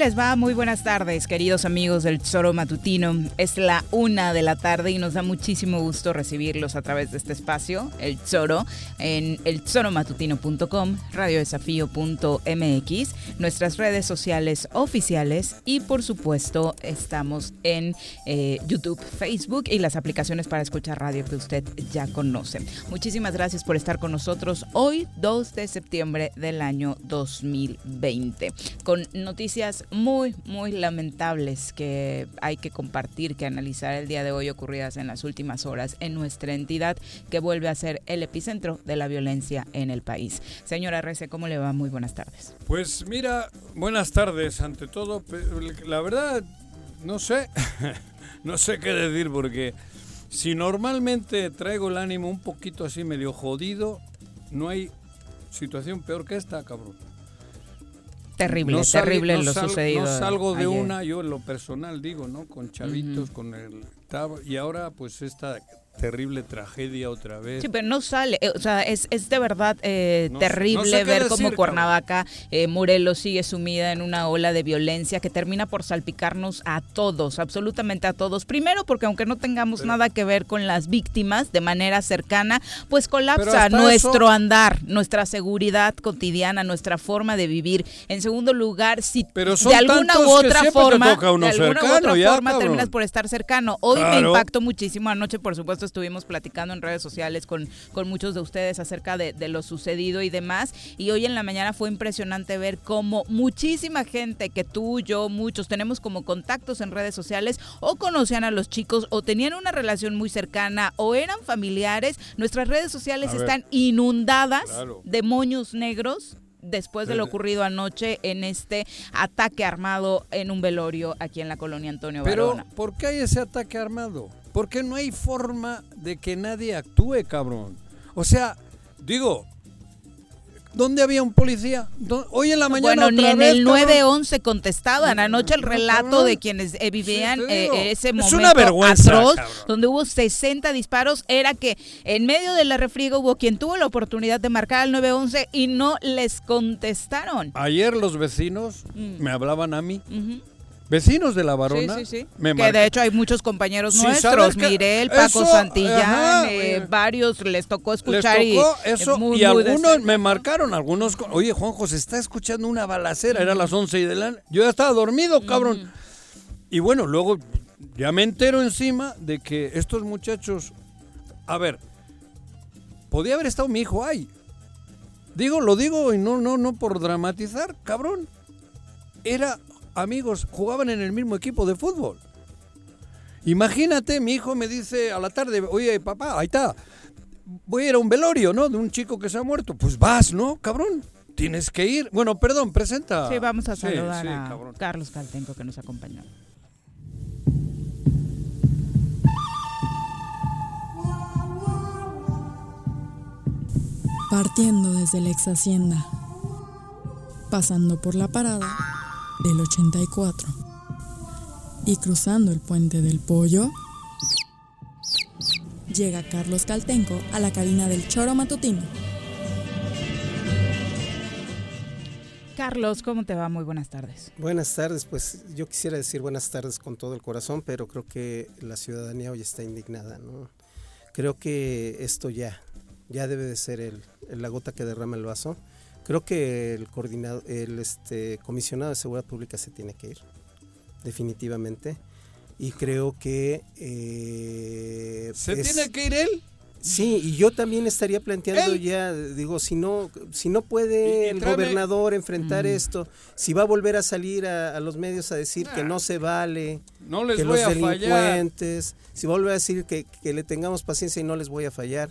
Les va? Muy buenas tardes, queridos amigos del Zoro Matutino. Es la una de la tarde y nos da muchísimo gusto recibirlos a través de este espacio, el Zoro, en el zoromatutino.com, radiodesafío.mx, nuestras redes sociales oficiales y por supuesto estamos en eh, YouTube, Facebook y las aplicaciones para escuchar radio que usted ya conoce. Muchísimas gracias por estar con nosotros hoy, 2 de septiembre del año 2020, con noticias muy, muy lamentables que hay que compartir, que analizar el día de hoy ocurridas en las últimas horas en nuestra entidad que vuelve a ser el epicentro de la violencia en el país. Señora Rece, ¿cómo le va? Muy buenas tardes. Pues mira, buenas tardes ante todo. La verdad, no sé, no sé qué decir porque si normalmente traigo el ánimo un poquito así medio jodido, no hay situación peor que esta, cabrón. Terrible, terrible lo sucedido. No salgo de una, yo en lo personal digo, ¿no? Con chavitos, con el... Y ahora pues esta terrible tragedia otra vez. Sí, pero no sale, eh, o sea, es, es de verdad eh, terrible ver cómo Cuernavaca, eh, Morelos sigue sumida en una ola de violencia que termina por salpicarnos a todos, absolutamente a todos. Primero porque aunque no tengamos nada que ver con las víctimas de manera cercana, pues colapsa nuestro andar, nuestra seguridad cotidiana, nuestra forma de vivir. En segundo lugar, si de alguna u otra forma, de alguna u otra forma terminas por estar cercano. Hoy me impactó muchísimo anoche, por supuesto, estuvimos platicando en redes sociales con, con muchos de ustedes acerca de, lo sucedido y demás. Y hoy en la mañana fue impresionante ver cómo muchísima gente que tú, yo, muchos tenemos como contactos en redes sociales o conocían a los chicos o tenían una relación muy cercana o eran familiares. Nuestras redes sociales están inundadas de moños negros después de lo ocurrido anoche en este ataque armado en un velorio aquí en la colonia Antonio Pero, ¿por qué hay ese ataque armado? Porque no hay forma de que nadie actúe, cabrón. O sea, digo, ¿Dónde había un policía? Hoy en la mañana. Bueno, ni en el 911 contestaban. Anoche el relato de quienes eh, vivían eh, ese momento una vergüenza, atroz, donde hubo 60 disparos, era que en medio de la refriega hubo quien tuvo la oportunidad de marcar al 911 y no les contestaron. Ayer los vecinos mm. me hablaban a mí Vecinos de la Varona. Sí, sí, sí. que de hecho hay muchos compañeros nuestros. Mirel, Paco Santillán, eh, varios les tocó escuchar. Les tocó y, eso. y algunos me marcaron, algunos. Oye, Juanjo, se está escuchando una balacera. Era las 11 y de la. Yo ya estaba dormido, cabrón. Y bueno, luego ya me entero encima de que estos muchachos. A ver, podía haber estado mi hijo ahí. Digo, lo digo y no, no, no por dramatizar, cabrón. Era amigos jugaban en el mismo equipo de fútbol. Imagínate, mi hijo me dice a la tarde, oye, papá, ahí está, voy a ir a un velorio, ¿no? De un chico que se ha muerto. Pues vas, ¿no, cabrón? Tienes que ir. Bueno, perdón, presenta. Sí, vamos a saludar a Carlos Caltenco que nos acompañó. Partiendo desde la ex hacienda pasando por la parada del 84 y cruzando el puente del pollo, llega Carlos Caltenco a la cabina del choro matutino. Carlos, ¿cómo te va? Muy buenas tardes. Buenas tardes, pues yo quisiera decir buenas tardes con todo el corazón, pero creo que la ciudadanía hoy está indignada, ¿no? Creo que esto ya, ya debe de ser el, la gota que derrama el vaso. Creo que el coordinado, el este, comisionado de seguridad pública se tiene que ir, definitivamente. Y creo que eh, se tiene que ir él. Sí, y yo también estaría planteando ya, digo, si no, si no puede el gobernador enfrentar esto, si va a volver a salir a, los medios a decir que no se vale, no les que los delincuentes, si va a volver a decir que, le tengamos paciencia y no les voy a fallar.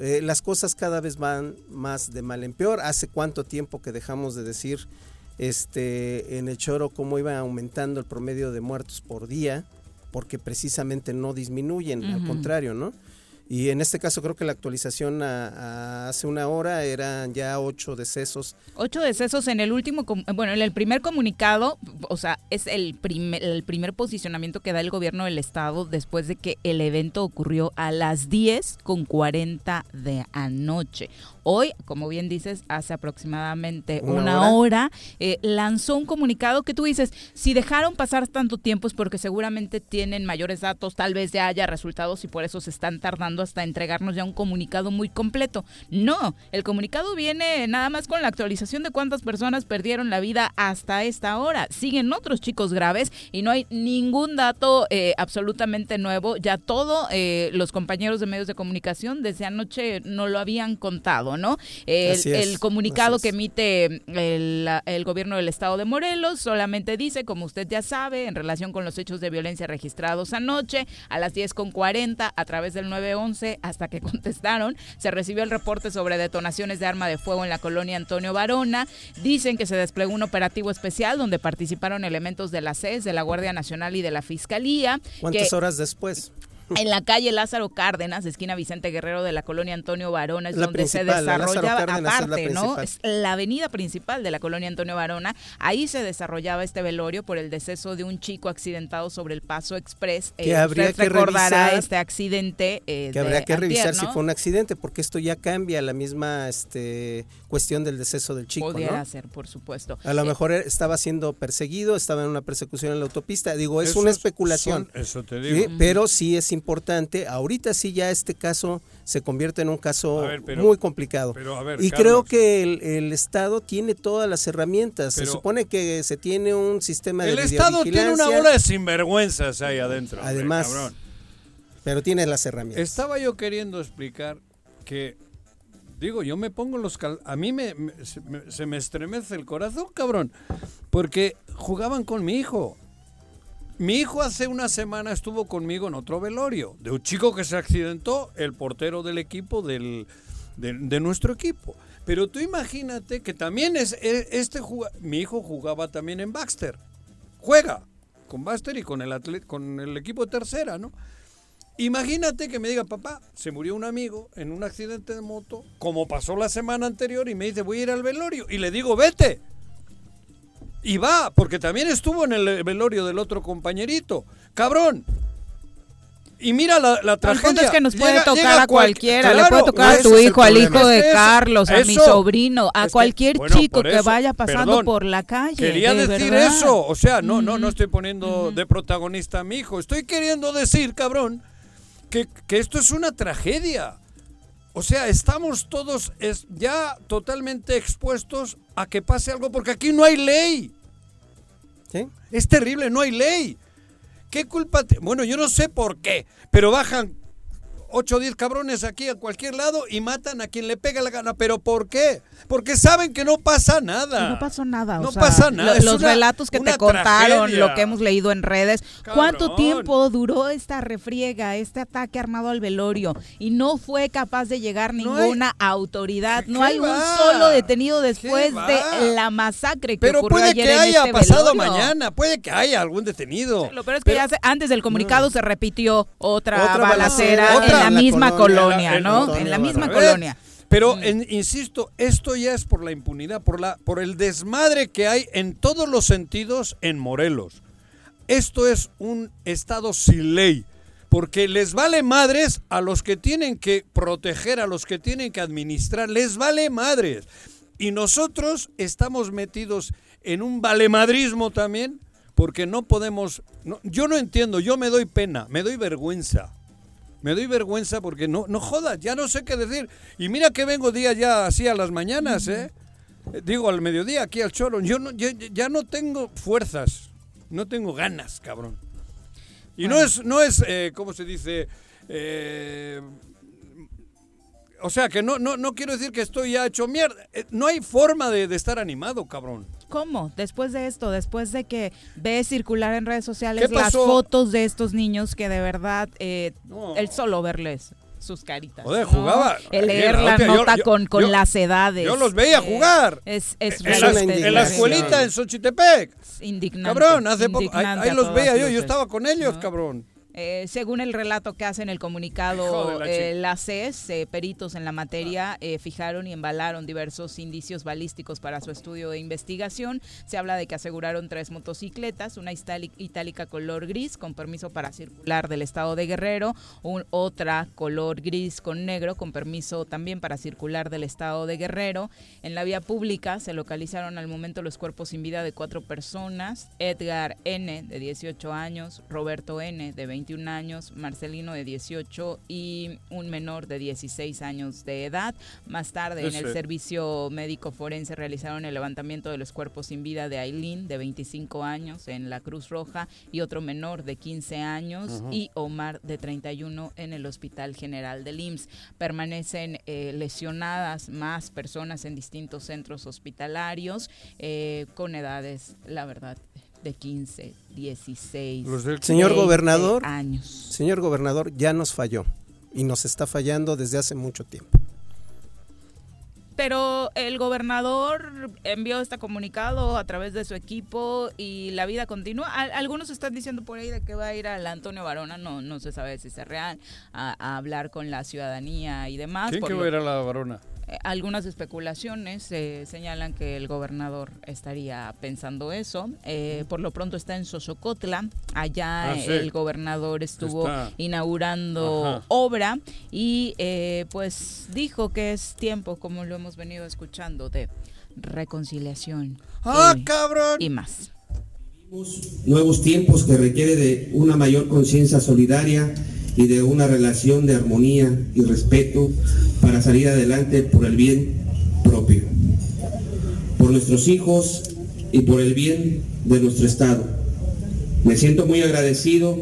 Eh, las cosas cada vez van más de mal en peor. Hace cuánto tiempo que dejamos de decir este, en el choro cómo iba aumentando el promedio de muertos por día, porque precisamente no disminuyen, al contrario, ¿no? Y en este caso creo que la actualización hace una hora eran ya ocho decesos. Ocho decesos en el último, bueno, en el primer comunicado, o sea, es el primer, el primer posicionamiento que da el gobierno del estado después de que el evento ocurrió a las 10 con 40 de anoche. Hoy, como bien dices, hace aproximadamente una, hora, eh, lanzó un comunicado que tú dices, si dejaron pasar tanto tiempo es porque seguramente tienen mayores datos, tal vez ya haya resultados y por eso se están tardando hasta entregarnos ya un comunicado muy completo. No, el comunicado viene nada más con la actualización de cuántas personas perdieron la vida hasta esta hora. Siguen otros chicos graves y no hay ningún dato eh, absolutamente nuevo. Ya todo eh, los compañeros de medios de comunicación desde anoche no lo habían contado. ¿No? El, comunicado que emite el, gobierno del estado de Morelos solamente dice, como usted ya sabe, en relación con los hechos de violencia registrados anoche, a las 10.40 a través del 911, hasta que contestaron, se recibió el reporte sobre detonaciones de arma de fuego en la colonia Antonio Varona. Dicen que se desplegó un operativo especial donde participaron elementos de la CES, de la Guardia Nacional y de la Fiscalía. ¿Cuántas horas después? En la calle Lázaro Cárdenas, esquina Vicente Guerrero de la colonia Antonio Varona, es donde se desarrollaba, aparte, la ¿no? Es la avenida principal de la colonia Antonio Varona. Ahí se desarrollaba este velorio por el deceso de un chico accidentado sobre el Paso Express. Que eh, habría que recordará este accidente. Eh, que habría que revisar si fue un accidente, porque esto ya cambia la misma este, cuestión del deceso del chico. Pudiera ser, por supuesto. A lo eh, mejor estaba siendo perseguido, estaba en una persecución en la autopista. Digo, es una especulación. eso te digo. Pero sí es importante importante. Ahorita sí ya este caso se convierte en un caso muy complicado. y creo que el, Estado tiene todas las herramientas. se supone que se tiene un sistema de El Estado tiene una bola de sinvergüenzas ahí adentro. Además, pero tiene las herramientas. Estaba yo queriendo explicar que Digo, yo me pongo los a mí me, se me estremece el corazón, cabrón, porque jugaban con mi hijo. Mi hijo hace una semana estuvo conmigo en otro velorio de un chico que se accidentó, el portero del equipo del, de, nuestro equipo. Pero tú imagínate que también es e, este mi hijo jugaba también en Baxter. Juega con Baxter y con el con el equipo tercera, ¿no? Imagínate que me diga, papá, se murió un amigo en un accidente de moto, como pasó la semana anterior, y me dice, voy a ir al velorio. Y le digo, vete. Y va, porque también estuvo en el velorio del otro compañerito. Cabrón. Y mira la, la tragedia. es que nos puede tocar a cualquiera. le puede tocar a tu hijo, al hijo de Carlos, a mi sobrino, a cualquier chico que vaya pasando por la calle. Quería decir eso. O sea, no, no, no estoy poniendo de protagonista a mi hijo. Estoy queriendo decir, cabrón, que, que esto es una tragedia. O sea, estamos todos ya totalmente expuestos a que pase algo porque aquí no hay ley. Es terrible, no hay ley. ¿Qué culpa? Bueno, yo no sé por qué, pero bajan 8 o 10 cabrones aquí a cualquier lado y matan a quien le pega la gana. ¿Pero por qué? Porque saben que no pasa nada. no pasó nada. No pasa nada. los relatos que te contaron, lo que hemos leído en redes. ¿Cuánto tiempo duró esta refriega, este ataque armado al velorio? Y no fue capaz de llegar ninguna autoridad. No hay un solo detenido después de la masacre que Pero ocurrió puede que haya este pasado mañana, puede que haya algún detenido. lo peor es que ya antes del comunicado se repitió otra, balacera, en la misma colonia, ¿no? En la misma colonia. Pero insisto, esto ya es por la impunidad, por la por el desmadre que hay en todos los sentidos en Morelos. Esto es un estado sin ley, porque les vale madres a los que tienen que proteger, a los que tienen que administrar, les vale madres. Y nosotros estamos metidos en un valemadrismo también, porque no podemos, yo no entiendo, yo me doy pena, me doy vergüenza. Me doy vergüenza porque no, no jodas, ya no sé qué decir. Y mira que vengo día ya así a las mañanas, ¿eh? Digo, al mediodía aquí al choro. Yo, no, ya no tengo fuerzas. No tengo ganas, cabrón. Y no es, no es eh, ¿cómo se dice? Eh, o sea, que no, no, no quiero decir que estoy ya hecho mierda. Eh, no hay forma de, estar animado, cabrón. ¿Cómo? Después de esto, después de que ves circular en redes sociales las fotos de estos niños que de verdad, el solo verles sus caritas. Joder, jugaba. El leer la nota con, con las edades. Yo los veía jugar. Es, es en, la, escuelita en Xochitepec. Indignante. Cabrón, hace poco. Ahí, los veía yo, yo estaba con ellos, cabrón. Eh, según el relato que hace en el comunicado, la, eh, CES, eh, peritos en la materia, fijaron y embalaron diversos indicios balísticos para su estudio de investigación. Se habla de que aseguraron tres motocicletas, una itálica color gris con permiso para circular del estado de Guerrero, otra color gris con negro con permiso también para circular del estado de Guerrero. En la vía pública se localizaron al momento los cuerpos sin vida de cuatro personas, Edgar N, de 18 años, Roberto N, de 20 21 años, Marcelino de 18 y un menor de 16 años de edad. Más tarde, en el servicio médico forense realizaron el levantamiento de los cuerpos sin vida de Aileen, de 25 años, en la Cruz Roja, y otro menor de 15 años, y Omar, de 31, en el Hospital General del IMSS. Permanecen eh, lesionadas más personas en distintos centros hospitalarios eh, con edades, la verdad, de 15, 16, señor gobernador, años. Señor gobernador, ya nos falló y nos está fallando desde hace mucho tiempo. Pero el gobernador envió este comunicado a través de su equipo y la vida continúa. Algunos están diciendo por ahí de que va a ir al Antonio Varona, no, no se sabe si es real, a, hablar con la ciudadanía y demás. ¿Quién que va a ir a la Varona? Eh, algunas especulaciones señalan que el gobernador estaría pensando eso. Eh, por lo pronto está en Sosocotla. Allá ah, el gobernador estuvo inaugurando obra y eh, pues dijo que es tiempo, como lo hemos venido escuchando, de reconciliación. ¡Ah, cabrón! Y más. Nuevos tiempos que requiere de una mayor conciencia solidaria y de una relación de armonía y respeto para salir adelante por el bien propio, por nuestros hijos y por el bien de nuestro Estado. Me siento muy agradecido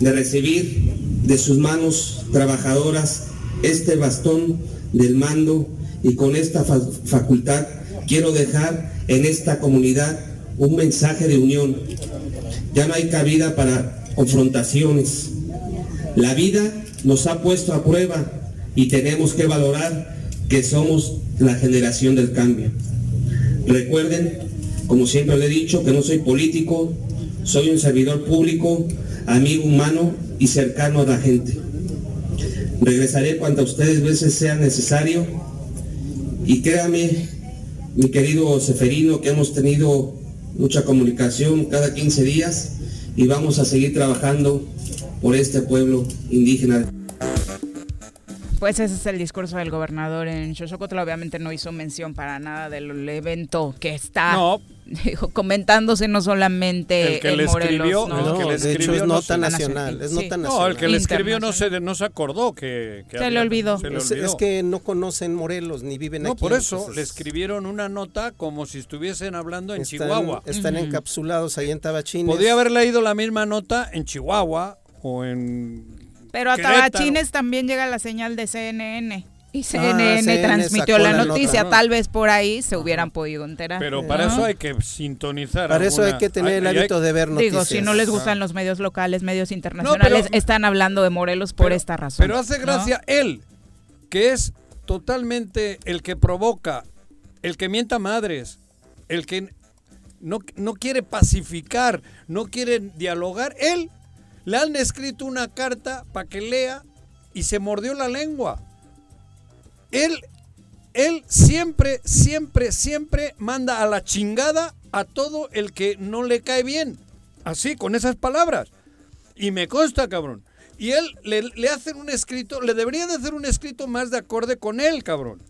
de recibir de sus manos trabajadoras este bastón del mando y con esta facultad quiero dejar en esta comunidad un mensaje de unión. Ya no hay cabida para confrontaciones, la vida nos ha puesto a prueba y tenemos que valorar que somos la generación del cambio. Recuerden, como siempre le he dicho, que no soy político, soy un servidor público, amigo humano y cercano a la gente. Regresaré cuantas ustedes veces sea necesario y créame, mi querido Seferino, que hemos tenido mucha comunicación cada 15 días y vamos a seguir trabajando por este pueblo indígena. Pues ese es el discurso del gobernador en Xochocotl. Obviamente no hizo mención para nada del evento que está comentándose no solamente el que le escribió, ¿no? el que le escribió, de hecho es nota nacional, es nota nacional. No, el que le escribió no se, no se acordó que, se, le olvidó. Es, que no conocen Morelos ni viven aquí. No, por eso le escribieron una nota como si estuviesen hablando en Chihuahua. Están encapsulados ahí en Tabachines. Podía haber leído la misma nota en Chihuahua o en. Pero a Tabachines también llega la señal de CNN. Y CNN, ah, transmitió la noticia, tal vez por ahí se hubieran podido enterar. Pero para eso hay que sintonizar. Para eso hay que tener el hábito de ver noticias. Digo, si no les gustan los medios locales, medios internacionales, están hablando de Morelos por esta razón. Pero hace gracia él, que es totalmente el que provoca, el que mienta madres, el que no, no quiere pacificar, no quiere dialogar. Él le han escrito una carta para que lea y se mordió la lengua. Él él siempre, siempre, siempre manda a la chingada a todo el que no le cae bien. Así, con esas palabras. Y me consta, cabrón. Y él le, le hacen un escrito, le debería de hacer un escrito más de acorde con él, cabrón.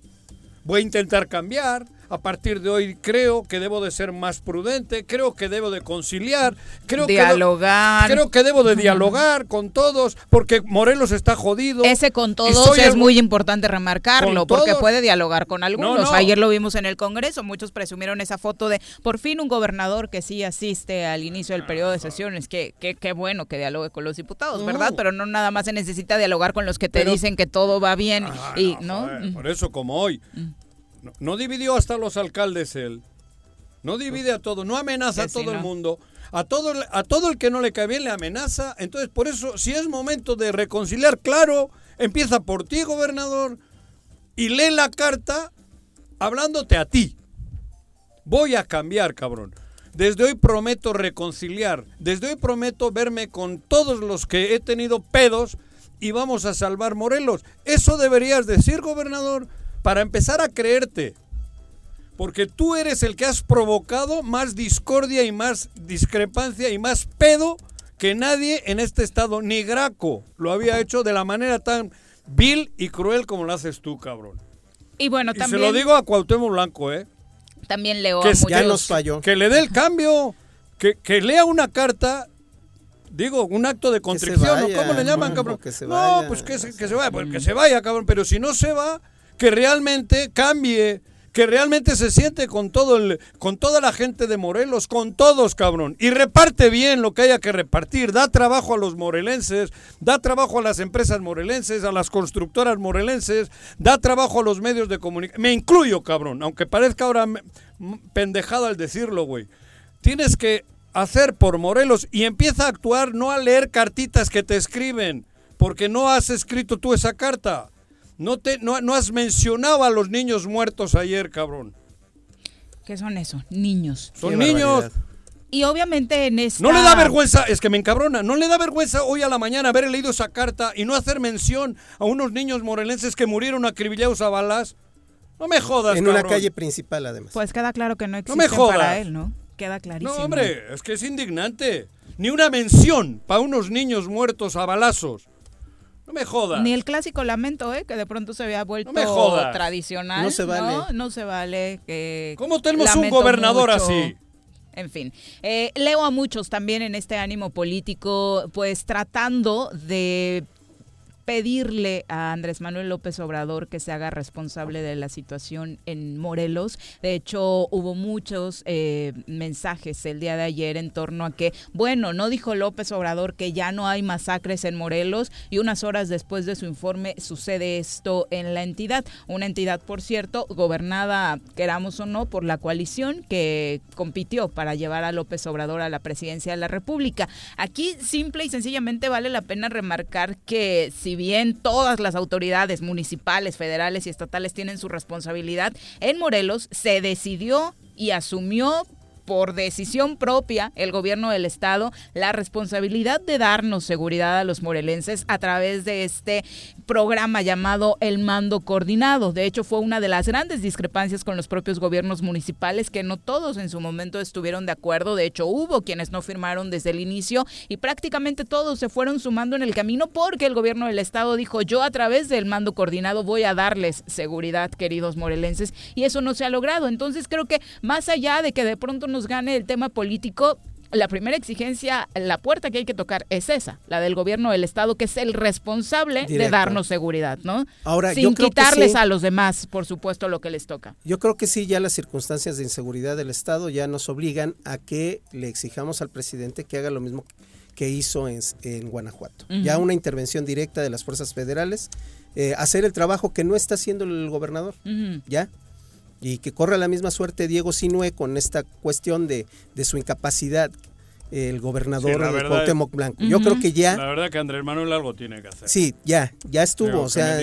Voy a intentar cambiar, a partir de hoy creo que debo de ser más prudente, creo que debo de conciliar, creo dialogar. Que creo que debo de dialogar con todos, porque Morelos está jodido. Ese con todos es muy importante remarcarlo, porque puede dialogar con algunos. Ayer lo vimos en el Congreso, muchos presumieron esa foto de por fin un gobernador que sí asiste al inicio del periodo de sesiones. Qué que, bueno que dialogue con los diputados, ¿verdad? Pero no nada más se necesita dialogar con los que te dicen que todo va bien ah, y no. por eso como hoy. Mm. No, dividió hasta los alcaldes él. No divide a todo, no amenaza a todo el mundo. A todo, a todo el que no le cae bien le amenaza. Entonces, por eso, si es momento de reconciliar, claro, empieza por ti, gobernador, y lee la carta hablándote a ti. Voy a cambiar, cabrón. Desde hoy prometo reconciliar. Desde hoy prometo verme con todos los que he tenido pedos y vamos a salvar Morelos. Eso deberías decir, gobernador para empezar a creerte. Porque tú eres el que has provocado más discordia y más discrepancia y más pedo que nadie en este estado, ni Graco, lo había hecho de la manera tan vil y cruel como lo haces tú, cabrón. Y bueno, también... se lo digo a Cuauhtémoc Blanco, ¿eh? También leo que Ya nos falló. Que le dé el cambio, que, que lea una carta digo, un acto de contrición, ¿Cómo le llaman, cabrón? no, pues que se, que se vaya, pues que se vaya, cabrón. Pero si no se va, que realmente cambie, que realmente se siente con todo el, con toda la gente de Morelos, con todos, cabrón, y reparte bien lo que haya que repartir, da trabajo a los morelenses, da trabajo a las empresas morelenses, a las constructoras morelenses, da trabajo a los medios de comunicación. Me incluyo, cabrón, aunque parezca ahora pendejado al decirlo, güey. Tienes que hacer por Morelos y empieza a actuar, no a leer cartitas que te escriben, porque no has escrito tú esa carta. No, te, no, has mencionado a los niños muertos ayer, cabrón. ¿Qué son esos? Niños. Son niños. Y obviamente en esta... No le da vergüenza, es que me encabrona, no le da vergüenza hoy a la mañana haber leído esa carta y no hacer mención a unos niños morelenses que murieron acribillados a balas. No me jodas, En una calle principal, además. Pues queda claro que no existe para él, ¿no? Queda clarísimo. No, hombre, es que es indignante. Ni una mención para unos niños muertos a balazos. No me jodas. Ni el clásico lamento, ¿eh? Que de pronto se había vuelto tradicional. No se vale. No, se vale que... ¿Cómo tenemos un gobernador así? En fin, eh, leo a muchos también en este ánimo político, pues tratando de pedirle a Andrés Manuel López Obrador que se haga responsable de la situación en Morelos. De hecho, hubo muchos eh, mensajes el día de ayer en torno a que, bueno, no dijo López Obrador que ya no hay masacres en Morelos y unas horas después de su informe sucede esto en la entidad. Una entidad, por cierto, gobernada, queramos o no, por la coalición que compitió para llevar a López Obrador a la presidencia de la República. Aquí simple y sencillamente vale la pena remarcar que si bien todas las autoridades municipales, federales y estatales tienen su responsabilidad, en Morelos se decidió y asumió por decisión propia el gobierno del estado la responsabilidad de darnos seguridad a los morelenses a través de este programa llamado el mando coordinado. De hecho, fue una de las grandes discrepancias con los propios gobiernos municipales que no todos en su momento estuvieron de acuerdo. De hecho, hubo quienes no firmaron desde el inicio y prácticamente todos se fueron sumando en el camino porque el gobierno del estado dijo yo a través del mando coordinado voy a darles seguridad, queridos morelenses, y eso no se ha logrado. Entonces creo que más allá de que de pronto nos gane el tema político, la primera exigencia, la puerta que hay que tocar es esa, la del gobierno del estado, que es el responsable de darnos seguridad, ¿no? Ahora, Sin quitarles a los demás, por supuesto, lo que les toca. Yo creo que sí, ya las circunstancias de inseguridad del estado ya nos obligan a que le exijamos al presidente que haga lo mismo que hizo en, Guanajuato. Ya una intervención directa de las fuerzas federales, eh, hacer el trabajo que no está haciendo el gobernador, ¿ya? Y que corra la misma suerte Diego Sinue con esta cuestión de, de su incapacidad el gobernador de Cuauhtémoc Blanco. Yo creo que ya... La verdad que Andrés Manuel algo tiene que hacer. Sí, ya, ya estuvo. o sea,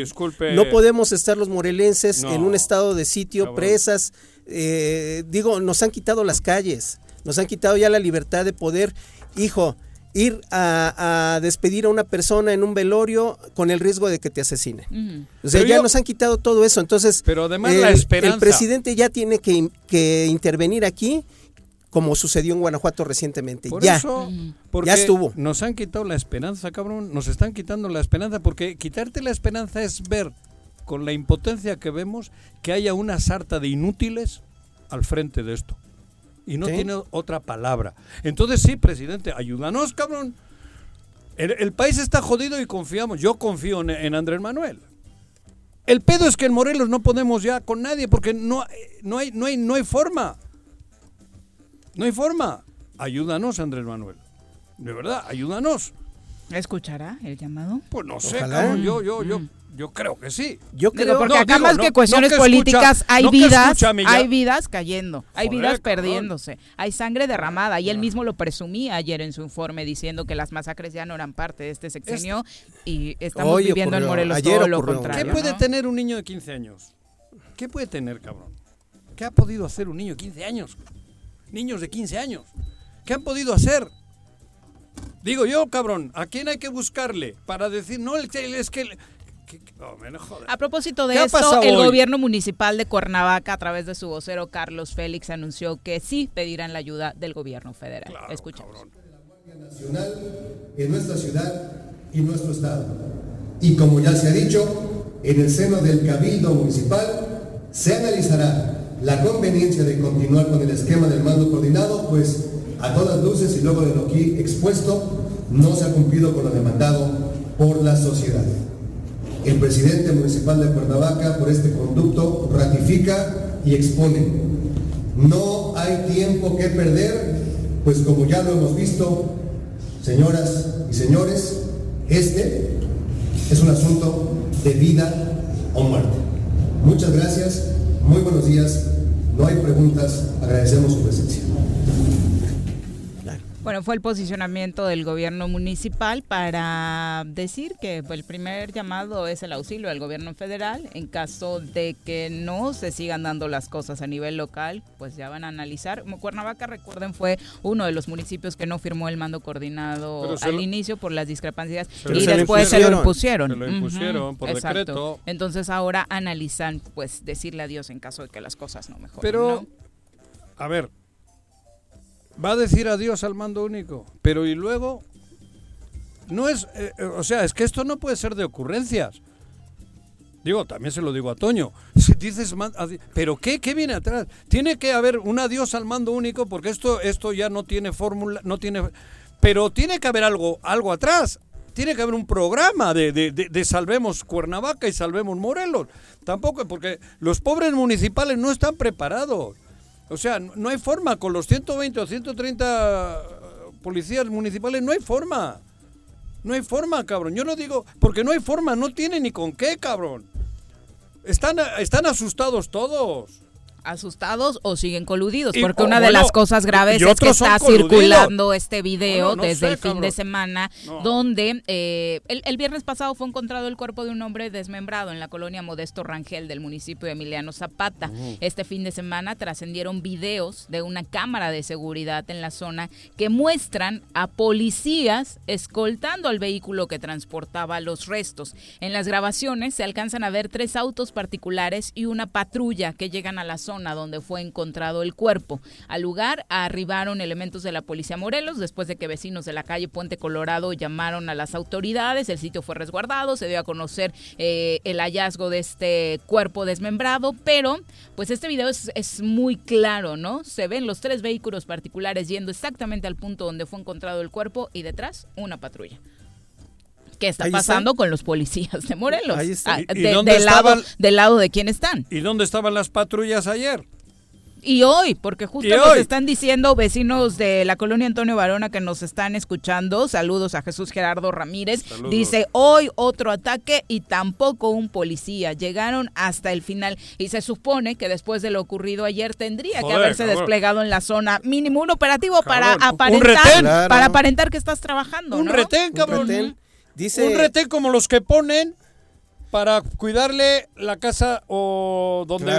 no podemos estar los morelenses en un estado de sitio, presas. Eh, digo, nos han quitado las calles, nos han quitado ya la libertad de poder. Hijo, ir a, despedir a una persona en un velorio con el riesgo de que te asesine. O sea, ya nos han quitado todo eso. Entonces, pero además la esperanza. el presidente ya tiene que, que intervenir aquí como sucedió en Guanajuato recientemente. ya, ya estuvo. Nos han quitado la esperanza, cabrón. Nos están quitando la esperanza porque quitarte la esperanza es ver con la impotencia que vemos que haya una sarta de inútiles al frente de esto y no tiene otra palabra. Entonces sí, presidente, ayúdanos, cabrón. El, país está jodido y confiamos. Yo confío en, Andrés Manuel. El pedo es que en Morelos no podemos ya con nadie porque no, no, hay, no, hay, no hay forma. No hay forma. Ayúdanos, Andrés Manuel. De verdad, ayúdanos. ¿Escuchará el llamado? Pues no sé, cabrón. Yo, yo, yo. Mm. Yo creo que sí. Yo creo porque acá más que cuestiones políticas hay vidas, hay vidas cayendo, hay vidas perdiéndose, hay sangre derramada y él mismo lo presumía ayer en su informe diciendo que las masacres ya no eran parte de este sexenio y estamos viviendo en Morelos todo lo contrario. ¿Qué puede tener un niño de 15 años? ¿Qué puede tener, cabrón? ¿Qué ha podido hacer un niño de 15 años? Niños de 15 años. ¿Qué han podido hacer? Digo yo, cabrón, ¿a quién hay que buscarle para decir, no, es que a propósito de esto, el gobierno municipal de Cuernavaca, a través de su vocero Carlos Félix, anunció que sí pedirán la ayuda del gobierno federal. Escuchamos. Nacional en nuestra ciudad y nuestro estado. Y como ya se ha dicho, en el seno del Cabildo Municipal se analizará la conveniencia de continuar con el esquema del mando coordinado, pues a todas luces y luego de lo aquí expuesto, no se ha cumplido con lo demandado por la sociedad. El presidente municipal de Cuernavaca por este conducto ratifica y expone. No hay tiempo que perder, pues como ya lo hemos visto, señoras y señores, este es un asunto de vida o muerte. Muchas gracias, muy buenos días, no hay preguntas, agradecemos su presencia. Bueno, fue el posicionamiento del gobierno municipal para decir que el primer llamado es el auxilio del gobierno federal. En caso de que no se sigan dando las cosas a nivel local, pues ya van a analizar. Cuernavaca, recuerden, fue uno de los municipios que no firmó el mando coordinado al inicio por las discrepancias y después se lo impusieron. Se lo impusieron por decreto. Entonces ahora analizan, pues, decirle adiós en caso de que las cosas no mejoren. Pero, a ver, va a decir adiós al mando único, pero y luego no es, eh, eh, o sea, es que esto no puede ser de ocurrencias. Digo, también se lo digo a Toño. Si dices, pero qué, qué viene atrás. Tiene que haber un adiós al mando único porque esto, esto ya no tiene fórmula, no tiene, pero tiene que haber algo, algo atrás. Tiene que haber un programa de, de, de salvemos Cuernavaca y salvemos Morelos. Tampoco, porque los pobres municipales no están preparados. O sea, no hay forma, con los 120 o 130 policías municipales no hay forma. No hay forma, cabrón. Yo no digo, porque no hay forma, no tiene ni con qué, cabrón. Están, están asustados todos asustados o siguen coludidos, porque una de las cosas graves es que está circulando este video desde el fin de semana, donde eh, el, viernes pasado fue encontrado el cuerpo de un hombre desmembrado en la colonia Modesto Rangel del municipio de Emiliano Zapata. Este fin de semana trascendieron videos de una cámara de seguridad en la zona que muestran a policías escoltando al vehículo que transportaba los restos. En las grabaciones se alcanzan a ver tres autos particulares y una patrulla que llegan a la zona donde fue encontrado el cuerpo. Al lugar arribaron elementos de la Policía Morelos después de que vecinos de la calle Puente Colorado llamaron a las autoridades. El sitio fue resguardado, se dio a conocer eh, el hallazgo de este cuerpo desmembrado, pero pues este video es muy claro, ¿no? Se ven los tres vehículos particulares yendo exactamente al punto donde fue encontrado el cuerpo y detrás una patrulla. ¿Qué está pasando con los policías de Morelos? Ahí está. Ah, del, lado, del lado de quién están. ¿Y dónde estaban las patrullas ayer? Y hoy, porque justo nos están diciendo vecinos de la colonia Antonio Varona que nos están escuchando, saludos a Jesús Gerardo Ramírez, dice hoy otro ataque y tampoco un policía, llegaron hasta el final y se supone que después de lo ocurrido ayer tendría que haberse desplegado en la zona mínimo un operativo para aparentar, para aparentar que estás trabajando. Un retén, cabrón. Un retén. Dice, un retén como los que ponen para cuidarle la casa o donde,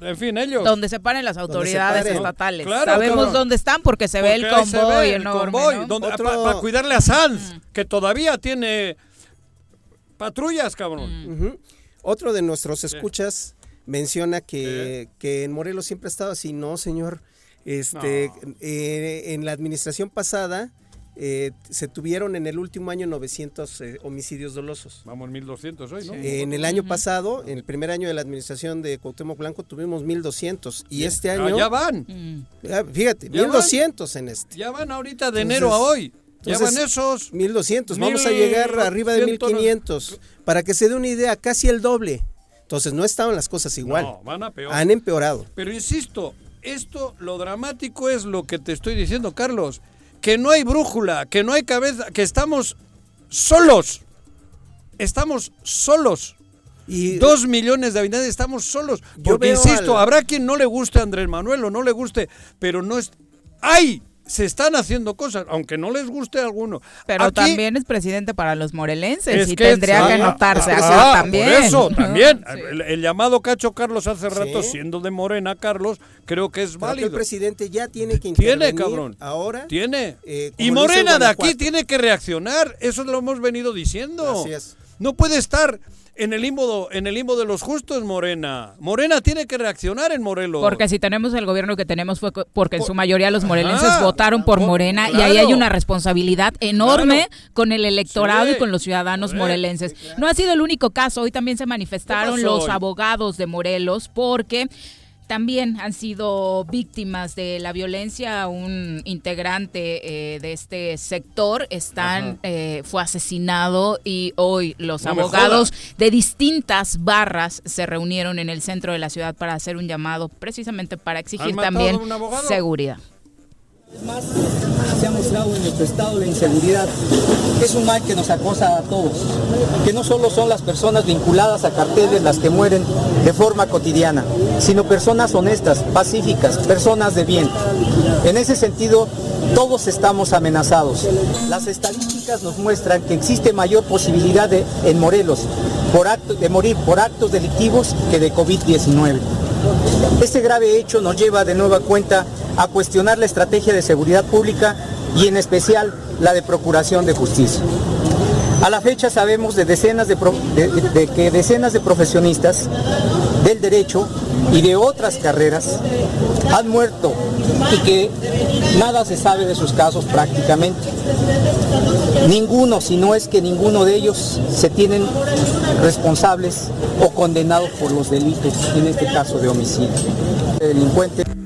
en fin, ellos. Donde se paren las autoridades estatales. Sabemos dónde están porque se ve el convoy enorme. para, cuidarle a Sanz, que todavía tiene patrullas, cabrón. Otro de nuestros escuchas menciona que, que en Morelos siempre ha estado así. No, señor. Este, eh, en la administración pasada eh, se tuvieron en el último año 900 eh, homicidios dolosos. Vamos, 1200 hoy, ¿no? en el año pasado, en el primer año de la administración de Cuauhtémoc Blanco, tuvimos 1200. Y este año. ya van. Mm. fíjate, 1200 en este. Ya van ahorita de enero a hoy. Ya van esos. 1200. Vamos a llegar arriba de 1500. Para que se dé una idea, casi el doble. Entonces no estaban las cosas igual. No, van a peor. Han empeorado. Pero insisto, esto, lo dramático es lo que te estoy diciendo, Carlos que no hay brújula, que no hay cabeza, que estamos solos. Estamos solos. Y dos millones de habitantes estamos solos. Porque insisto, habrá quien no le guste a Andrés Manuel o no le guste, pero no es. ¡Hay! Se están haciendo cosas, aunque no les guste a alguno. Pero también es presidente para los morelenses y tendría que notarse ah, también. Por eso, también. El, llamado Cacho Carlos hace rato, siendo de Morena, Carlos, creo que es válido. el presidente ya tiene que intervenir. Tiene, cabrón. Ahora. Tiene. Eh, y Morena de aquí tiene que reaccionar. Eso lo hemos venido diciendo. Así es. No puede estar en el limbo en el limbo de los justos Morena. Morena tiene que reaccionar en Morelos. Porque si tenemos el gobierno que tenemos fue porque en su mayoría los morelenses votaron por Morena y ahí hay una responsabilidad enorme con el electorado y con los ciudadanos morelenses. No ha sido el único caso, hoy también se manifestaron los abogados de Morelos porque también han sido víctimas de la violencia. Un integrante eh, de este sector están, eh, fue asesinado y hoy los abogados de distintas barras se reunieron en el centro de la ciudad para hacer un llamado precisamente para exigir también seguridad. Más, se ha mostrado en nuestro estado de inseguridad, es un mal que nos acosa a todos, que no solo son las personas vinculadas a carteles las que mueren de forma cotidiana, sino personas honestas, pacíficas, personas de bien. En ese sentido, todos estamos amenazados. Las estadísticas nos muestran que existe mayor posibilidad de, en Morelos por de morir por actos delictivos que de COVID-19. Este grave hecho nos lleva de nueva cuenta a cuestionar la estrategia de seguridad pública y en especial la de procuración de justicia. A la fecha sabemos de, decenas de, que decenas de profesionistas del derecho y de otras carreras han muerto y que nada se sabe de sus casos prácticamente. Ninguno, si no es que ninguno de ellos se tienen responsables o condenados por los delitos, en este caso de homicidio. delincuente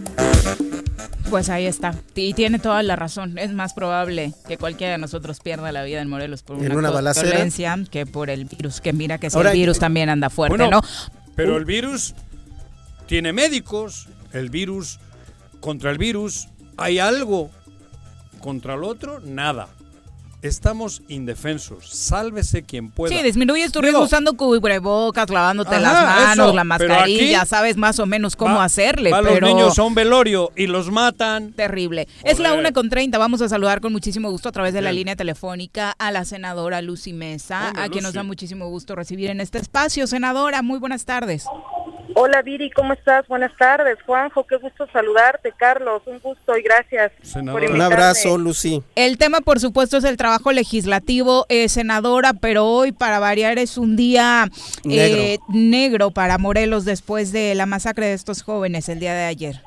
pues ahí está. Y tiene toda la razón. Es más probable que cualquiera de nosotros pierda la vida en Morelos por una, violencia que por el virus. Que mira que el virus también anda fuerte, ¿no? Pero el virus tiene médicos. El virus, contra el virus, hay algo. Contra el otro, nada estamos indefensos. Sálvese quien pueda. Sí, disminuyes tu riesgo usando cubrebocas, lavándote las manos, la mascarilla, sabes más o menos cómo hacerle. pero... los niños un velorio y los matan. Terrible. Es la una con treinta. Vamos a saludar con muchísimo gusto a través de la línea telefónica a la senadora Lucy Mesa, a quien nos da muchísimo gusto recibir en este espacio. Senadora, muy buenas tardes. Hola Viri, ¿cómo estás? Buenas tardes. Juanjo, qué gusto saludarte. Carlos, un gusto y gracias. Por un abrazo, Lucy. El tema, por supuesto, es el trabajo legislativo, eh, senadora, pero hoy, para variar, es un día eh, negro. para Morelos después de la masacre de estos jóvenes el día de ayer.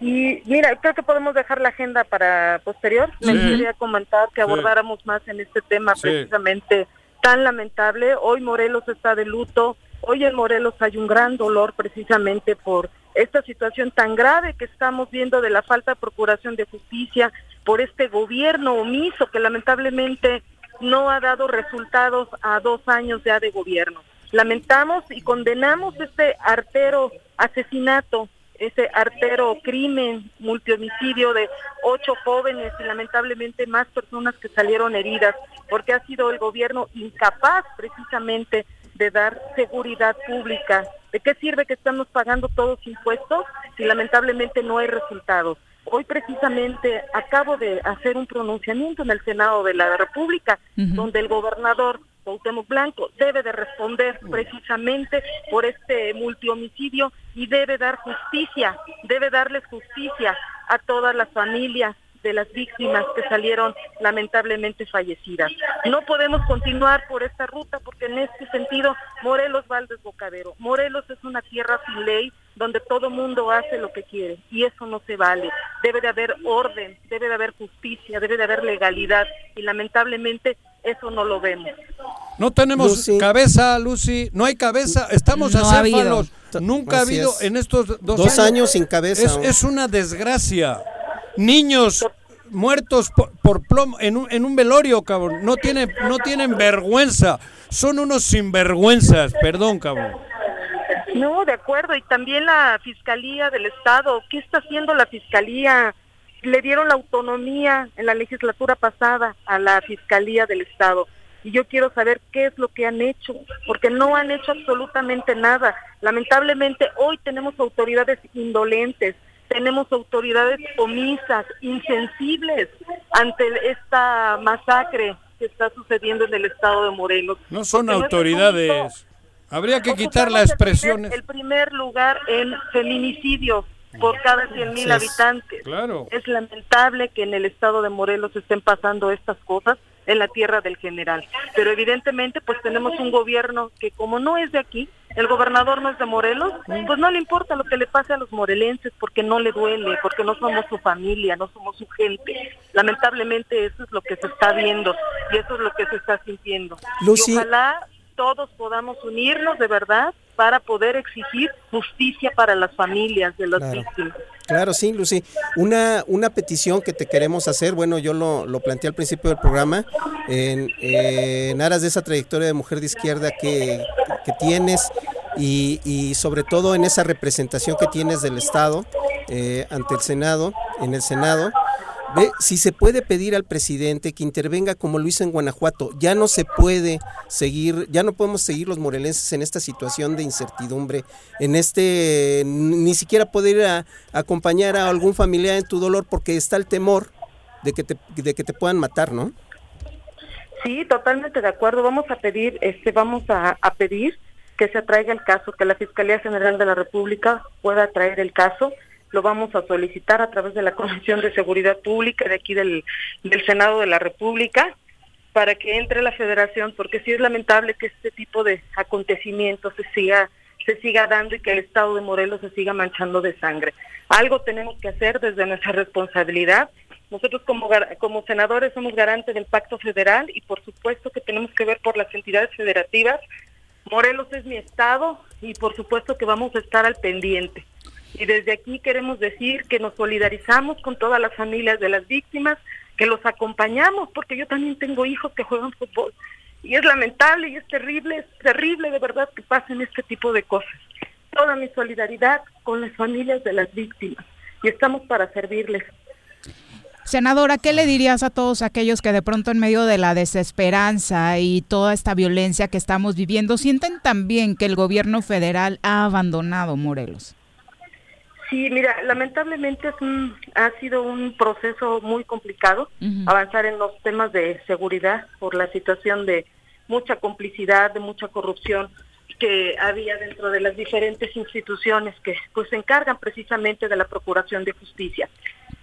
Y mira, creo que podemos dejar la agenda para posterior. Me gustaría comentar que abordáramos más en este tema precisamente tan lamentable. Hoy Morelos está de luto Hoy en Morelos hay un gran dolor precisamente por esta situación tan grave que estamos viendo de la falta de procuración de justicia, por este gobierno omiso que lamentablemente no ha dado resultados a dos años ya de gobierno. Lamentamos y condenamos este artero asesinato, ese artero crimen, multihomicidio de ocho jóvenes y lamentablemente más personas que salieron heridas, porque ha sido el gobierno incapaz precisamente de dar seguridad pública. ¿De qué sirve que estamos pagando todos impuestos si lamentablemente no hay resultados? Hoy precisamente acabo de hacer un pronunciamiento en el Senado de la República, donde el gobernador Cuauhtémoc Blanco, debe de responder precisamente por este multihomicidio y debe dar justicia, debe darles justicia a todas las familias de las víctimas que salieron lamentablemente fallecidas. No podemos continuar por esta ruta porque en este sentido Morelos va al desbocadero. Morelos es una tierra sin ley donde todo mundo hace lo que quiere y eso no se vale. Debe de haber orden, debe de haber justicia, debe de haber legalidad y lamentablemente eso no lo vemos. No tenemos cabeza, Lucy, no hay cabeza, estamos no acéfalos. Nunca ha habido en estos dos, años, sin cabeza. Es, una desgracia. Niños muertos por, plomo en un, en un velorio, cabrón. No tienen, no tienen vergüenza. Son unos sinvergüenzas, perdón, cabrón. No, de acuerdo. Y también la Fiscalía del Estado. ¿Qué está haciendo la Fiscalía? Le dieron la autonomía en la legislatura pasada a la Fiscalía del Estado. Y yo quiero saber qué es lo que han hecho, porque no han hecho absolutamente nada. Lamentablemente hoy tenemos autoridades indolentes, tenemos autoridades omisas, insensibles ante esta masacre que está sucediendo en el estado de Morelos. No son autoridades. Habría que quitar las expresiones. El primer lugar en feminicidios por cada 100 mil habitantes. Claro. Es lamentable que en el estado de Morelos estén pasando estas cosas en la tierra del general. Pero evidentemente pues tenemos un gobierno que como no es de aquí, el gobernador no es de Morelos, pues no le importa lo que le pase a los morelenses porque no le duele, porque no somos su familia, no somos su gente. Lamentablemente eso es lo que se está viendo y eso es lo que se está sintiendo. Y ojalá todos podamos unirnos de verdad para poder exigir justicia para las familias de las víctimas. Claro, sí, Lucy. Una, una petición que te queremos hacer, bueno, yo lo, lo planteé al principio del programa, en, en, aras de esa trayectoria de mujer de izquierda que, que tienes y, y, sobre todo en esa representación que tienes del Estado eh, ante el Senado, en el Senado, Ve, si se puede pedir al presidente que intervenga como lo hizo en Guanajuato, ya no se puede seguir, ya no podemos seguir los morelenses en esta situación de incertidumbre, en este, ni siquiera poder acompañar a algún familiar en tu dolor porque está el temor de que te, de que te puedan matar, ¿no? Sí, totalmente de acuerdo. Vamos a pedir, este, vamos a, a pedir que se traiga el caso, que la Fiscalía General de la República pueda traer el caso lo vamos a solicitar a través de la Comisión de Seguridad Pública de aquí del, Senado de la República para que entre la federación, porque sí es lamentable que este tipo de acontecimientos se siga se siga dando y que el Estado de Morelos se siga manchando de sangre. Algo tenemos que hacer desde nuestra responsabilidad. Nosotros como, como senadores somos garantes del pacto federal y por supuesto que tenemos que ver por las entidades federativas. Morelos es mi estado y por supuesto que vamos a estar al pendiente. Y desde aquí queremos decir que nos solidarizamos con todas las familias de las víctimas, que los acompañamos, porque yo también tengo hijos que juegan fútbol. Y es lamentable y es terrible, es terrible de verdad que pasen este tipo de cosas. Toda mi solidaridad con las familias de las víctimas y estamos para servirles. Senadora, ¿qué le dirías a todos aquellos que de pronto en medio de la desesperanza y toda esta violencia que estamos viviendo sienten también que el gobierno federal ha abandonado Morelos? Sí, mira, lamentablemente es ha sido un proceso muy complicado avanzar en los temas de seguridad por la situación de mucha complicidad, de mucha corrupción que había dentro de las diferentes instituciones que pues se encargan precisamente de la procuración de justicia.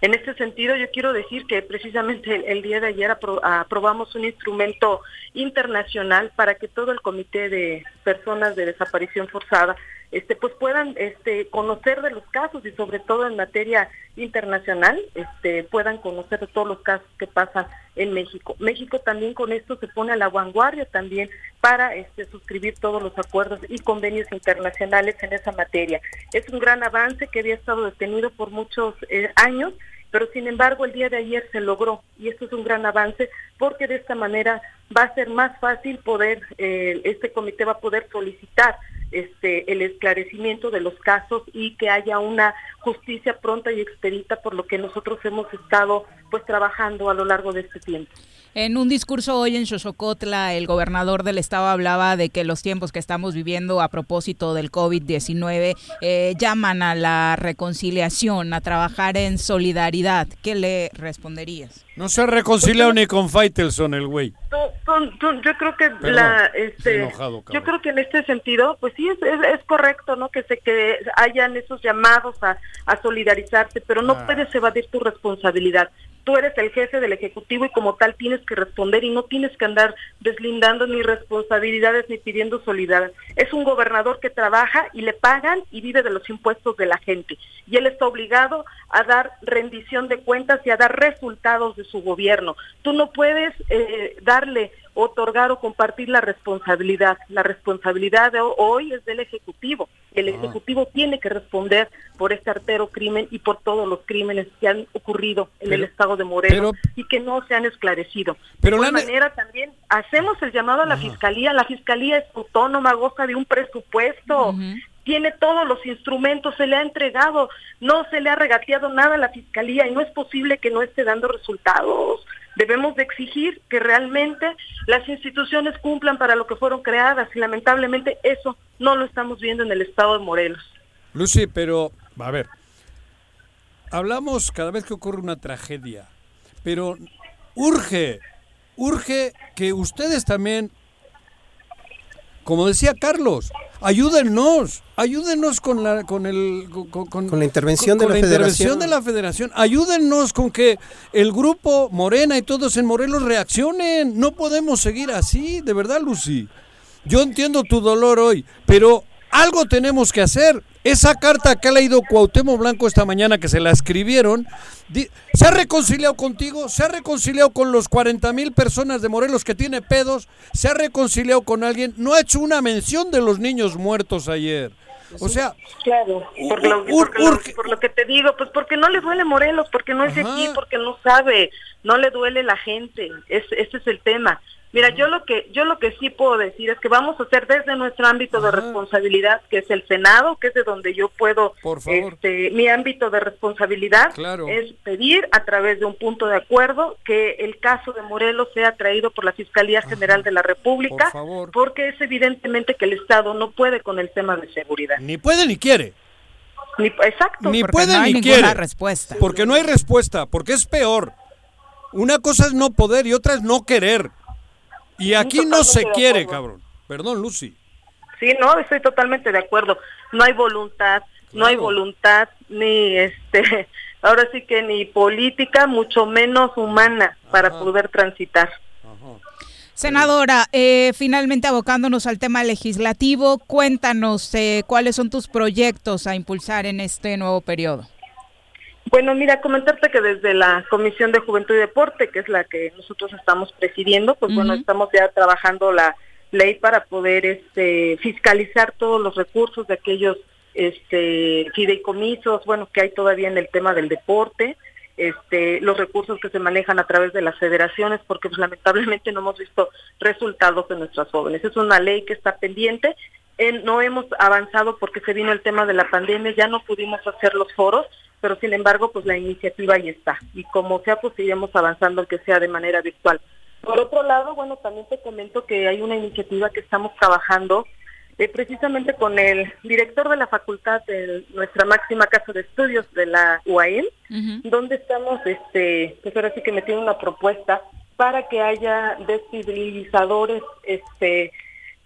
En este sentido, yo quiero decir que precisamente el, día de ayer aprobamos un instrumento internacional para que todo el comité de personas de desaparición forzada este pues puedan este conocer de los casos y sobre todo en materia internacional este puedan conocer de todos los casos que pasan en México. México también con esto se pone a la vanguardia también para este suscribir todos los acuerdos y convenios internacionales en esa materia. Es un gran avance que había estado detenido por muchos eh, años pero sin embargo el día de ayer se logró y esto es un gran avance porque de esta manera va a ser más fácil poder, eh, este comité va a poder solicitar este, el esclarecimiento de los casos y que haya una justicia pronta y expedita por lo que nosotros hemos estado pues trabajando a lo largo de este tiempo. En un discurso hoy en Xochocotla, el gobernador del estado hablaba de que los tiempos que estamos viviendo a propósito del COVID-19 eh, llaman a la reconciliación, a trabajar en solidaridad. ¿Qué le responderías? No se ha reconciliado ni con Faitelson el güey. yo creo que la, este, yo creo que en este sentido, pues sí es, es, correcto, ¿no? Que se que hayan esos llamados a, a solidarizarse, pero no ah. puedes evadir tu responsabilidad tú eres el jefe del Ejecutivo y como tal tienes que responder y no tienes que andar deslindando ni responsabilidades ni pidiendo solidaridad. Es un gobernador que trabaja y le pagan y vive de los impuestos de la gente. Y él está obligado a dar rendición de cuentas y a dar resultados de su gobierno. Tú no puedes eh, darle otorgar o compartir la responsabilidad. La responsabilidad de hoy es del Ejecutivo. El ah. Ejecutivo tiene que responder por este artero crimen y por todos los crímenes que han ocurrido en el estado de Morelos y que no se han esclarecido. Pero de alguna manera también hacemos el llamado a la Fiscalía. La Fiscalía es autónoma, goza de un presupuesto. tiene todos los instrumentos, se le ha entregado, no se le ha regateado nada a la Fiscalía y no es posible que no esté dando resultados. Debemos de exigir que realmente las instituciones cumplan para lo que fueron creadas y lamentablemente eso no lo estamos viendo en el estado de Morelos. Lucy, pero, a ver, hablamos cada vez que ocurre una tragedia, pero urge, urge que ustedes también, como decía Carlos, ayúdennos, ayúdennos con la con el con, la intervención de la, intervención de la federación, ayúdennos con que el grupo Morena y todos en Morelos reaccionen. No podemos seguir así, de verdad, Lucy. Yo entiendo tu dolor hoy, pero algo tenemos que hacer. Esa carta que ha leído Cuauhtémoc Blanco esta mañana que se la escribieron, se ha reconciliado contigo, se ha reconciliado con los 40 mil personas de Morelos que tiene pedos, se ha reconciliado con alguien, no ha hecho una mención de los niños muertos ayer. O sea, claro, por lo, por lo, que te digo, pues porque no le duele Morelos, porque no es de aquí, porque no sabe, no le duele la gente, es, ese es el tema. Mira, yo lo que yo lo que sí puedo decir es que vamos a hacer desde nuestro ámbito de responsabilidad, que es el Senado, que es de donde yo puedo, este, mi ámbito de responsabilidad es pedir a través de un punto de acuerdo que el caso de Morelos sea traído por la Fiscalía General de la República, porque es evidentemente que el Estado no puede con el tema de seguridad. Ni puede ni quiere. Ni, exacto. Ni puede no hay ni quiere. respuesta. Porque no hay respuesta, porque es peor. Una cosa es no poder y otra es no querer. Y aquí no se quiere, cabrón. Perdón, Lucy. Sí, no, estoy totalmente de acuerdo. No hay voluntad, no hay voluntad ni este, ahora sí que ni política, mucho menos humana para poder transitar. Senadora, eh, finalmente abocándonos al tema legislativo, cuéntanos eh, cuáles son tus proyectos a impulsar en este nuevo periodo. Bueno, mira, comentarte que desde la Comisión de Juventud y Deporte, que es la que nosotros estamos presidiendo, pues bueno, estamos ya trabajando la ley para poder este, fiscalizar todos los recursos de aquellos este, fideicomisos, bueno, que hay todavía en el tema del deporte, este, los recursos que se manejan a través de las federaciones, porque pues, lamentablemente no hemos visto resultados de nuestras jóvenes. Es una ley que está pendiente, no hemos avanzado porque se vino el tema de la pandemia, ya no pudimos hacer los foros, pero sin embargo, pues la iniciativa ahí está. Y como sea, pues seguiremos avanzando, aunque sea de manera virtual. Por otro lado, bueno, también te comento que hay una iniciativa que estamos trabajando eh, precisamente con el director de la facultad de nuestra máxima casa de estudios de la UAM, donde estamos, este, pues ahora sí que metiendo una propuesta para que haya desfidelizadores, este,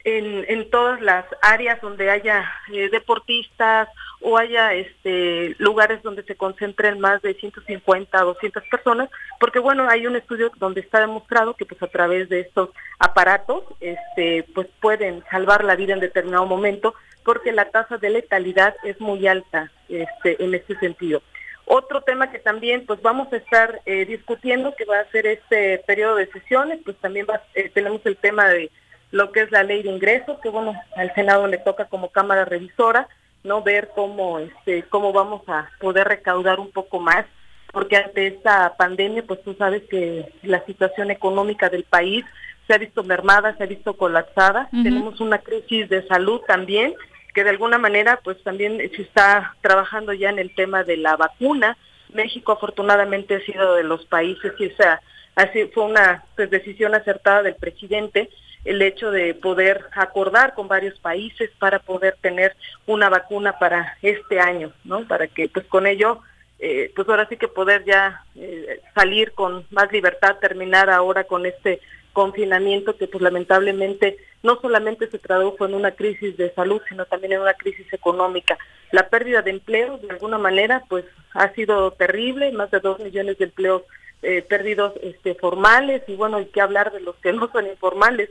en, en todas las áreas donde haya eh, deportistas o haya este lugares donde se concentren más de 150 a 200 personas, porque bueno, hay un estudio donde está demostrado que pues a través de estos aparatos este pues pueden salvar la vida en determinado momento porque la tasa de letalidad es muy alta este en este sentido. Otro tema que también pues vamos a estar eh, discutiendo que va a ser este periodo de sesiones, pues también va, eh, tenemos el tema de lo que es la ley de ingresos, que bueno, al Senado le toca como Cámara Revisora, ¿no? Ver cómo, este, cómo vamos a poder recaudar un poco más, porque ante esta pandemia, pues tú sabes que la situación económica del país se ha visto mermada, se ha visto colapsada, tenemos una crisis de salud también, que de alguna manera pues también se está trabajando ya en el tema de la vacuna. México afortunadamente ha sido de los países que sea, así fue una pues, decisión acertada del presidente el hecho de poder acordar con varios países para poder tener una vacuna para este año, ¿no? Para que pues con ello, eh, pues ahora sí que poder ya eh, salir con más libertad, terminar ahora con este confinamiento que pues lamentablemente no solamente se tradujo en una crisis de salud, sino también en una crisis económica. La pérdida de empleos, de alguna manera, pues ha sido terrible, más de dos millones de empleos eh, perdidos este, formales y bueno, hay que hablar de los que no son informales.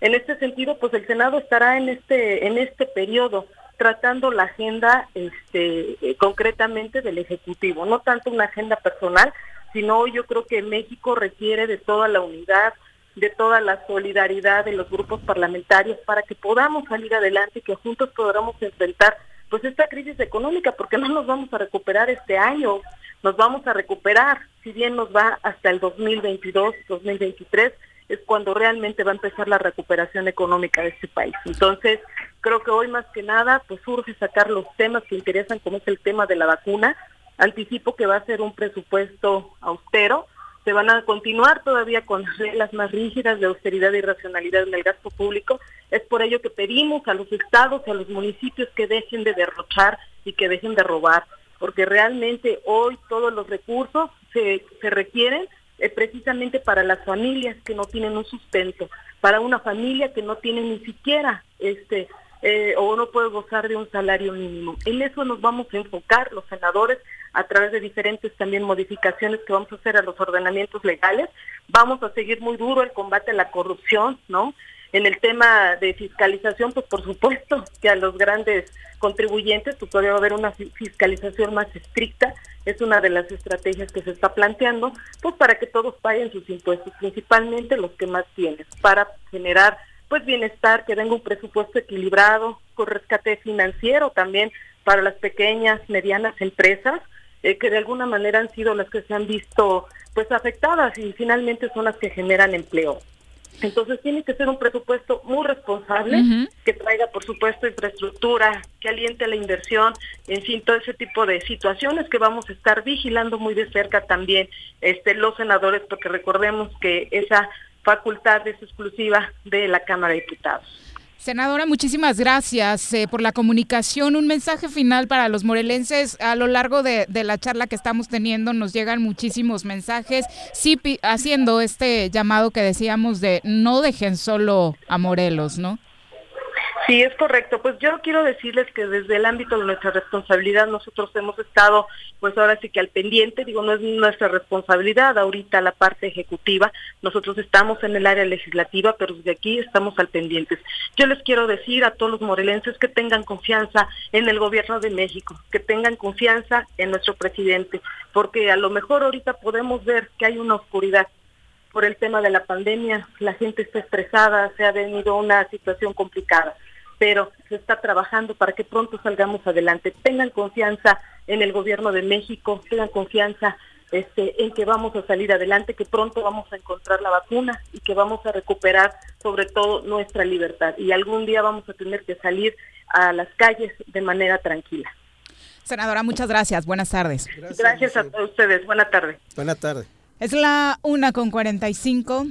En este sentido, pues el Senado estará en este en este periodo tratando la agenda este, eh, concretamente del Ejecutivo, no tanto una agenda personal, sino yo creo que México requiere de toda la unidad, de toda la solidaridad de los grupos parlamentarios para que podamos salir adelante y que juntos podamos enfrentar pues esta crisis económica, porque no nos vamos a recuperar este año, nos vamos a recuperar, si bien nos va hasta el 2022, 2023, es cuando realmente va a empezar la recuperación económica de este país. Entonces, creo que hoy más que nada, pues urge sacar los temas que interesan, como es el tema de la vacuna. Anticipo que va a ser un presupuesto austero, se van a continuar todavía con reglas más rígidas de austeridad y racionalidad en el gasto público. Es por ello que pedimos a los estados a los municipios que dejen de derrochar y que dejen de robar, porque realmente hoy todos los recursos se, se requieren eh, precisamente para las familias que no tienen un sustento, para una familia que no tiene ni siquiera este eh, o no puede gozar de un salario mínimo. En eso nos vamos a enfocar los senadores a través de diferentes también modificaciones que vamos a hacer a los ordenamientos legales. Vamos a seguir muy duro el combate a la corrupción, ¿no? En el tema de fiscalización, pues por supuesto que a los grandes contribuyentes, pues todavía va a haber una fiscalización más estricta, es una de las estrategias que se está planteando, pues para que todos paguen sus impuestos, principalmente los que más tienen, para generar pues bienestar, que venga un presupuesto equilibrado, con rescate financiero también para las pequeñas, medianas empresas, eh, que de alguna manera han sido las que se han visto pues afectadas y finalmente son las que generan empleo. Entonces tiene que ser un presupuesto muy responsable, que traiga, por supuesto, infraestructura, que aliente la inversión, en fin, todo ese tipo de situaciones que vamos a estar vigilando muy de cerca también este, los senadores, porque recordemos que esa facultad es exclusiva de la Cámara de Diputados. Senadora, muchísimas gracias eh, por la comunicación. Un mensaje final para los morelenses. A lo largo de, de, la charla que estamos teniendo nos llegan muchísimos mensajes, sí haciendo este llamado que decíamos de no dejen solo a Morelos, ¿no? Sí, es correcto. Pues yo quiero decirles que desde el ámbito de nuestra responsabilidad nosotros hemos estado, pues ahora sí que al pendiente, digo, no es nuestra responsabilidad ahorita la parte ejecutiva, nosotros estamos en el área legislativa, pero desde aquí estamos al pendiente. Yo les quiero decir a todos los morelenses que tengan confianza en el gobierno de México, que tengan confianza en nuestro presidente, porque a lo mejor ahorita podemos ver que hay una oscuridad, por el tema de la pandemia, la gente está estresada, se ha venido una situación complicada pero se está trabajando para que pronto salgamos adelante. Tengan confianza en el gobierno de México, tengan confianza este, en que vamos a salir adelante, que pronto vamos a encontrar la vacuna y que vamos a recuperar sobre todo nuestra libertad. Y algún día vamos a tener que salir a las calles de manera tranquila. Senadora, muchas gracias. Buenas tardes. Gracias, a ustedes. Buenas tardes. Buenas tardes. Es la una con 45.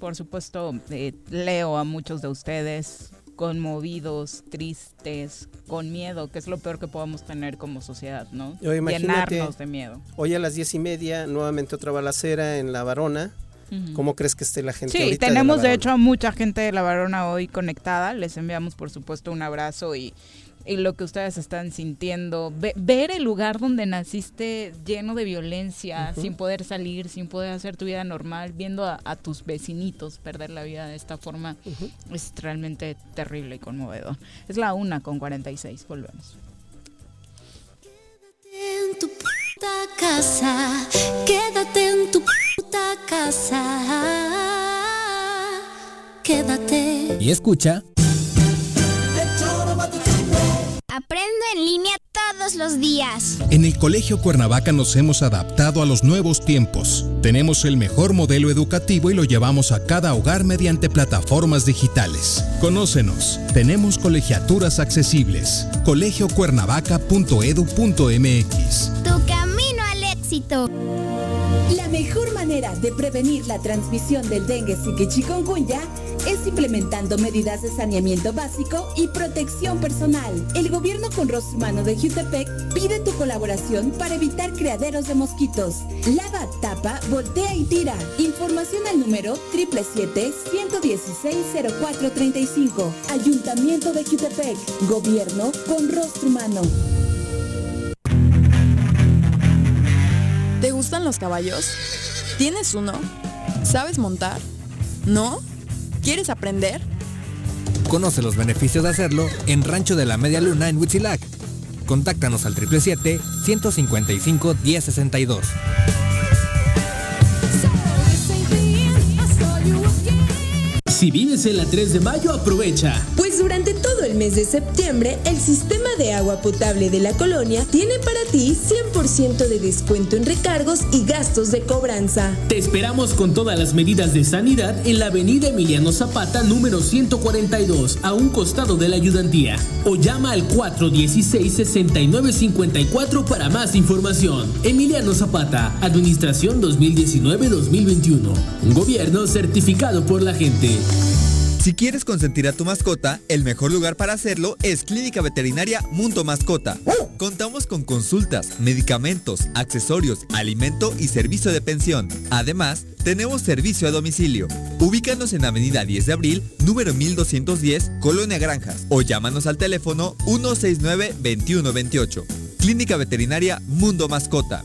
Por supuesto, eh, leo a muchos de ustedes conmovidos, tristes, con miedo, que es lo peor que podemos tener como sociedad, ¿no? Llenarnos de miedo. Hoy a las diez y media, nuevamente otra balacera en La Varona. ¿Cómo crees que esté la gente? Sí, tenemos de, de hecho a mucha gente de La Varona hoy conectada. Les enviamos, por supuesto, un abrazo y y lo que ustedes están sintiendo, ver el lugar donde naciste lleno de violencia, sin poder salir, sin poder hacer tu vida normal, viendo a, tus vecinitos perder la vida de esta forma, es realmente terrible y conmovedor. Es la una con 46, volvemos. Quédate en tu puta casa, quédate en tu puta casa, quédate. Y escucha. Aprendo en línea todos los días. En el Colegio Cuernavaca nos hemos adaptado a los nuevos tiempos. Tenemos el mejor modelo educativo y lo llevamos a cada hogar mediante plataformas digitales. Conócenos. Tenemos colegiaturas accesibles. colegiocuernavaca.edu.mx. Tu camino al éxito. La mejor manera de prevenir la transmisión del dengue, y chikungunya es implementando medidas de saneamiento básico y protección personal. El gobierno con rostro humano de Jutepec pide tu colaboración para evitar criaderos de mosquitos. Lava, tapa, voltea y tira. Información al número 777-116-0435. Ayuntamiento de Jutepec. Gobierno con rostro humano. ¿Te gustan los caballos? ¿Tienes uno? ¿Sabes montar? ¿No? ¿Quieres aprender? Conoce los beneficios de hacerlo en Rancho de la Media Luna en Huitzilac. Contáctanos al 777-155-1062. Si vives en la 3 de mayo, aprovecha. Pues durante todo el mes de septiembre, el sistema de agua potable de la colonia tiene para ti 100% de descuento en recargos y gastos de cobranza. Te esperamos con todas las medidas de sanidad en la avenida Emiliano Zapata número 142, a un costado de la ayudantía. O llama al 416-6954 para más información. Emiliano Zapata, Administración 2019-2021. Un gobierno certificado por la gente. Si quieres consentir a tu mascota, el mejor lugar para hacerlo es Clínica Veterinaria Mundo Mascota. Contamos con consultas, medicamentos, accesorios, alimento y servicio de pensión. Además, tenemos servicio a domicilio. Ubícanos en Avenida 10 de Abril, número 1210, Colonia Granjas, o llámanos al teléfono 169-2128. Clínica Veterinaria Mundo Mascota.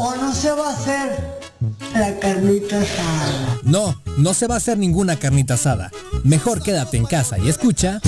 o no se va a hacer la carnita asada? No, no se va a hacer ninguna carnita asada. Mejor quédate en casa y escucha...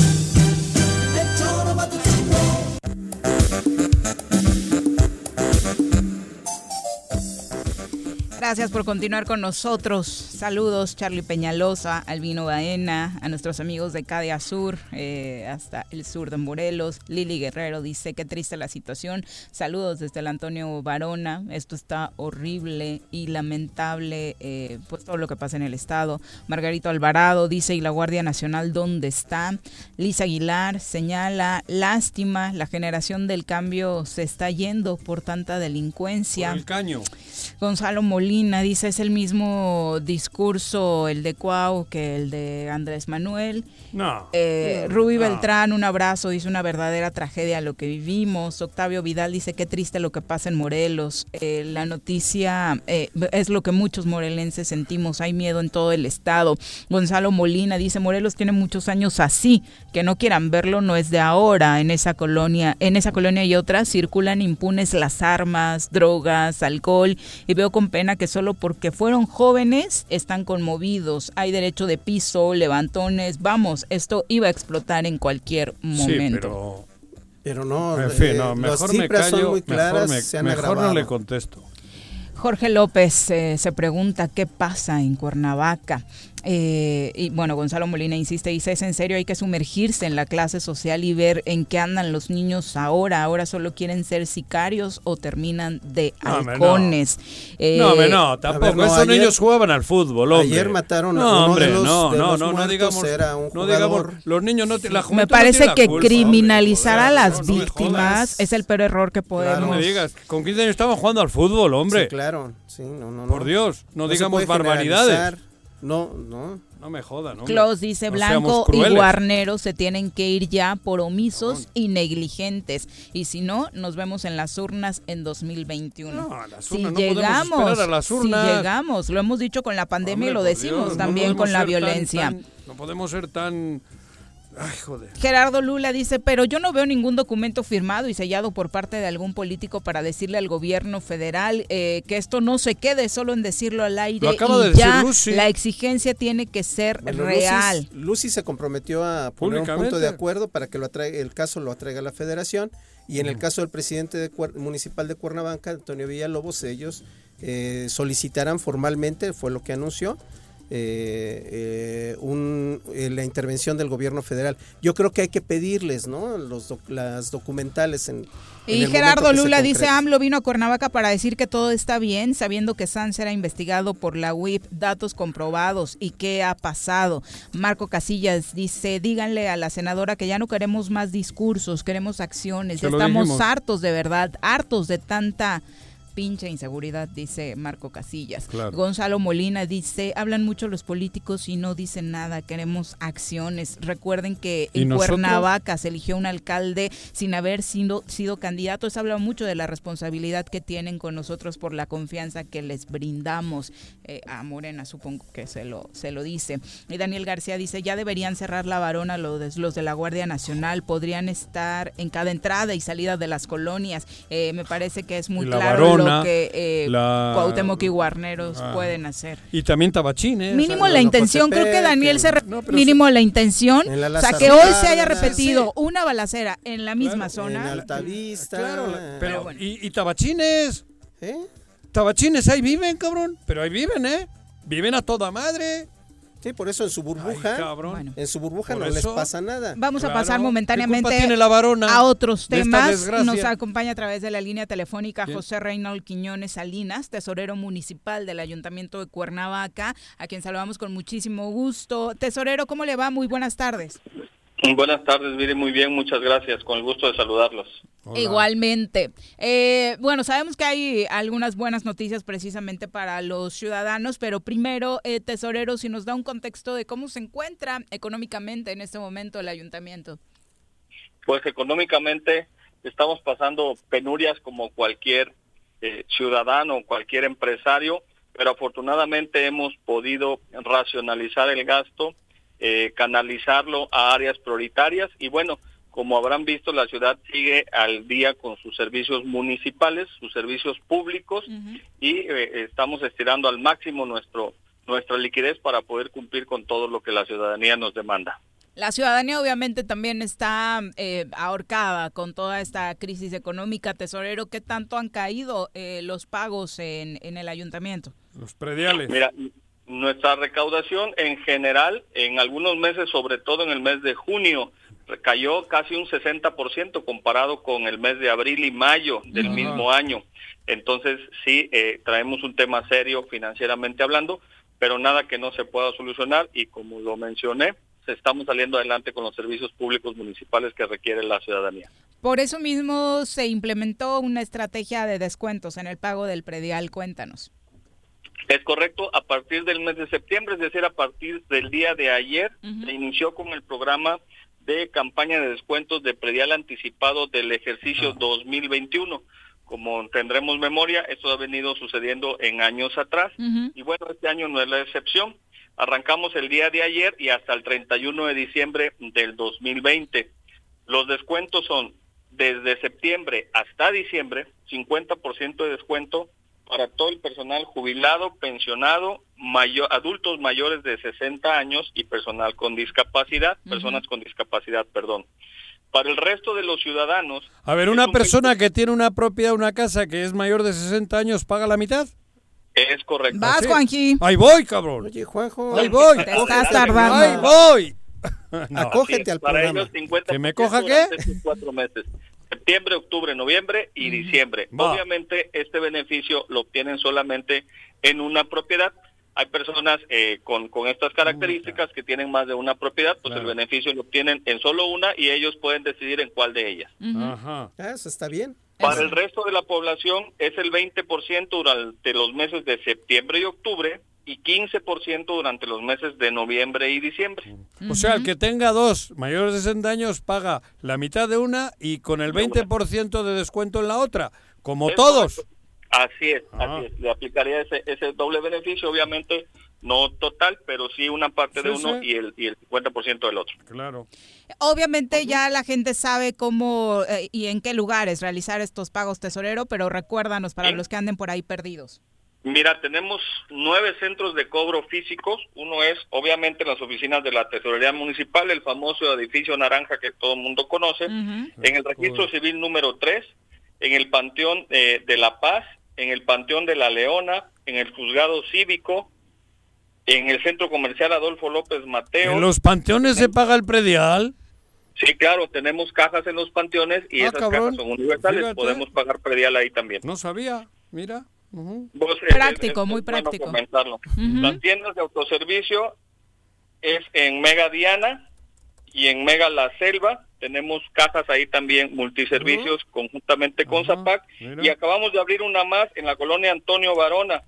Gracias por continuar con nosotros. Saludos, Charlie Peñalosa, Albino Baena, a nuestros amigos de Cadea Sur, eh, hasta el sur de Morelos. Lili Guerrero dice, qué triste la situación. Saludos desde el Antonio Varona. Esto está horrible y lamentable, eh, pues todo lo que pasa en el estado. Margarito Alvarado dice, ¿y la Guardia Nacional dónde está? Lisa Aguilar señala, lástima, la generación del cambio se está yendo por tanta delincuencia. Por el caño. Gonzalo Molina dice es el mismo discurso el de Cuau que el de Andrés Manuel. No. Eh, Ruby Beltrán, un abrazo, dice una verdadera tragedia lo que vivimos. Octavio Vidal dice qué triste lo que pasa en Morelos. Eh, la noticia eh, es lo que muchos morelenses sentimos, hay miedo en todo el estado. Gonzalo Molina dice Morelos tiene muchos años así, que no quieran verlo no es de ahora. En esa colonia, en esa colonia y otras circulan impunes las armas, drogas, alcohol y veo con pena que solo porque fueron jóvenes están conmovidos. Hay derecho de piso, levantones, vamos, esto iba a explotar en cualquier momento. pero... no, En fin, no, eh, mejor las me callo, son muy claras, mejor, me- se han mejor no le contesto. Jorge López eh, se pregunta qué pasa en Cuernavaca. Eh, y bueno, Gonzalo Molina insiste, dice, es en serio, hay que sumergirse en la clase social y ver en qué andan los niños ahora. Ahora solo quieren ser sicarios o terminan de No, hombre, no. halcones. Eh, no, tampoco. a ver, no, Esos ayer- niños jugaban al fútbol, hombre. ayer mataron a no, uno hombre, de los- no, de no, los no, no digamos, era un no digamos, jugador. los niños no, la juventud Me no parece tiene que culpa, criminalizar hombre, a las víctimas es el peor error que podemos. No me digas, con 15 años estaban jugando al fútbol, hombre. Sí, claro, sí, no, no, no. Por Dios, no, digamos barbaridades. generalizar. No, no. No me jodan, hombre. Klaus dice No Blanco y. Guarnero se tienen que ir ya por omisos y negligentes. Y si no, nos vemos en las urnas en 2021. No, las si urnas, no podemos llegamos, a las urnas. si llegamos, lo hemos dicho con la pandemia y Hombre, lo por decimos Dios, no también con la ser tan- violencia. tan- no podemos ser tan... Ay, joder. Gerardo Lula dice, pero yo no veo ningún documento firmado y sellado por parte de algún político para decirle al gobierno federal eh, que esto no se quede solo en decirlo al aire Lo acaba y de decir ya Lucy. la exigencia tiene que ser Bueno, real. Lucy, Lucy se comprometió a poner un punto de acuerdo para que lo atraiga, el caso lo atraiga a la federación y en el caso del presidente de municipal de Cuernavaca, Antonio Villalobos, ellos eh, solicitarán formalmente, fue lo que anunció, eh, eh, la intervención del gobierno federal. Yo creo que hay que pedirles, ¿no? Los las documentales en, y Gerardo Lula dice, AMLO vino a Cuernavaca para decir que todo está bien, sabiendo que Sanz era investigado por la UIP, datos comprobados y qué ha pasado. Marco Casillas dice, díganle a la senadora que ya no queremos más discursos, queremos acciones, estamos hartos de verdad, hartos de tanta pinche inseguridad, dice Marco Casillas. Gonzalo Molina dice, hablan mucho los políticos y no dicen nada, queremos acciones. Recuerden que en Cuernavaca se eligió un alcalde sin haber sido, sido candidato. Eso habla mucho de la responsabilidad que tienen con nosotros por la confianza que les brindamos. Eh, a Morena supongo que se lo, se lo dice. Y Daniel García dice, ya deberían cerrar la varona los, los de la Guardia Nacional, podrían estar en cada entrada y salida de las colonias. Eh, me parece que es muy claro lo que eh, Cuauhtémoc y Guarneros ah. pueden hacer. Y también Tabachines. Mínimo la intención, creo que Daniel se... mínimo la intención, o sea, que hoy se haya repetido una balacera en la misma zona. En Altavista. Claro, pero, y, y Tabachines. ¿Eh? Tabachines ahí viven, cabrón. Pero ahí viven, ¿eh? Viven a toda madre. Sí, por eso en su burbuja, en su burbuja no les pasa nada. Vamos a pasar momentáneamente a otros temas. Nos acompaña a través de la línea telefónica José Reynold Quiñones Salinas, tesorero municipal del Ayuntamiento de Cuernavaca, a quien saludamos con muchísimo gusto. Tesorero, ¿cómo le va? Muy buenas tardes. Buenas tardes, mire, muy bien, muchas gracias, con el gusto de saludarlos. Igualmente. Eh, bueno, sabemos que hay algunas buenas noticias precisamente para los ciudadanos, pero primero, eh, tesorero, si nos da un contexto de cómo se encuentra económicamente en este momento el ayuntamiento. Pues económicamente estamos pasando penurias como cualquier eh, ciudadano, cualquier empresario, pero afortunadamente hemos podido racionalizar el gasto eh, canalizarlo a áreas prioritarias y bueno, como habrán visto, la ciudad sigue al día con sus servicios municipales, sus servicios públicos y eh, estamos estirando al máximo nuestro nuestra liquidez para poder cumplir con todo lo que la ciudadanía nos demanda. La ciudadanía obviamente también está eh, ahorcada con toda esta crisis económica. Tesorero, ¿qué tanto han caído los pagos en, en el ayuntamiento? Los prediales. Mira, nuestra recaudación en general, en algunos meses, sobre todo en el mes de junio, cayó casi un 60% comparado con el mes de abril y mayo del mismo año. Entonces, sí, eh, traemos un tema serio financieramente hablando, pero nada que no se pueda solucionar y como lo mencioné, estamos saliendo adelante con los servicios públicos municipales que requiere la ciudadanía. Por eso mismo se implementó una estrategia de descuentos en el pago del predial. Cuéntanos. Es correcto, a partir del mes de septiembre, es decir, a partir del día de ayer, se inició con el programa de campaña de descuentos de predial anticipado del ejercicio 2021. Como tendremos memoria, esto ha venido sucediendo en años atrás y bueno, este año no es la excepción. Arrancamos el día de ayer y hasta el 31 de diciembre del 2020. Los descuentos son desde septiembre hasta diciembre, 50% de descuento para todo el personal jubilado, pensionado, mayor, adultos mayores de 60 años y personal con discapacidad, personas con discapacidad, perdón. Para el resto de los ciudadanos... A ver, una persona que tiene una propiedad, una casa que es mayor de 60 años, ¿paga la mitad? Es correcto. Vas, Juanji. Ahí voy, cabrón. Oye, Juanjo. Ahí voy. Te estás tardando. Ahí voy. Acógete al para programa. Ellos 50 ¿Que me coja qué? Cuatro meses septiembre, octubre, noviembre y diciembre. Obviamente este beneficio lo obtienen solamente en una propiedad. Hay personas eh, con, con estas características que tienen más de una propiedad, pues el beneficio lo obtienen en solo una y ellos pueden decidir en cuál de ellas. Ajá. Ah, eso está bien. Para el resto de la población es el 20% durante los meses de septiembre y octubre y 15% durante los meses de noviembre y diciembre. O sea, el que tenga dos mayores de 60 años paga la mitad de una y con el 20% de descuento en la otra, como todos. Así es, así es. Le aplicaría ese, ese doble beneficio, obviamente no total, pero sí una parte de uno y el y el 50% del otro. Claro. Obviamente ya la gente sabe cómo eh, y en qué lugares realizar estos pagos tesorero, pero recuérdanos para los que anden por ahí perdidos. Mira, tenemos nueve centros de cobro físicos. Uno es, obviamente, las oficinas de la Tesorería Municipal, el famoso edificio naranja que todo el mundo conoce. En el registro civil número 3, en el Panteón eh, de La Paz, en el Panteón de la Leona, en el Juzgado Cívico, en el Centro Comercial Adolfo López Mateo. ¿En los panteones se paga el predial? Sí, claro, tenemos cajas en los panteones y ah, esas cajas son universales, podemos pagar predial ahí también. No sabía, mira. Pues, práctico, muy práctico. Las tiendas de autoservicio es en Mega Diana y en Mega La Selva. Tenemos cajas ahí también, multiservicios, conjuntamente con Zapac. Y acabamos de abrir una más en la colonia Antonio Varona.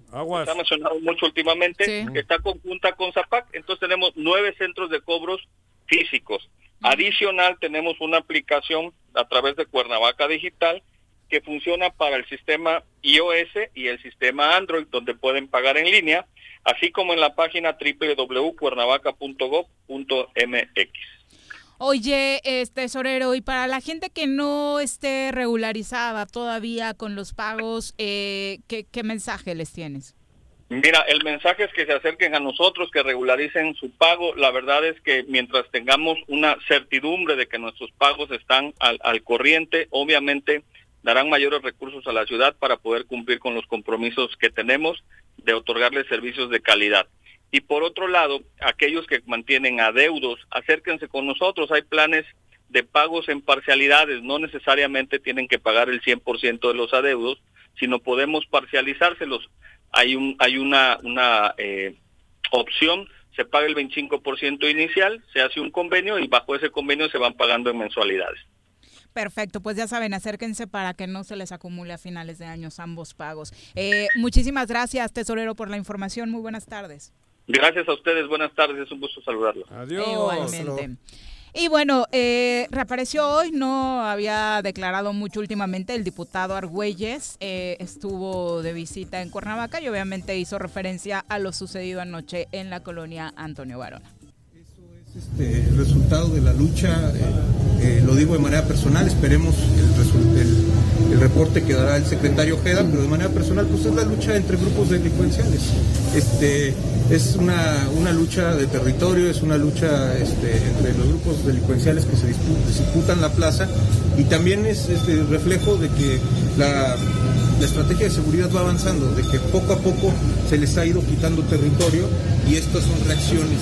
Se ha mencionado mucho últimamente, que está conjunta con Zapac. Entonces tenemos nueve centros de cobros físicos. Adicional, tenemos una aplicación a través de Cuernavaca Digital que funciona para el sistema iOS y el sistema Android, donde pueden pagar en línea, así como en la página www.cuernavaca.gov.mx. Oye, este tesorero, y para la gente que no esté regularizada todavía con los pagos, eh, ¿qué, ¿qué mensaje les tienes? Mira, el mensaje es que se acerquen a nosotros, que regularicen su pago. La verdad es que mientras tengamos una certidumbre de que nuestros pagos están al, al corriente, obviamente darán mayores recursos a la ciudad para poder cumplir con los compromisos que tenemos de otorgarles servicios de calidad. Y por otro lado, aquellos que mantienen adeudos, acérquense con nosotros. Hay planes de pagos en parcialidades, no necesariamente tienen que pagar el 100% de los adeudos, sino podemos parcializárselos. Hay, un, hay una, una eh, opción, se paga el 25% inicial, se hace un convenio y bajo ese convenio se van pagando en mensualidades. Perfecto, pues ya saben, acérquense para que no se les acumule a finales de años ambos pagos. Eh, muchísimas gracias, tesorero, por la información. Muy buenas tardes. Gracias a ustedes, buenas tardes, es un gusto saludarlos. Adiós. Igualmente. Y bueno, eh, reapareció hoy, no había declarado mucho últimamente el diputado Argüelles, eh, estuvo de visita en Cuernavaca y obviamente hizo referencia a lo sucedido anoche en la colonia Antonio Barona. Este, el resultado de la lucha, eh, eh, lo digo de manera personal, esperemos el, reporte que dará el secretario Ojeda, pero de manera personal, pues es la lucha entre grupos delincuenciales. Este, es una, una lucha de territorio, es una lucha este, entre los grupos delincuenciales que se disputan, la plaza y también es este, reflejo de que la la estrategia de seguridad va avanzando, de que poco a poco se les ha ido quitando territorio y estas son reacciones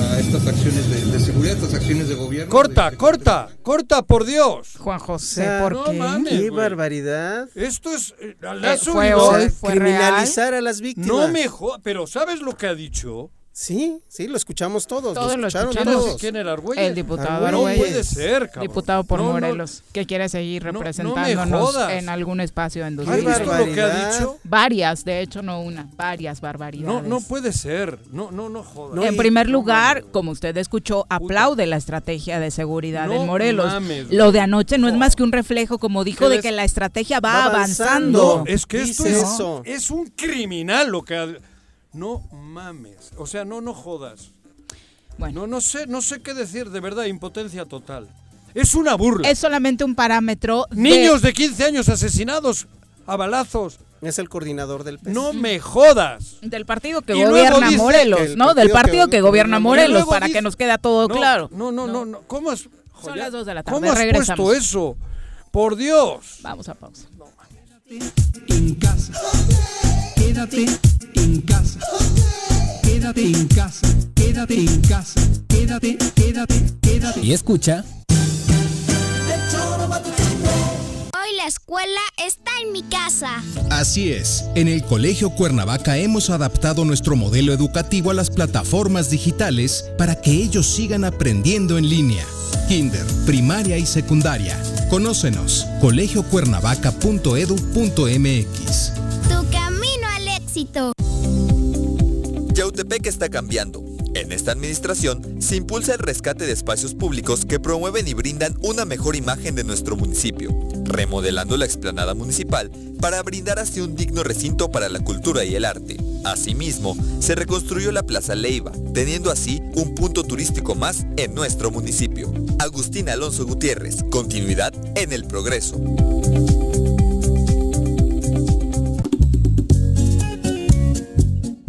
a, estas acciones de, seguridad, estas acciones de gobierno. Corta, corta, corta, por Dios. Juan José, ¿por qué? qué barbaridad. Esto es... Eh, eh, fue hoy, fue criminalizar a las víctimas. No mejor, pero ¿sabes lo que ha dicho? Sí, sí, lo escuchamos todos. Todos lo, escucharon todos. ¿Quién era Argüelles? El diputado Argüelles. No puede ser, cabrón. Diputado por Morelos, que quiere seguir representándonos en algún espacio en 2020. ¿Has lo que ha dicho? Varias, de hecho no una, varias barbaridades. No, no puede ser. No, no, no jodas. en primer lugar, como usted escuchó, aplaude la estrategia de seguridad en Morelos. lo de anoche no, es más que un reflejo, como dijo, de que la estrategia va, avanzando. No, es que esto es, es un criminal lo que ha no mames. O sea, no, no jodas. Bueno. No, no sé, no sé qué decir, de verdad, impotencia total. Es una burla. Es solamente un parámetro. Niños de 15 años asesinados a balazos. Es el coordinador del No me jodas. Del partido que gobierna Morelos, ¿no? Del partido que, gobierna Morelos, para que nos quede todo claro. No, no, no, no. ¿Cómo es? Son las dos de la tarde. ¿Cómo has puesto eso? Por Dios. Vamos a pausa. en casa. Quédate en casa. Quédate en casa. Quédate en casa. Quédate, quédate, quédate. Y escucha. Hoy la escuela está en mi casa. Así es, en el Colegio Cuernavaca hemos adaptado nuestro modelo educativo a las plataformas digitales para que ellos sigan aprendiendo en línea. Kinder, primaria y secundaria. Conócenos, colegiocuernavaca.edu.mx. Éxito. Yautepec está cambiando. En esta administración se impulsa el rescate de espacios públicos que promueven y brindan una mejor imagen de nuestro municipio, remodelando la explanada municipal para brindar así un digno recinto para la cultura y el arte. Asimismo, se reconstruyó la Plaza Leiva, teniendo así un punto turístico más en nuestro municipio. Agustín Alonso Gutiérrez, continuidad en el progreso.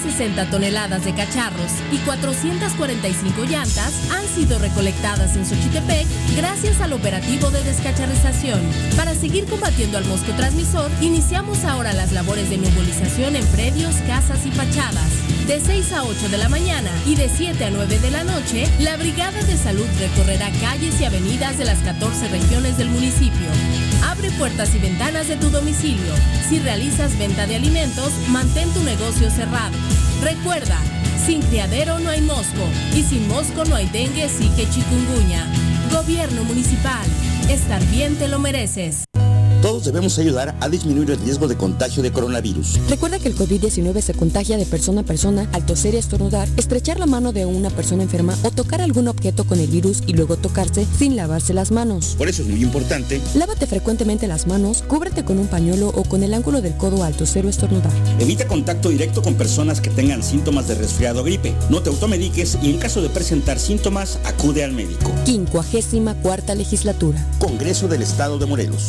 Más de 60 toneladas de cacharros y 445 llantas han sido recolectadas en Xochitepec gracias al operativo de descacharización. Para seguir combatiendo al mosco transmisor, iniciamos ahora las labores de nebulización en predios, casas y fachadas. De 6 a 8 de la mañana y de 7 a 9 de la noche, la Brigada de Salud recorrerá calles y avenidas de las 14 regiones del municipio. Abre puertas y ventanas de tu domicilio. Si realizas venta de alimentos, mantén tu negocio cerrado. Recuerda, sin criadero no hay mosco y sin mosco no hay dengue, que chikungunya. Gobierno municipal, estar bien te lo mereces. Todos debemos ayudar a disminuir el riesgo de contagio de coronavirus. Recuerda que el COVID-19 se contagia de persona a persona al toser y estornudar, estrechar la mano de una persona enferma o tocar algún objeto con el virus y luego tocarse sin lavarse las manos. Por eso es muy importante. Lávate frecuentemente las manos, cúbrete con un pañuelo o con el ángulo del codo al toser o estornudar. Evita contacto directo con personas que tengan síntomas de resfriado o gripe. No te automediques y en caso de presentar síntomas, acude al médico. 54 legislatura. Congreso del Estado de Morelos.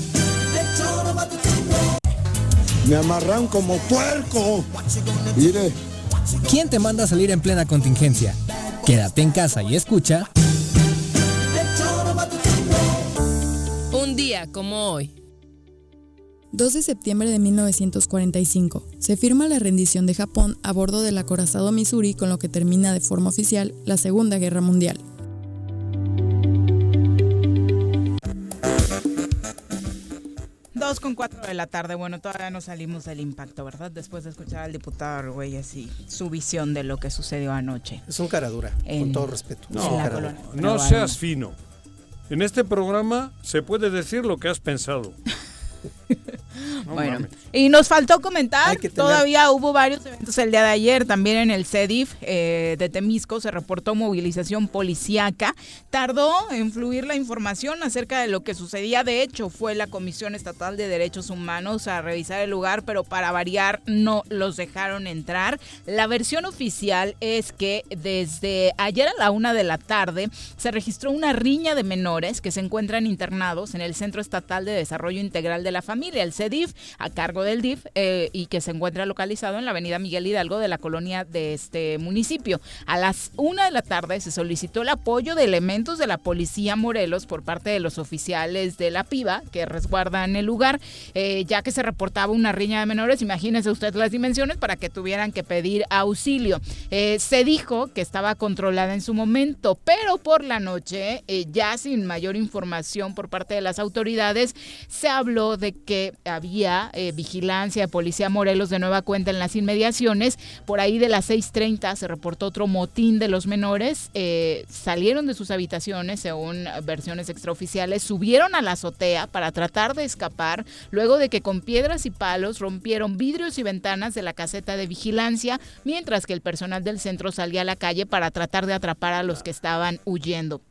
Me amarran como puerco. Mire. ¿Quién te manda a salir en plena contingencia? Quédate en casa y escucha. Un día como hoy. 2 de septiembre de 1945. Se firma la rendición de Japón a bordo del acorazado Missouri con lo que termina de forma oficial la Segunda Guerra Mundial. Dos con cuatro de la tarde. Bueno, todavía no salimos del impacto, ¿verdad? Después de escuchar al diputado Argüelles y su visión de lo que sucedió anoche. Es un cara dura, con todo respeto. No, no seas fino. En este programa se puede decir lo que has pensado. bueno, y nos faltó comentar, todavía hubo varios eventos el día de ayer, también en el CEDIF eh, de Temisco se reportó movilización policíaca, tardó en fluir la información acerca de lo que sucedía, de hecho fue la Comisión Estatal de Derechos Humanos a revisar el lugar, pero para variar no los dejaron entrar. La versión oficial es que desde ayer a la una de la tarde se registró una riña de menores que se encuentran internados en el Centro Estatal de Desarrollo Integral de la Familia, el CEDIF, a cargo del DIF eh, y que se encuentra localizado en la avenida Miguel Hidalgo de la colonia de este municipio. A las una de la tarde se solicitó el apoyo de elementos de la policía Morelos por parte de los oficiales de la PIBA que resguardan el lugar, eh, ya que se reportaba una riña de menores. Imagínense usted las dimensiones para que tuvieran que pedir auxilio. Eh, se dijo que estaba controlada en su momento, pero por la noche, ya sin mayor información por parte de las autoridades, se habló de que había eh, vigilancia de Policía Morelos de nueva cuenta en las inmediaciones. Por ahí de las 6.30 se reportó otro motín de los menores. Eh, salieron de sus habitaciones, según versiones extraoficiales, subieron a la azotea para tratar de escapar, luego de que con piedras y palos rompieron vidrios y ventanas de la caseta de vigilancia, mientras que el personal del centro salía a la calle para tratar de atrapar a los que estaban huyendo.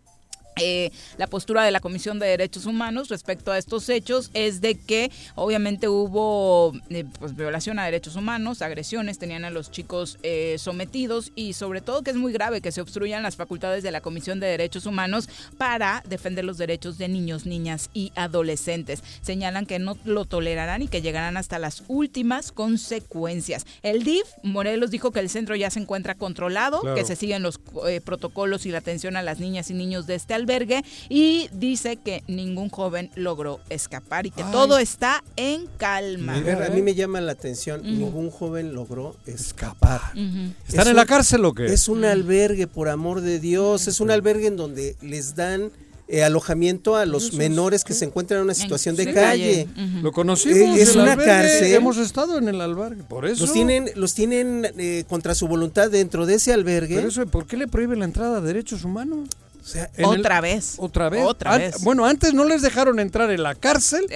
Eh, la postura de la Comisión de Derechos Humanos respecto a estos hechos es de que obviamente hubo eh, pues, violación a derechos humanos, agresiones, tenían a los chicos eh, sometidos y sobre todo que es muy grave que se obstruyan las facultades de la Comisión de Derechos Humanos para defender los derechos de niños, niñas y adolescentes. Señalan que no lo tolerarán y que llegarán hasta las últimas consecuencias. El DIF Morelos dijo que el centro ya se encuentra controlado, que se siguen los protocolos y la atención a las niñas y niños de este albergue y dice que ningún joven logró escapar y que todo está en calma. a mí me llama la atención, ningún joven logró escapar. ¿Están en la cárcel o qué? Es un albergue, por amor de Dios, es un albergue en donde les dan eh, alojamiento a los menores que se encuentran en una situación de calle. Lo conocimos. es una cárcel. Hemos estado en el albergue, por eso. Los tienen, los tienen eh, contra su voluntad dentro de ese albergue. Pero eso, ¿por qué le prohíbe la entrada a derechos humanos? Otra vez. Otra vez. Otra vez. Bueno, antes no les dejaron entrar en la cárcel.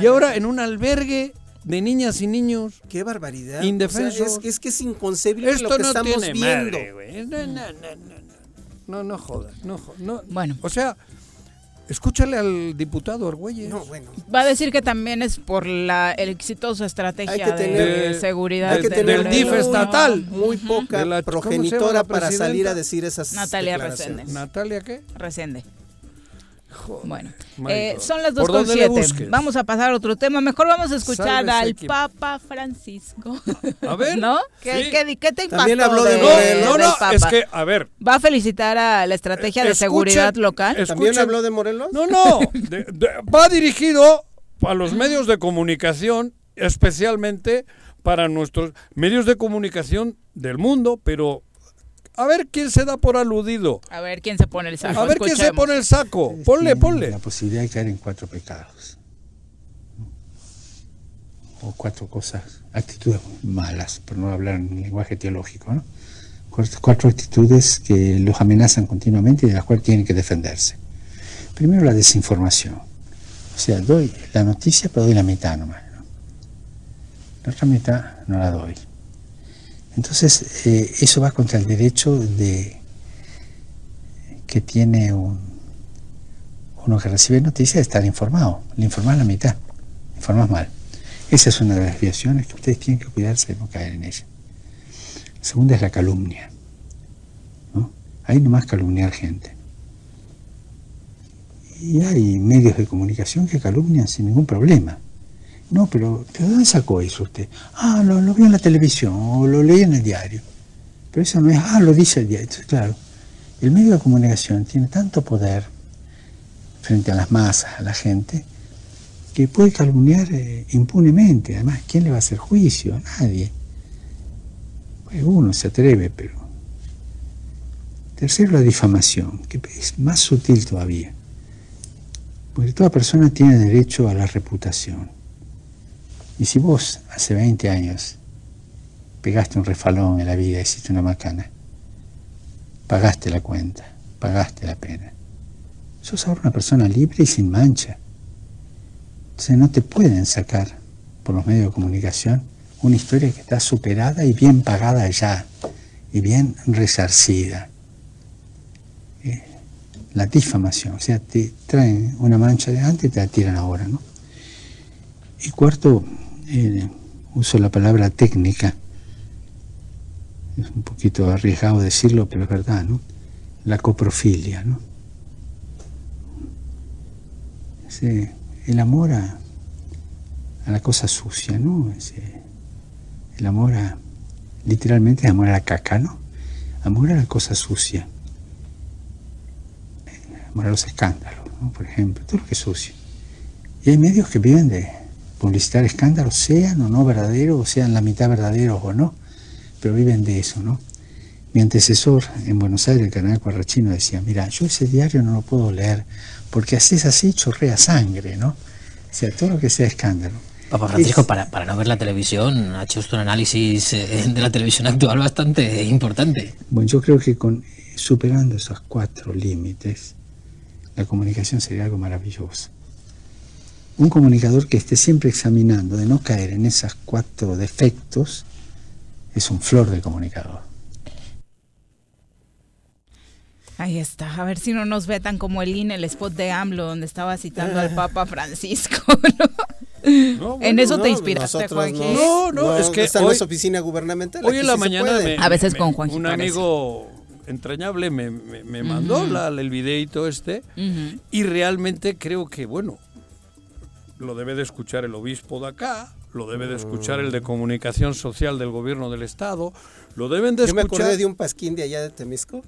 y ahora en un albergue de niñas y niños. Qué barbaridad. Indefensos. es, que es inconcebible lo que no estamos tiene viendo. Madre, no, no, no, no, no, jodas. No, no. Bueno. O sea, Escúchale al diputado Argüelles. No, bueno. Va a decir que también es por la exitosa estrategia de, seguridad hay que tener del DIF estatal. Muy poca progenitora para salir a decir esas Natalia Resende. ¿Natalia qué? Resende. Bueno, eh, son las 2.7. Vamos a pasar a otro tema. Mejor vamos a escuchar al Papa Francisco. A ver. ¿No? ¿Qué, ¿qué, qué te impactó También habló de, Morelos. No, no, es que, a ver. ¿Va a felicitar a la estrategia de seguridad local? ¿También habló de Morelos? No, no. va dirigido a los medios de comunicación, especialmente para nuestros medios de comunicación del mundo, pero a ver quién se da por aludido. A ver quién se pone el saco. A ver quién se pone el saco. Ponle, ponle. La posibilidad de caer en cuatro pecados. O cuatro cosas, actitudes malas, por no hablar en lenguaje teológico, ¿no? Cuatro, actitudes que los amenazan continuamente y de las cuales tienen que defenderse. Primero la desinformación. O sea, doy la noticia, pero doy la mitad nomás. La otra mitad no la doy. Entonces, eh, eso va contra el derecho de que tiene un, uno que recibe noticias de estar informado. Le informas la mitad, le informas mal. Esa es una de las desviaciones que ustedes tienen que cuidarse de no caer en ella. La segunda es la calumnia. ¿no? Hay nomás calumniar gente. Y hay medios de comunicación que calumnian sin ningún problema. No, pero ¿de dónde sacó eso usted? Ah, lo, lo vio en la televisión o lo leí en el diario. Pero eso no es, ah, lo dice el diario. Entonces, claro, el medio de comunicación tiene tanto poder frente a las masas, a la gente, que puede calumniar eh, impunemente. Además, ¿quién le va a hacer juicio? Nadie. Pues uno se atreve, pero... Tercero, la difamación, que es más sutil todavía. Porque toda persona tiene derecho a la reputación. Y si vos hace 20 años pegaste un refalón en la vida, hiciste una macana, pagaste la cuenta, pagaste la pena. Sos ahora una persona libre y sin mancha. Entonces no te pueden sacar por los medios de comunicación una historia que está superada y bien pagada ya, y bien resarcida. Eh, la difamación, o sea, te traen una mancha de antes y te la tiran ahora, ¿no? Y cuarto, eh, uso la palabra técnica, es un poquito arriesgado decirlo, pero es verdad, ¿no? La coprofilia, ¿no? el amor a, la cosa sucia, ¿no? el amor a, literalmente, amor a la caca, ¿no? Amor a la cosa sucia. Amor a los escándalos. Por ejemplo, todo lo que es sucio. Y hay medios que viven de, publicitar escándalos, sean o no verdaderos, o sean la mitad verdaderos o no, pero viven de eso, ¿no? Mi antecesor en Buenos Aires, el canal Cuarrachino, decía, mira, yo ese diario no lo puedo leer, porque haces así, chorrea sangre, ¿no? O sea, todo lo que sea escándalo. Papá Francisco, para, para no ver la televisión, ha hecho usted un análisis eh, de la televisión actual bastante importante. Bueno, yo creo que con superando esos cuatro límites, la comunicación sería algo maravilloso un comunicador que esté siempre examinando de no caer en esos cuatro defectos es un flor de comunicador. Ahí está, a ver si no nos ve tan como el INE, el spot de AMLO, donde estaba citando al Papa Francisco. en eso te inspiraste, Joaquín. No, no, es que está en esa oficina gubernamental. Hoy en la mañana a veces con Juan un amigo entrañable me, mandó el videito este y realmente creo que, bueno, lo debe de escuchar el obispo de acá, lo debe de escuchar el de mm. comunicación social del gobierno del estado, lo deben de escuchar. Yo me acordé de un pasquín de allá de Temisco.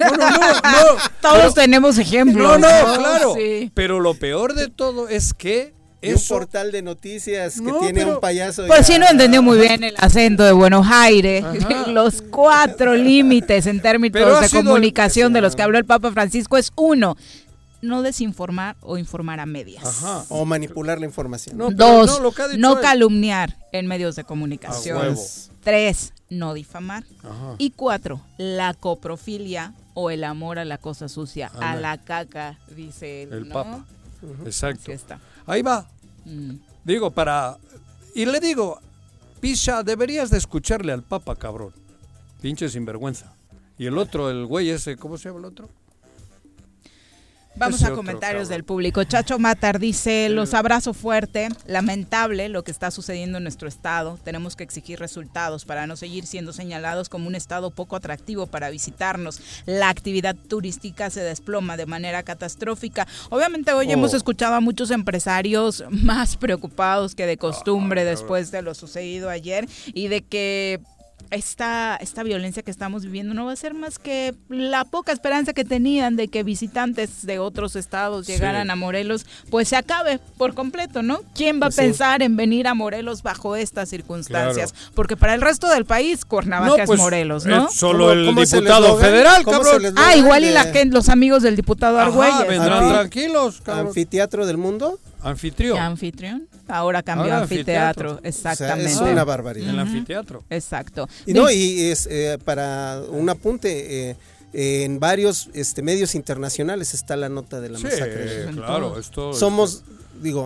No, no, no, Todos tenemos ejemplos. No, no, claro. Pero lo peor de todo es que es un portal de noticias que tiene un payaso. Pues sí, no entendió muy bien el acento de Buenos Aires. Los cuatro límites en términos de comunicación de los que habló el Papa Francisco es uno, no desinformar o informar a medias. Ajá. O manipular la información. Dos, no, calumniar en medios de comunicación. Tres, no difamar. Y cuatro, la coprofilia o el amor a la cosa sucia, a la caca, dice el Papa. Exacto. Ahí va. Mm. Digo, para... Y le digo, Pisha, deberías de escucharle al Papa, cabrón. Pinche sinvergüenza. Y el otro, el güey ese, ¿cómo se llama el otro? Vamos a comentarios del público. Chacho Matar dice, los abrazo fuerte, lamentable lo que está sucediendo en nuestro estado. Tenemos que exigir resultados para no seguir siendo señalados como un estado poco atractivo para visitarnos. La actividad turística se desploma de manera catastrófica. Obviamente hoy hemos oh. escuchado a muchos empresarios más preocupados que de costumbre ah, después de lo sucedido ayer y de que esta, esta violencia que estamos viviendo no va a ser más que la poca esperanza que tenían de que visitantes de otros estados llegaran a Morelos, pues se acabe por completo, ¿no? ¿Quién va a pensar en venir a Morelos bajo estas circunstancias? Porque para el resto del país, Cuernavaca es pues, Morelos, ¿no? solo el diputado federal, cabrón. Ah, igual y la los amigos del diputado Argüelles. vendrán tranquilos, ¿Anfiteatro del mundo? Anfitrión. Anfitrión. Ahora cambió a anfiteatro. Exactamente. es una barbaridad. El anfiteatro. Exacto. Y no, y es eh, para un apunte. Eh, en varios este, medios internacionales está la nota de la sí, masacre. Claro, esto, Somos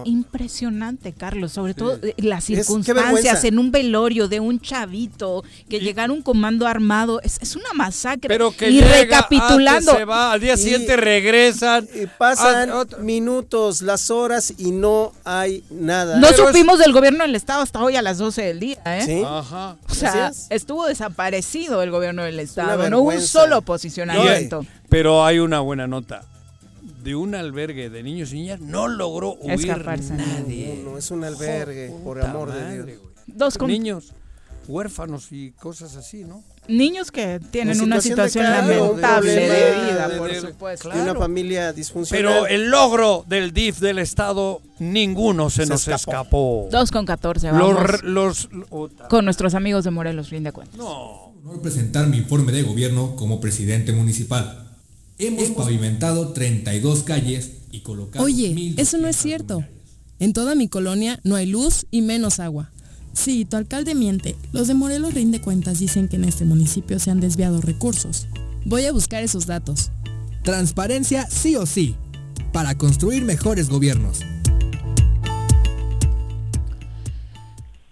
Impresionante, Carlos, sobre todo eh, las circunstancias en un velorio de un chavito que llegara un comando armado, es, una masacre. Pero que y recapitulando, se va, al día siguiente regresan. Y pasan minutos, las horas y no hay nada. No supimos del gobierno del estado hasta hoy a las 12 del día, ¿eh? Sí. Ajá. O sea, estuvo desaparecido el gobierno del estado, no un solo posicionamiento. Pero hay una buena nota de un albergue de niños y niñas no logró huir nadie. No, es un albergue, por amor de Dios. Dos niños huérfanos y cosas así, ¿no? Niños que tienen una situación lamentable de, vida, por supuesto. Una familia disfuncional. Pero el logro del DIF del Estado, ninguno se, nos escapó. Dos con catorce, vamos. Los, con nuestros amigos de Morelos, fin de cuentas. No. Voy a presentar mi informe de gobierno como presidente municipal. Hemos pavimentado 32 calles y colocado... Oye, eso no es cierto. En toda mi colonia no hay luz y menos agua. Sí, tu alcalde miente. Los de Morelos Rinde Cuentas dicen que en este municipio se han desviado recursos. Voy a buscar esos datos. Transparencia sí o sí, para construir mejores gobiernos.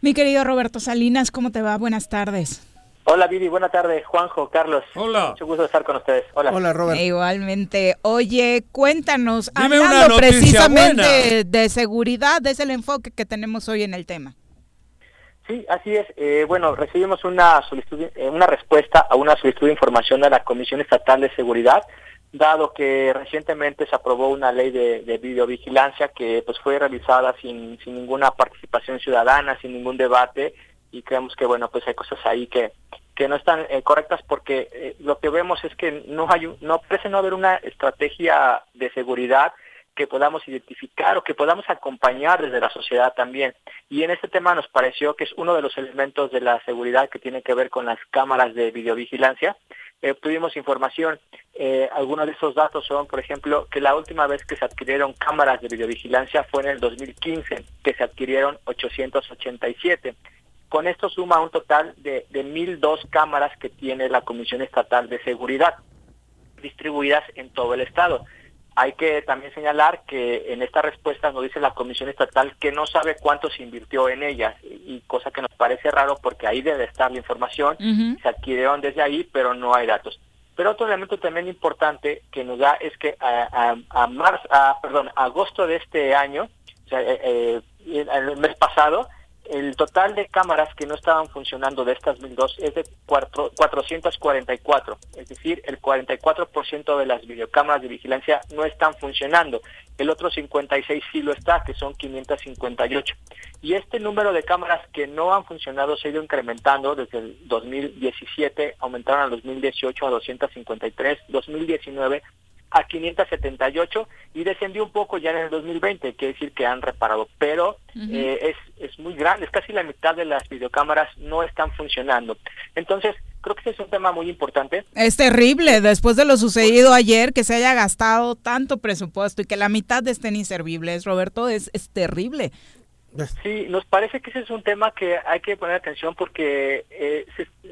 Mi querido Roberto Salinas, ¿cómo te va? Buenas tardes. Hola Vivi, buena tarde, Juanjo, Carlos. Hola. Mucho gusto estar con ustedes. Hola. Hola Robert. igualmente. Oye, cuéntanos, hablando precisamente de seguridad, es el enfoque que tenemos hoy en el tema. Sí, así es. Eh, bueno, recibimos una solicitud, eh, una respuesta a una solicitud de información de la Comisión Estatal de Seguridad, dado que recientemente se aprobó una ley de, de videovigilancia que pues fue realizada sin, sin ninguna participación ciudadana, sin ningún debate y creemos que bueno pues hay cosas ahí que que no están eh, correctas porque eh, lo que vemos es que no hay no parece no haber una estrategia de seguridad que podamos identificar o que podamos acompañar desde la sociedad también. Y en este tema nos pareció que es uno de los elementos de la seguridad que tiene que ver con las cámaras de videovigilancia. Eh, tuvimos información, eh, algunos de esos datos son, por ejemplo, que la última vez que se adquirieron cámaras de videovigilancia fue en el 2015, que se adquirieron 887. Con esto suma un total de, de 1.002 cámaras que tiene la Comisión Estatal de Seguridad, distribuidas en todo el Estado. Hay que también señalar que en esta respuesta nos dice la Comisión Estatal que no sabe cuánto se invirtió en ellas, y cosa que nos parece raro porque ahí debe estar la información, se adquirieron desde ahí, pero no hay datos. Pero otro elemento también importante que nos da es que a, a, marzo, a, perdón, agosto de este año, o sea, eh, eh, el mes pasado, el total de cámaras que no estaban funcionando de estas 1002 es de 444, es decir, el 44% de las videocámaras de vigilancia no están funcionando. El otro 56 sí lo está, que son 558. Y este número de cámaras que no han funcionado se ha ido incrementando desde el 2017, aumentaron al 2018 a 253, 2019 a 578 y descendió un poco ya en el 2020, quiere decir que han reparado, pero eh, es, es muy grande, es casi la mitad de las videocámaras no están funcionando. Entonces, creo que ese es un tema muy importante. Es terrible, después de lo sucedido ayer, que se haya gastado tanto presupuesto y que la mitad estén inservibles, Roberto, es, es terrible. Sí, nos parece que ese es un tema que hay que poner atención porque eh,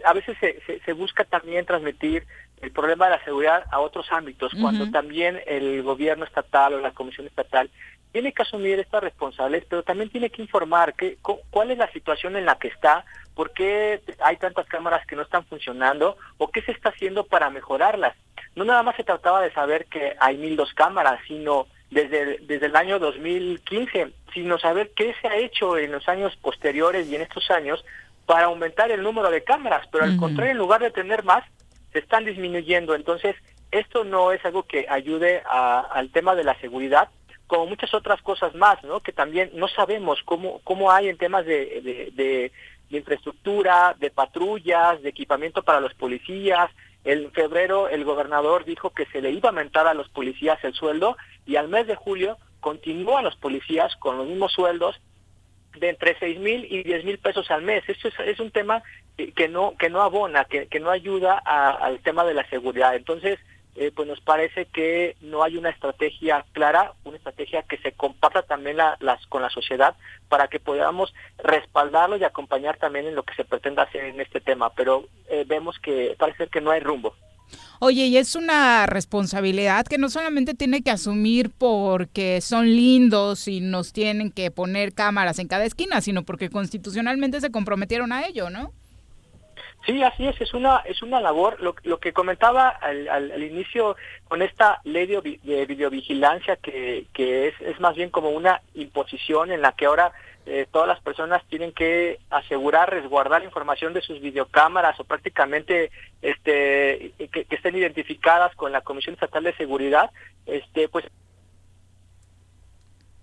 a veces se, busca también transmitir el problema de la seguridad a otros ámbitos, cuando también el gobierno estatal o la comisión estatal tiene que asumir estas responsabilidades, pero también tiene que informar que, cuál es la situación en la que está, por qué hay tantas cámaras que no están funcionando o qué se está haciendo para mejorarlas. No nada más se trataba de saber que hay mil dos cámaras, sino desde, desde el año 2015, sino saber qué se ha hecho en los años posteriores y en estos años para aumentar el número de cámaras, pero al contrario, en lugar de tener más, se están disminuyendo. Entonces, esto no es algo que ayude al tema de la seguridad, como muchas otras cosas más, ¿no? Que también no sabemos cómo, cómo hay en temas de, de infraestructura, de patrullas, de equipamiento para los policías, en febrero el gobernador dijo que se le iba a aumentar a los policías el sueldo y al mes de julio continúan los policías con los mismos sueldos de entre seis mil y diez mil pesos al mes. Esto es, un tema que no que no abona, que, que no ayuda al tema de la seguridad. Entonces, eh, pues nos parece que no hay una estrategia clara, una estrategia que se comparta también las, con la sociedad para que podamos respaldarlo y acompañar también en lo que se pretenda hacer en este tema. Pero eh, vemos que parece que no hay rumbo. Oye, y es una responsabilidad que no solamente tiene que asumir porque son lindos y nos tienen que poner cámaras en cada esquina, sino porque constitucionalmente se comprometieron a ello, ¿no? Sí, así es, es una, es una labor, lo, lo que comentaba al, al, inicio con esta ley de, videovigilancia que, que es, es más bien como una imposición en la que ahora eh, todas las personas tienen que asegurar, resguardar información de sus videocámaras o prácticamente este, que, que estén identificadas con la Comisión Estatal de Seguridad, este, pues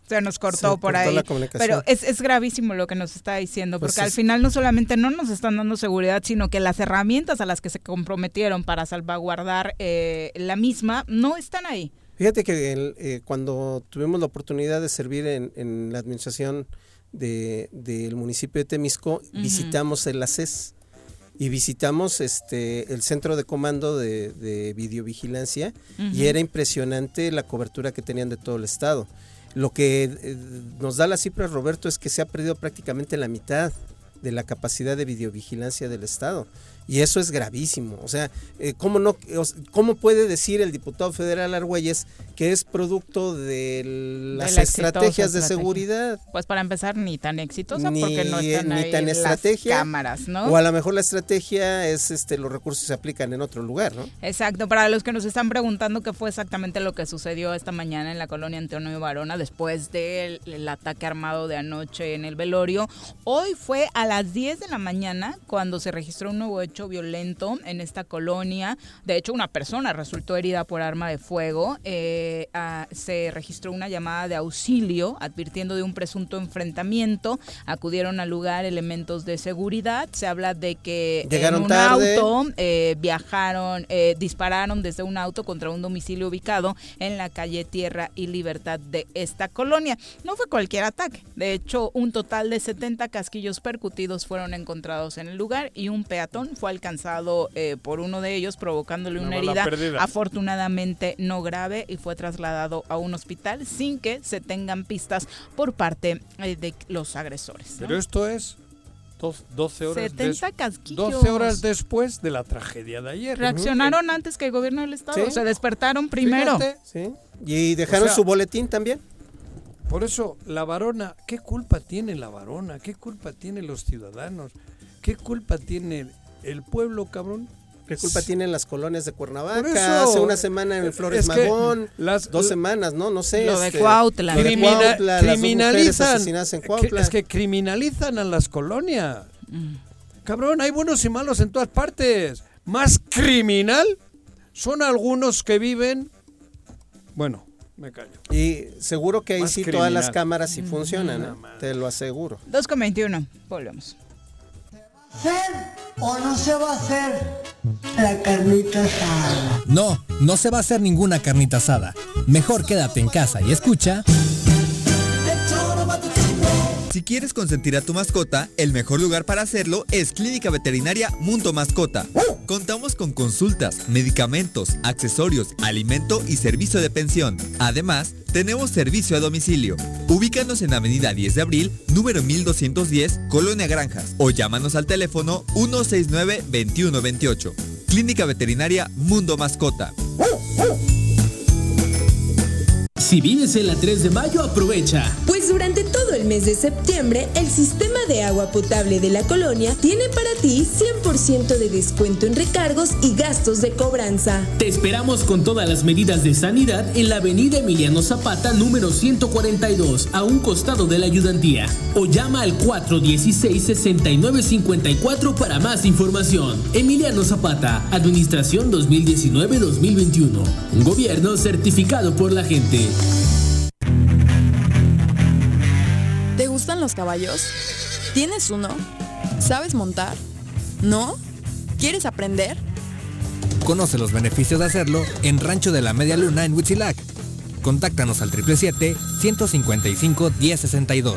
se nos cortó por ahí. Pero es, es, gravísimo lo que nos está diciendo, pues porque al final no solamente no nos están dando seguridad, sino que las herramientas a las que se comprometieron para salvaguardar eh, la misma no están ahí. Fíjate que eh, cuando tuvimos la oportunidad de servir en, la administración del municipio de Temisco, visitamos el ACES y visitamos este el centro de comando de, videovigilancia y era impresionante la cobertura que tenían de todo el estado. Lo que eh, nos da la cifra, Roberto, es que se ha perdido prácticamente la mitad de la capacidad de videovigilancia del Estado. Y eso es gravísimo. O sea, eh, ¿cómo, no, ¿cómo puede decir el diputado federal Argüelles que es producto de las estrategias de seguridad? Pues para empezar, ni tan exitosa porque no están ni tan estrategia, las cámaras, ¿no? O a lo mejor la estrategia es este los recursos se aplican en otro lugar, ¿no? Exacto. Para los que nos están preguntando qué fue exactamente lo que sucedió esta mañana en la colonia Antonio Barona después del ataque armado de anoche en el velorio, hoy fue a las 10 de la mañana cuando se registró un nuevo hecho violento en esta colonia. De hecho, una persona resultó herida por arma de fuego. Eh, ah, se registró una llamada de auxilio advirtiendo de un presunto enfrentamiento. Acudieron al lugar elementos de seguridad. Se habla de que en un auto eh, viajaron, eh, dispararon desde un auto contra un domicilio ubicado en la calle Tierra y Libertad de esta colonia. No fue cualquier ataque. De hecho, un total de 70 casquillos percutidos fueron encontrados en el lugar y un peatón fue alcanzado eh, por uno de ellos, provocándole una, herida afortunadamente no grave y fue trasladado a un hospital sin que se tengan pistas por parte eh, de los agresores. Pero esto es 12 horas, 70 casquillos. 12 horas después de la tragedia de ayer. Reaccionaron antes que el gobierno del estado, se despertaron primero. sí. Y dejaron su boletín también. Por eso, la varona, ¿qué culpa tiene la varona? ¿Qué culpa tienen los ciudadanos? ¿Qué culpa tiene el pueblo, cabrón. ¿Qué culpa tienen las colonias de Cuernavaca? Hace una semana en Flores Magón, las, dos semanas, ¿no? No sé. Lo de este, Cuautla. criminalizan. es que criminalizan a las colonias. Mm. Cabrón, hay buenos y malos en todas partes. Más criminal son algunos que viven. Bueno, me callo. Y seguro que ahí sí todas las cámaras sí funcionan, ¿eh? te lo aseguro. 2,21. Volvemos hacer o no se va a hacer la carnita asada? No, no se va a hacer ninguna carnita asada. Mejor quédate en casa y escucha. Si quieres consentir a tu mascota, el mejor lugar para hacerlo es Clínica Veterinaria Mundo Mascota. Contamos con consultas, medicamentos, accesorios, alimento y servicio de pensión. Además, tenemos servicio a domicilio. Ubícanos en Avenida 10 de Abril, número 1210, Colonia Granjas, o llámanos al teléfono 169-2128. Clínica Veterinaria Mundo Mascota. Si vives en la 3 de mayo, aprovecha. Pues durante todo el mes de septiembre, el sistema de agua potable de la colonia tiene para ti 100% de descuento en recargos y gastos de cobranza. Te esperamos con todas las medidas de sanidad en la avenida Emiliano Zapata, número 142, a un costado de la ayudantía. O llama al 416-6954 para más información. Emiliano Zapata, Administración 2019-2021. Un gobierno certificado por la gente. ¿Te gustan los caballos? ¿Tienes uno? ¿Sabes montar? ¿No? ¿Quieres aprender? Conoce los beneficios de hacerlo en Rancho de la Media Luna en Huitzilac. Contáctanos al 777-155-1062.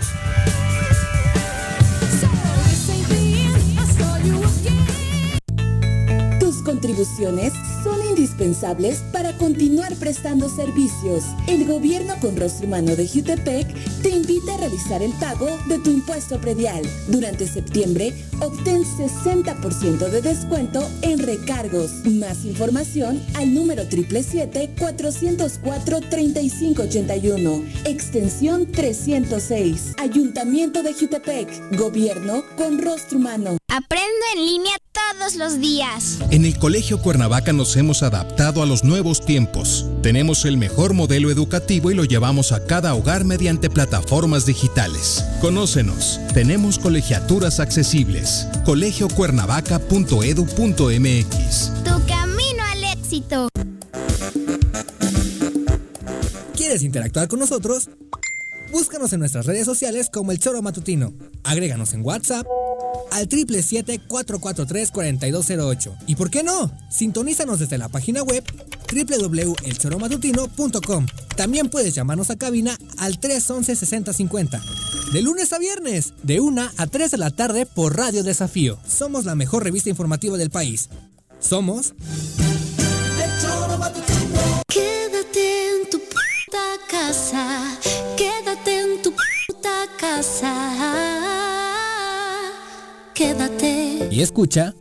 Tus contribuciones son indispensables para continuar prestando servicios. El gobierno con rostro humano de Jutepec te invita a realizar el pago de tu impuesto predial. Durante septiembre, obtén 60% de descuento en recargos. Más información al número 777-404-3581, extensión 306. Ayuntamiento de Jutepec, gobierno con rostro humano. Aprendo en línea todos los días. En el Colegio Cuernavaca nos hemos adaptado a los nuevos tiempos. Tenemos el mejor modelo educativo y lo llevamos a cada hogar mediante plataformas digitales. Conócenos. Tenemos colegiaturas accesibles. colegiocuernavaca.edu.mx. Tu camino al éxito. ¿Quieres interactuar con nosotros? Búscanos en nuestras redes sociales como El Choro Matutino. Agréganos en WhatsApp al 777-443-4208. ¿Y por qué no? Sintonízanos desde la página web www.elchoromatutino.com. También puedes llamarnos a cabina al 311-6050. De lunes a viernes, de 1 a 3 de la tarde por Radio Desafío. Somos la mejor revista informativa del país. Somos... Quédate en tu puta casa. Quédate en tu puta casa. Quédate. Y escucha...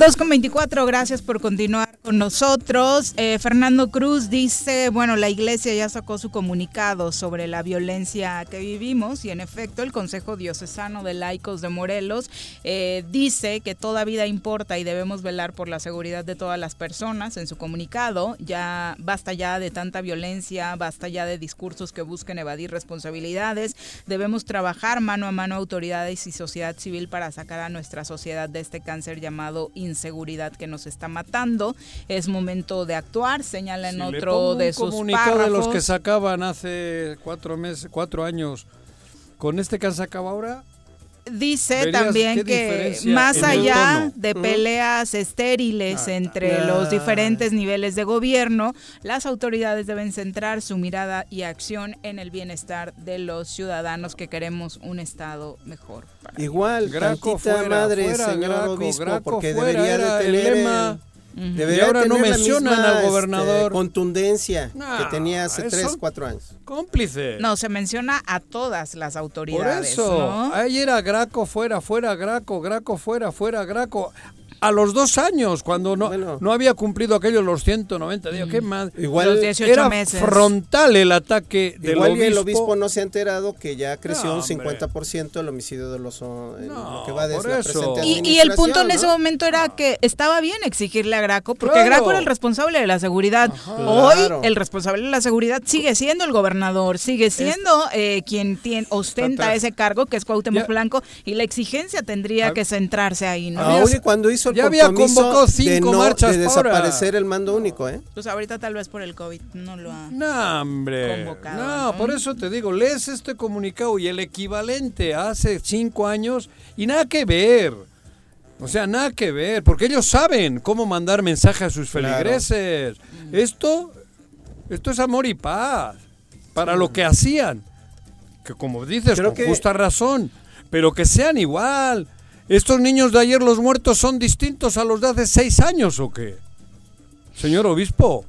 2 con 24, gracias por continuar con nosotros. Eh, Fernando Cruz dice, bueno, la iglesia ya sacó su comunicado sobre la violencia que vivimos y en efecto el Consejo Diocesano de Laicos de Morelos eh, dice que toda vida importa y debemos velar por la seguridad de todas las personas. En su comunicado ya basta ya de tanta violencia, basta ya de discursos que busquen evadir responsabilidades. Debemos trabajar mano a mano autoridades y sociedad civil para sacar a nuestra sociedad de este cáncer llamado inseguridad que nos está matando. Es momento de actuar, señala en Si otro de sus comunicado de los que párrafos. sacaban hace cuatro meses, cuatro años, con este que han sacado ahora, Dice Verías también que más el allá de peleas estériles entre Ah. los diferentes niveles de gobierno, las autoridades deben centrar su mirada y acción en el bienestar de los ciudadanos que queremos un estado mejor. Igual, Graco tantita fuera, madre, fuera, señor Graco, obispo, Graco porque fuera, debería era de el tener lema. El- Y debería ahora no tener la mencionan misma, al este, gobernador. contundencia No, que tenía hace tres, cuatro años. cómplice. No, se menciona a todas las Por autoridades. eso, ¿no? ayer era Graco fuera, fuera, Graco, Graco fuera, fuera, Graco. A los dos años, cuando no, no había cumplido aquellos los 190 días, ¿qué más? Igual- Los 18 era meses. frontal el ataque del Igual obispo. el obispo no se ha enterado que ya creció No, un hombre. 50% el homicidio de los en lo que va desde por la eso. presente Y, y el punto en ese momento era que estaba bien exigirle a Graco, porque Claro. Graco era el responsable de la seguridad. Hoy Claro. el responsable de la seguridad sigue siendo el gobernador, sigue siendo eh, quien tien- ostenta ese cargo, que es Cuauhtémoc Ya- Blanco, y la exigencia tendría que centrarse ahí, ¿no? Aún y cuando hizo el ya había convocado de, cinco no, marchas de ahora. desaparecer el mando único, ¿eh? Pues ahorita tal vez por el COVID no lo ha... No, hombre. convocado, no, ¿no? por eso te digo, lees este comunicado y el equivalente hace cinco años y nada que ver. O sea, nada que ver, porque ellos saben cómo mandar mensaje a sus feligreses. Esto, esto es amor y paz para lo que hacían. Que como dices, con justa razón, pero que sean igual. ¿Estos niños de ayer los muertos son distintos a los de hace seis años o qué? Señor obispo.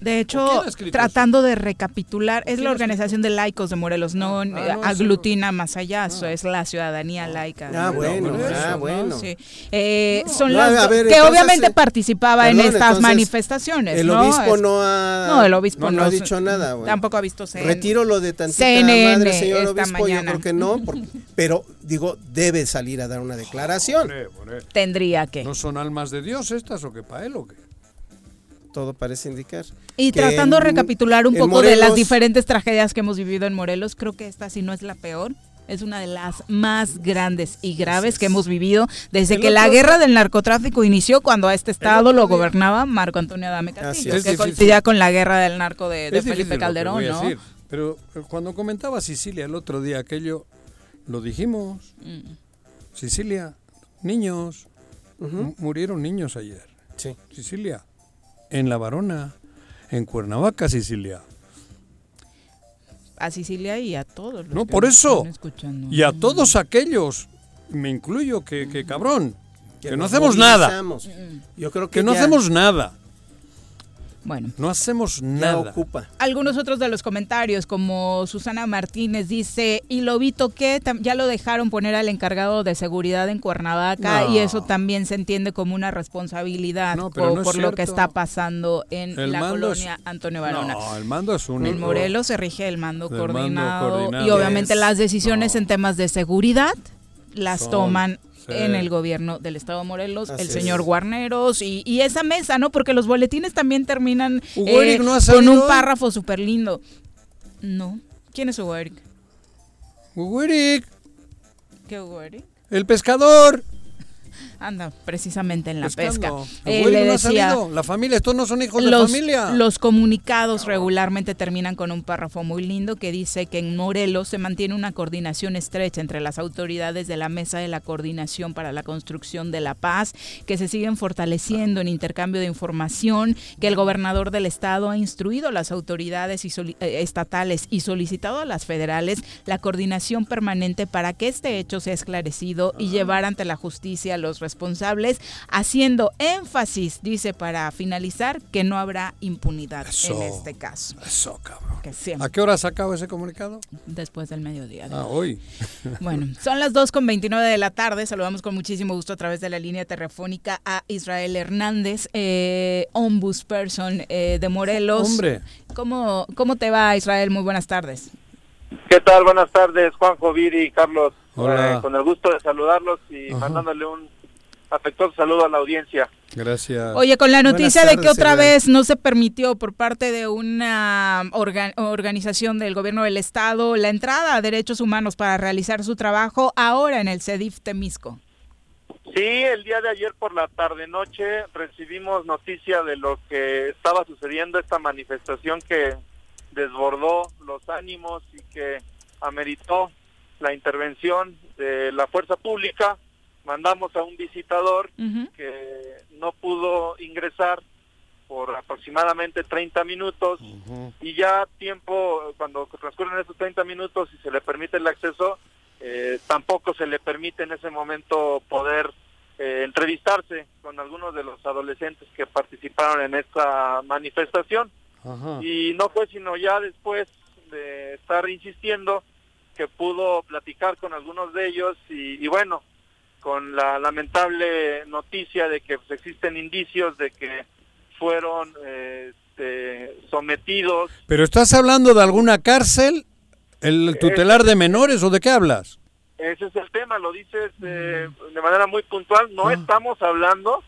De hecho, tratando de recapitular, es la organización de laicos de Morelos, no ah, eh, aglutina más allá, eso es la ciudadanía laica. Ah, bueno, ah, bueno. Eh, son las que obviamente participaba en estas manifestaciones. El obispo no ha, no, el obispo no, ha dicho nada. Tampoco ha visto CNN. Retiro lo de tantita madre, señor obispo, yo creo que no, pero digo, debe salir a dar una declaración. Tendría que. ¿No son almas de Dios estas o qué para él o qué? Todo parece indicar. Y tratando de recapitular un poco de las diferentes tragedias que hemos vivido en Morelos, creo que esta sí no es la peor. Es una de las más grandes y graves que hemos vivido desde que la guerra del narcotráfico inició cuando a este estado lo gobernaba Marco Antonio Adame Castillo, que coincidía con la guerra del narco de, Felipe Calderón, ¿no? Pero eh, cuando comentaba Sicilia el otro día aquello, lo dijimos. Mm. Sicilia, niños, murieron niños ayer. Sí. Sicilia en La Varona, en Cuernavaca, Sicilia. A Sicilia y a todos los No, por eso. Y a todos aquellos, me incluyo, que, cabrón, que, no hacemos nada. Yo creo que, no hacemos nada. Bueno. No hacemos nada. ocupa. Algunos otros de los comentarios, como Susana Martínez dice, y lo vi que ya lo dejaron poner al encargado de seguridad en Cuernavaca y eso también se entiende como una responsabilidad por, lo que está pasando en la colonia Antonio Barona. No, el mando es un... En Morelos se rige el mando, coordinado, y obviamente las decisiones en temas de seguridad las toman en el gobierno del Estado de Morelos, el señor Guarneros y, esa mesa, ¿no? Porque los boletines también terminan eh, con un párrafo súper lindo. No. ¿Quién es Hugo Eric? Hugo Eric. ¿Qué Hugo Eric? El pescador anda precisamente en la pesca. Eh, le decía, la familia, estos no son hijos de familia. Los comunicados regularmente terminan con un párrafo muy lindo que dice que en Morelos se mantiene una coordinación estrecha entre las autoridades de la Mesa de la Coordinación para la Construcción de la Paz, que se siguen fortaleciendo en intercambio de información, que el gobernador del estado ha instruido a las autoridades eh, estatales y solicitado a las federales la coordinación permanente para que este hecho sea esclarecido y llevar ante la justicia a los responsables, haciendo énfasis, dice para finalizar, que no habrá impunidad en este caso. Eso, cabrón. ¿A qué hora sacado ese comunicado? Después del mediodía. ah, hoy. Bueno, son las 2 con 29 de la tarde. Saludamos con muchísimo gusto a través de la línea telefónica a Israel Hernández, eh, ombudsperson eh, de Morelos. Hombre. ¿Cómo, ¿Cómo te va, Israel? Muy buenas tardes. ¿Qué tal? Buenas tardes, Juanjo, Viri, Carlos. Eh, con el gusto de saludarlos y mandándole un afectuoso saludo a la audiencia. Gracias. Oye, con la noticia de que otra vez no se permitió por parte de una organización del gobierno del estado la entrada a derechos humanos para realizar su trabajo ahora en el CEDIF Temisco. Sí, el día de ayer por la tarde noche recibimos noticia de lo que estaba sucediendo esta manifestación que desbordó los ánimos y que ameritó la intervención de la fuerza pública mandamos a un visitador que no pudo ingresar por aproximadamente 30 minutos y ya tiempo, cuando transcurren esos 30 minutos y se le permite el acceso, eh, tampoco se le permite en ese momento poder eh, entrevistarse con algunos de los adolescentes que participaron en esta manifestación. Y no fue sino ya después de estar insistiendo que pudo platicar con algunos de ellos y bueno, con la lamentable noticia de que pues, existen indicios de que fueron este, sometidos. ¿Pero estás hablando de alguna cárcel? ¿El tutelar de menores o de qué hablas? Ese es el tema, lo dices eh, de manera muy puntual. No ah. estamos hablando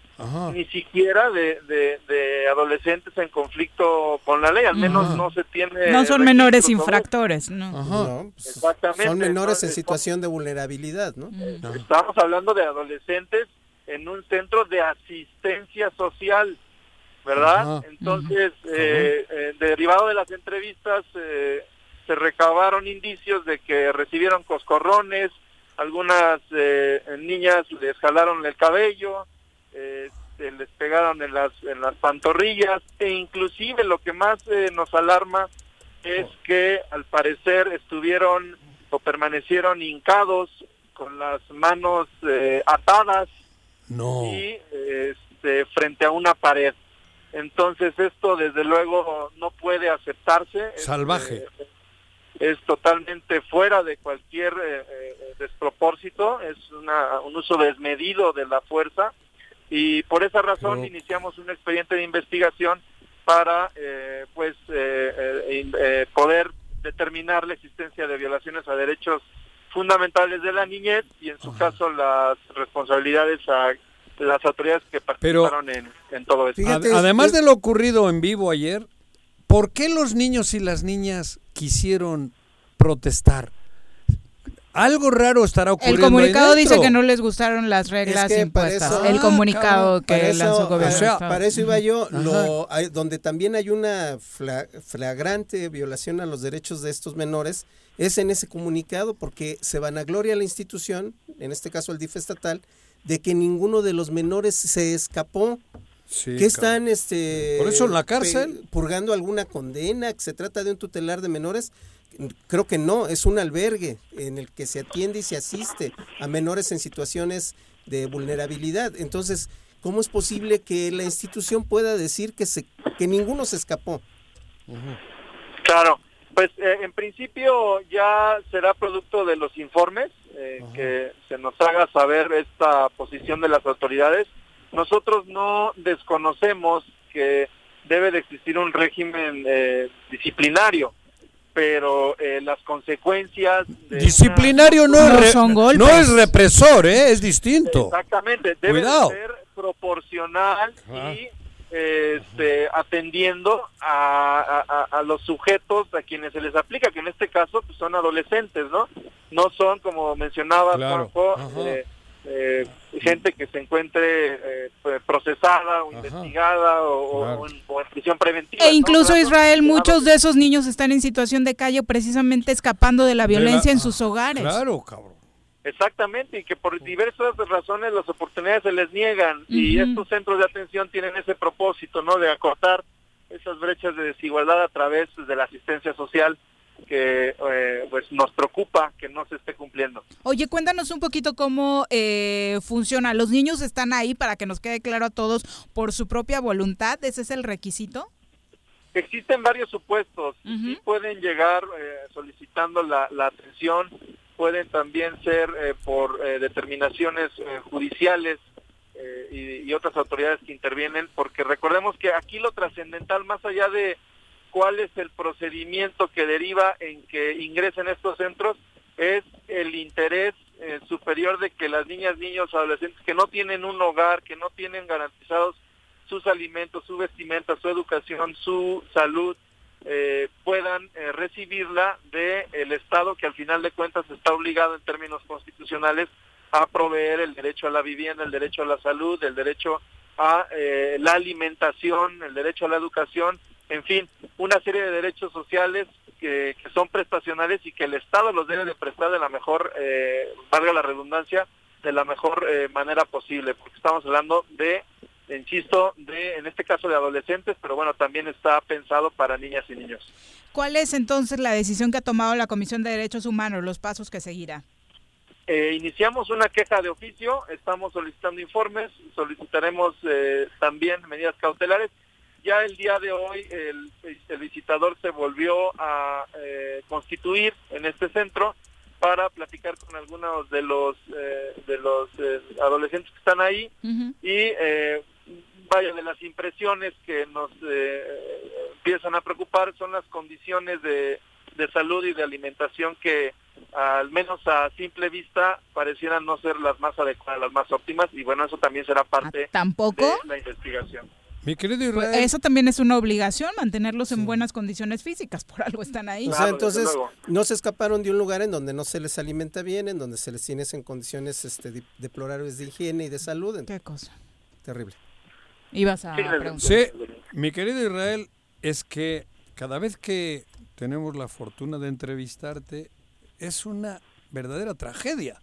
ni siquiera de, de, adolescentes en conflicto con la ley, al menos no se tiene... No son menores infractores, no. Pues, Exactamente. Son menores en situación de vulnerabilidad, ¿no? Estamos hablando de adolescentes en un centro de asistencia social, ¿verdad? Entonces, eh, eh, derivado de las entrevistas, eh, se recabaron indicios de que recibieron coscorrones, algunas eh, niñas les jalaron el cabello, eh, se les pegaron en las, en las pantorrillas e inclusive lo que más eh, nos alarma es que al parecer estuvieron o permanecieron hincados con las manos atadas y este, frente a una pared. Entonces esto desde luego no puede aceptarse. Salvaje. Es, totalmente fuera de cualquier eh, eh, despropósito, es una, un uso desmedido de la fuerza y por esa razón iniciamos un expediente de investigación para eh, pues poder determinar la existencia de violaciones a derechos fundamentales de la niñez y en su caso las responsabilidades a las autoridades que participaron en, todo esto. además de lo ocurrido en vivo ayer, ¿por qué los niños y las niñas quisieron protestar? Algo raro estará ocurriendo. El comunicado dice que no les gustaron las reglas impuestas. el comunicado que lanzó el gobierno. para eso iba yo. Lo, donde también hay una flagrante violación a los derechos de estos menores es en ese comunicado porque se vanagloria la institución, en este caso el DIF estatal, de que ninguno de los menores se escapó. Que están este por eso en la cárcel. purgando alguna condena que se trata de un tutelar de menores creo que no es un albergue en el que se atiende y se asiste a menores en situaciones de vulnerabilidad. Entonces cómo es posible que la institución pueda decir que se que ninguno se escapó claro. Pues eh, en principio ya será producto de los informes eh, que se nos haga saber esta posición de las autoridades. Nosotros no desconocemos que debe de existir un régimen eh, disciplinario, pero las consecuencias... disciplinario no, es no es represor, es distinto. Exactamente, debe ser proporcional y este, atendiendo a, a, los sujetos a quienes se les aplica, que en este caso pues, son adolescentes, ¿no? No son, como mencionaba eh, eh, gente que se encuentre eh, procesada o investigada o, en, prisión preventiva. E incluso Israel, muchos de esos niños están en situación de calle precisamente escapando de la violencia en sus hogares. Claro, cabrón. Exactamente, y que por diversas razones las oportunidades se les niegan y estos centros de atención tienen ese propósito, ¿no? De acortar esas brechas de desigualdad a través de la asistencia social que eh, pues nos preocupa que no se esté cumpliendo. Oye, cuéntanos un poquito cómo eh, funciona. ¿Los niños están ahí para que nos quede claro a todos por su propia voluntad? ¿Ese es el requisito? Existen varios supuestos. pueden llegar eh, solicitando la, la atención pueden también ser eh, por eh, determinaciones eh, judiciales y, y, otras autoridades que intervienen, porque recordemos que aquí lo trascendental, más allá de cuál es el procedimiento que deriva en que ingresen estos centros, es el interés superior de que las niñas, niños, adolescentes que no tienen un hogar, que no tienen garantizados sus alimentos, su vestimenta, su educación, su salud, eh, puedan eh, recibirla del el Estado que al final de cuentas está obligado en términos constitucionales a proveer el derecho a la vivienda, el derecho a la salud, el derecho a eh, la alimentación, el derecho a la educación, en fin, una serie de derechos sociales que, que son prestacionales y que el Estado los debe de prestar de la mejor, valga la redundancia, de la mejor manera posible, porque estamos hablando de insisto, de, en este caso de adolescentes, pero bueno, también está pensado para niñas y niños. ¿Cuál es entonces la decisión que ha tomado la Comisión de Derechos Humanos, los pasos que seguirá? Eh, iniciamos una queja de oficio, estamos solicitando informes, solicitaremos eh, también medidas cautelares. Ya el día de hoy el, visitador se volvió a eh, constituir en este centro para platicar con algunos de los de los adolescentes que están ahí y vaya, de las impresiones que nos eh, empiezan a preocupar son las condiciones de, salud y de alimentación que al menos a simple vista parecieran no ser las más adecuadas, las más óptimas y bueno, eso también será parte ¿Tampoco? de la investigación. Mi querido pues, Israel. eso también es una obligación, mantenerlos en buenas condiciones físicas, por algo están ahí. o sea, entonces no se escaparon de un lugar en donde no se les alimenta bien, en donde se les tiene en condiciones este, deplorables de higiene y de salud. ¿Qué cosa? Terrible. Ibas a Sí, mi querido Israel, es que cada vez que tenemos la fortuna de entrevistarte, es una verdadera tragedia.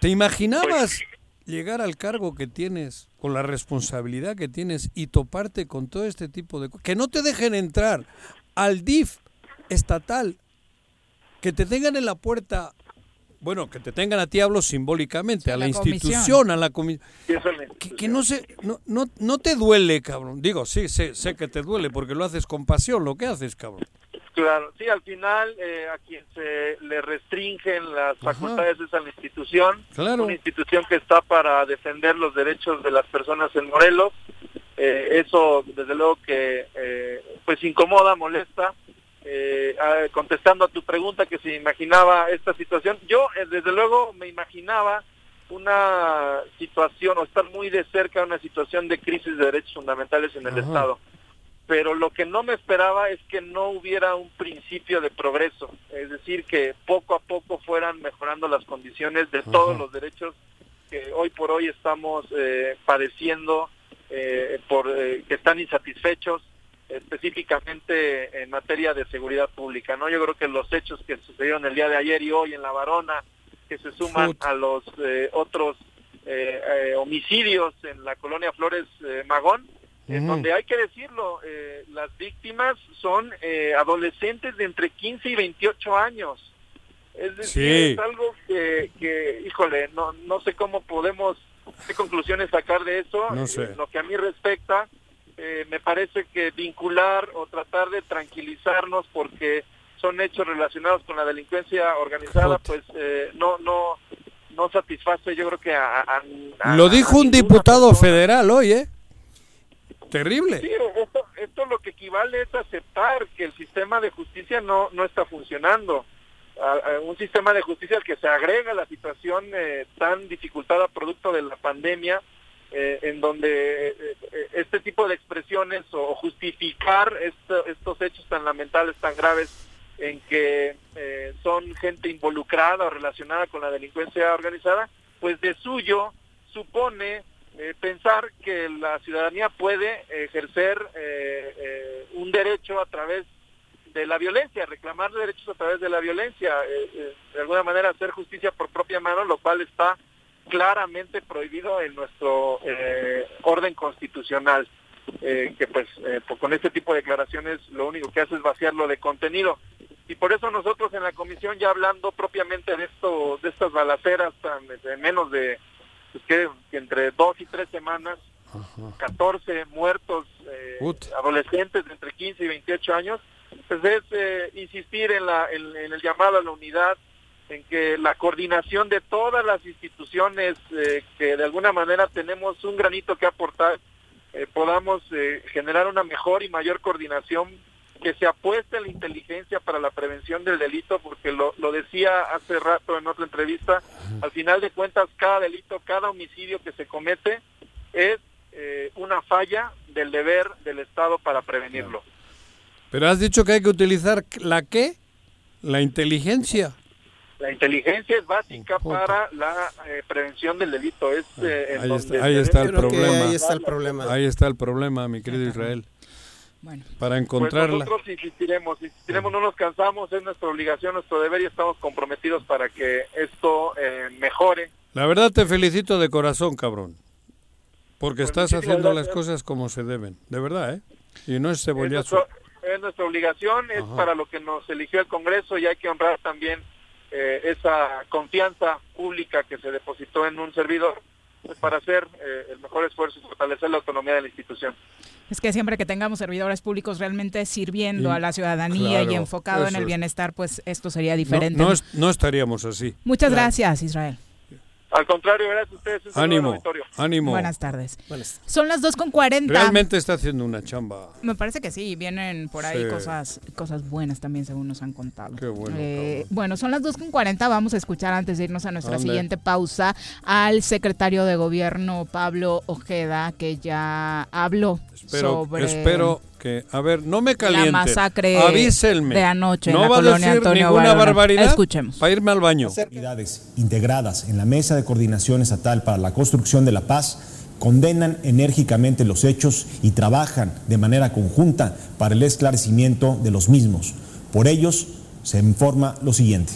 ¿Te imaginabas llegar al cargo que tienes, con la responsabilidad que tienes y toparte con todo este tipo de cosas? Que no te dejen entrar al DIF estatal, que te tengan en la puerta bueno, que te tengan a ti hablo simbólicamente, a la, institución, a la comisión. Que, no, se, no, no, no te duele, cabrón. Digo, sí, sé, sé que te duele porque lo haces con pasión, lo que haces, cabrón. Claro, sí, al final eh, a quien se le restringen las facultades es a la institución, una institución que está para defender los derechos de las personas en Morelos. Eh, eso, desde luego que eh, pues incomoda, molesta, eh, contestando a tu pregunta que se imaginaba esta situación, yo eh, desde luego me imaginaba una situación o estar muy de cerca una situación de crisis de derechos fundamentales en el Estado. Pero lo que no me esperaba es que no hubiera un principio de progreso, es decir, que poco a poco fueran mejorando las condiciones de todos los derechos que hoy por hoy estamos eh, padeciendo, eh, por que están insatisfechos específicamente en materia de seguridad pública. no Yo creo que los hechos que sucedieron el día de ayer y hoy en La Varona, que se suman a los eh, otros eh, eh, homicidios en la colonia Flores Magón, en donde hay que decirlo, las víctimas son adolescentes de entre 15 y 28 años. Es decir, es algo que, que, híjole, no, no sé cómo podemos, qué conclusiones sacar de eso. No lo que a mí respecta, eh, me parece que vincular o tratar de tranquilizarnos porque son hechos relacionados con la delincuencia organizada, pues eh, no no no satisface yo creo que a... lo dijo un diputado federal hoy, ¿eh? Terrible. Esto, lo que equivale es aceptar que el sistema de justicia no, no está funcionando. un sistema de justicia al que se agrega la situación eh, tan dificultada producto de la pandemia, eh, en donde eh, este tipo de expresiones o justificar estos hechos tan lamentables, tan graves, en que son gente involucrada o relacionada con la delincuencia organizada, pues de suyo supone pensar que la ciudadanía puede ejercer un derecho a través de la violencia, reclamar derechos a través de la violencia, de alguna manera hacer justicia por propia mano, lo cual está claramente prohibido en nuestro eh, orden constitucional, eh, que pues, eh, pues, con este tipo de declaraciones lo único que hace es vaciarlo de contenido. Y por eso nosotros en la comisión ya hablando propiamente de esto, de estas balaceras tan de menos de pues, que, entre dos y tres semanas, 14 muertos adolescentes de entre 15 y 28 años, pues es insistir en, la, en el llamado a la unidad, en que la coordinación de todas las instituciones eh, que de alguna manera tenemos un granito que aportar, eh, podamos eh, generar una mejor y mayor coordinación, que se apueste en la inteligencia para la prevención del delito, porque lo, lo decía hace rato en otra entrevista, al final de cuentas cada delito, cada homicidio que se comete es una falla del deber del Estado para prevenirlo. Pero has dicho que hay que utilizar la qué? La inteligencia. La inteligencia es básica para la eh, prevención del delito. Es, eh, ahí, está, ahí está, el problema. Ahí está el problema. Ahí está el problema, mi querido Israel. Bueno. Para pues encontrarla. nosotros insistiremos, insistiremos, no nos cansamos, es nuestra obligación, nuestro deber y estamos comprometidos para que esto eh, mejore. La verdad te felicito de corazón, cabrón. Porque pues estás haciendo las cosas como se deben, de verdad, ¿eh? Y no es cebollazo. Es, nuestra obligación, es para lo que nos eligió el Congreso y hay que honrar también eh, esa confianza pública que se depositó en un servidor pues, para hacer eh, el mejor esfuerzo y fortalecer la autonomía de la institución. Es que siempre que tengamos servidores públicos realmente sirviendo a la ciudadanía y enfocado en el bienestar, pues esto sería diferente. no, no estaríamos así. Muchas gracias, Israel. Al contrario, gracias a ustedes. ánimo, ánimo. Buenas tardes. Son las 2.40. Realmente está haciendo una chamba. Me parece que sí, vienen por ahí cosas cosas buenas también, según nos han contado. Qué bueno. Eh, bueno, son las 2.40. Vamos a escuchar antes de irnos a nuestra siguiente pausa al secretario de Gobierno, Pablo Ojeda, que ya habló sobre... Espero que, a ver, no me caliente. La masacre Avísenme. de anoche no en va a decir Antonio ninguna barbaridad. Escuchemos. Para irme al baño. Autoridades integradas en la Mesa de Coordinación Estatal para la Construcción de la Paz condenan enérgicamente los hechos y trabajan de manera conjunta para el esclarecimiento de los mismos. Por ellos se informa lo siguiente.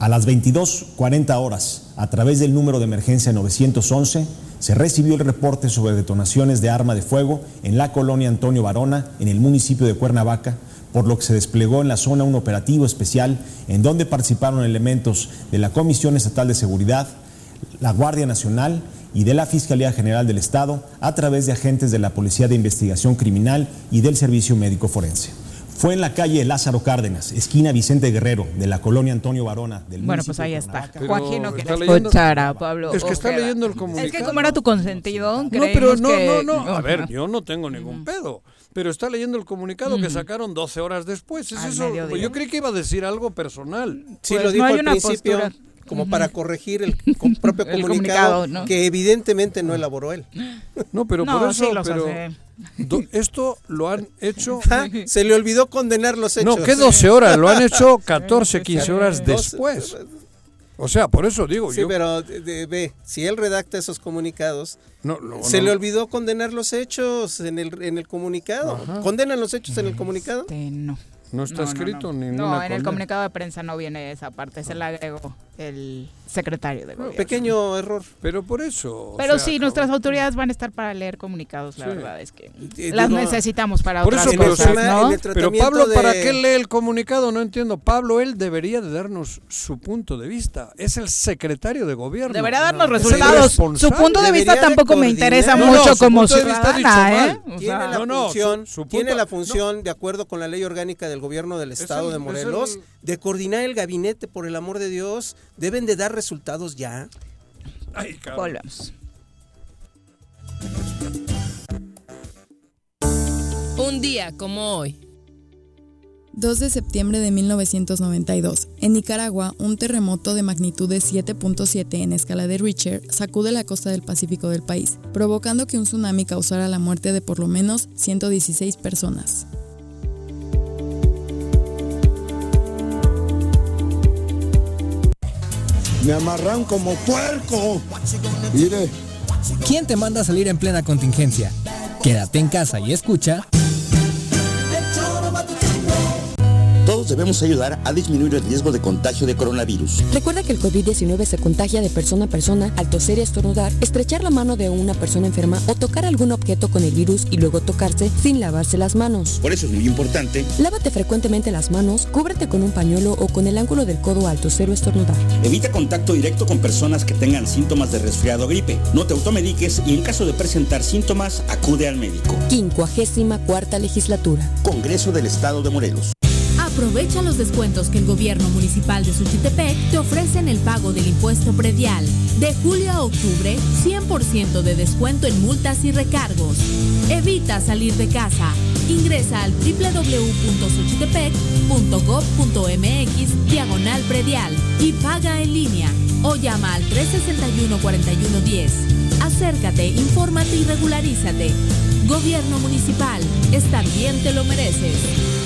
A las 22.40 horas, a través del número de emergencia 911, se recibió el reporte sobre detonaciones de arma de fuego en la colonia Antonio Varona, en el municipio de Cuernavaca, por lo que se desplegó en la zona un operativo especial en donde participaron elementos de la Comisión Estatal de Seguridad, la Guardia Nacional y de la Fiscalía General del Estado a través de agentes de la Policía de Investigación Criminal y del Servicio Médico Forense. Fue en la calle Lázaro Cárdenas, esquina Vicente Guerrero, de la colonia Antonio Varona. Del bueno, pues ahí está. Joaquín que escuchar a Pablo. Es que está leyendo el comunicado. Es que como era tu consentido, No, pero no, no, no. A ver, yo no tengo ningún pedo. Pero está leyendo el comunicado que sacaron 12 horas después. ¿Es eso? Yo creí que iba a decir algo personal. Sí, lo pues dijo al principio. Como para corregir el propio comunicado, que evidentemente no elaboró él. No, pero por eso. pero, esto lo han hecho. se le olvidó condenar los hechos. No, ¿qué 12 horas? Lo han hecho 14, 15 horas después. O sea, por eso digo sí, pero ve, si él redacta esos comunicados, se le olvidó condenar los hechos en el, en el comunicado. ¿Condenan los hechos en el comunicado? Este, no. No está escrito ni ninguna No, en el comunicado de prensa no viene esa parte, se la agregó el secretario de gobierno. Pequeño error. Pero por eso. Pero sí, nuestras autoridades van a estar para leer comunicados, la verdad es que las necesitamos para por otras cosas, ¿no? Pero Pablo, ¿para qué lee el comunicado? No entiendo. Pablo, él debería de darnos su punto de vista. Es el secretario de gobierno. Debería darnos resultados. Su punto de vista tampoco me interesa mucho como ciudadana, ¿eh? tiene la función, tiene la función de acuerdo con la ley orgánica del gobierno del estado de Morelos de coordinar el gabinete por el amor de Dios. Deben de dar resultados ya. Ay, Volvemos. Un día como hoy. 2 de septiembre de 1992. En Nicaragua, un terremoto de magnitud de 7.7 en escala de Richter sacude la costa del Pacífico del país, provocando que un tsunami causara la muerte de por lo menos 116 personas. Me amarran como puerco. Mire. ¿Quién te manda a salir en plena contingencia? Quédate en casa y escucha. Todos debemos ayudar a disminuir el riesgo de contagio de coronavirus. Recuerda que el COVID-19 se contagia de persona a persona al toser y estornudar, estrechar la mano de una persona enferma o tocar algún objeto con el virus y luego tocarse sin lavarse las manos. Por eso es muy importante. Lávate frecuentemente las manos, cúbrete con un pañuelo o con el ángulo del codo al toser o estornudar. Evita contacto directo con personas que tengan síntomas de resfriado o gripe. No te automediques y en caso de presentar síntomas, acude al médico. 54 cuarta legislatura. Congreso del Estado de Morelos. Aprovecha los descuentos que el gobierno municipal de Suchitepec te ofrece en el pago del impuesto predial. De julio a octubre, 100% de descuento en multas y recargos. Evita salir de casa. Ingresa al www.suchitepec.gov.mx diagonal predial y paga en línea o llama al 361-4110. Acércate, infórmate y regularízate. Gobierno municipal, estar bien te lo mereces.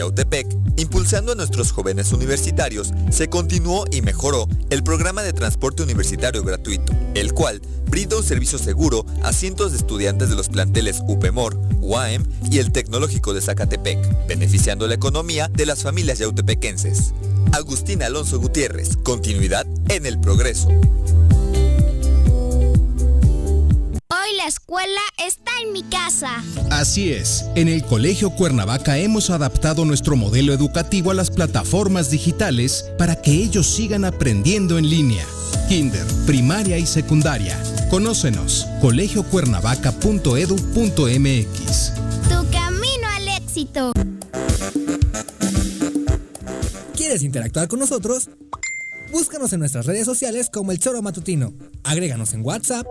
Yautepec, impulsando a nuestros jóvenes universitarios, se continuó y mejoró el programa de transporte universitario gratuito, el cual brinda un servicio seguro a cientos de estudiantes de los planteles UPEMOR, UAM y el Tecnológico de Zacatepec, beneficiando la economía de las familias yautepequenses. Agustín Alonso Gutiérrez, continuidad en el progreso. Hoy la escuela está en mi casa. Así es, en el Colegio Cuernavaca hemos adaptado nuestro modelo educativo a las plataformas digitales para que ellos sigan aprendiendo en línea. Kinder, primaria y secundaria. Conócenos, colegiocuernavaca.edu.mx. Tu camino al éxito. ¿Quieres interactuar con nosotros? Búscanos en nuestras redes sociales como El Choro Matutino. Agréganos en WhatsApp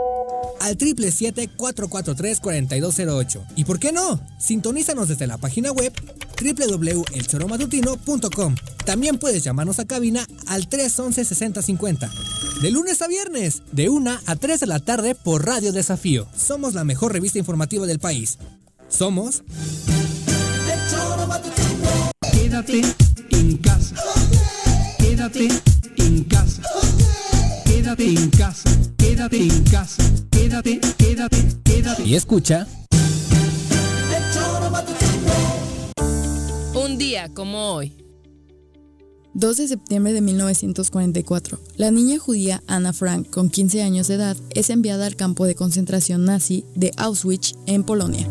al 777-443-4208. ¿Y por qué no? Sintonízanos desde la página web www.elchoromatutino.com. También puedes llamarnos a cabina al 311-6050. De lunes a viernes, de 1 a 3 de la tarde por Radio Desafío. Somos la mejor revista informativa del país. Somos... Quédate en casa. Quédate en casa. Quédate en casa. Quédate en casa. Quédate, quédate, quédate. Y escucha. Un día como hoy. 2 de septiembre de 1944, la niña judía Anna Frank, con 15 años de edad, es enviada al campo de concentración nazi de Auschwitz, en Polonia.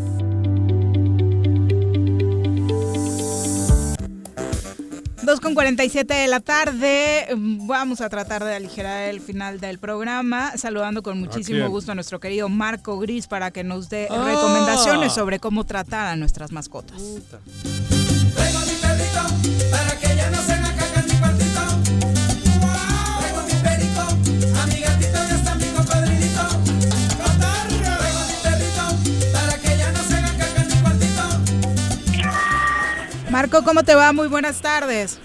2 con 47 de la tarde. Vamos a tratar de aligerar el final del programa, saludando con muchísimo gusto a nuestro querido Marco Gris para que nos dé Ah. recomendaciones sobre cómo tratar a nuestras mascotas. Marco, ¿cómo te va? Muy buenas tardes.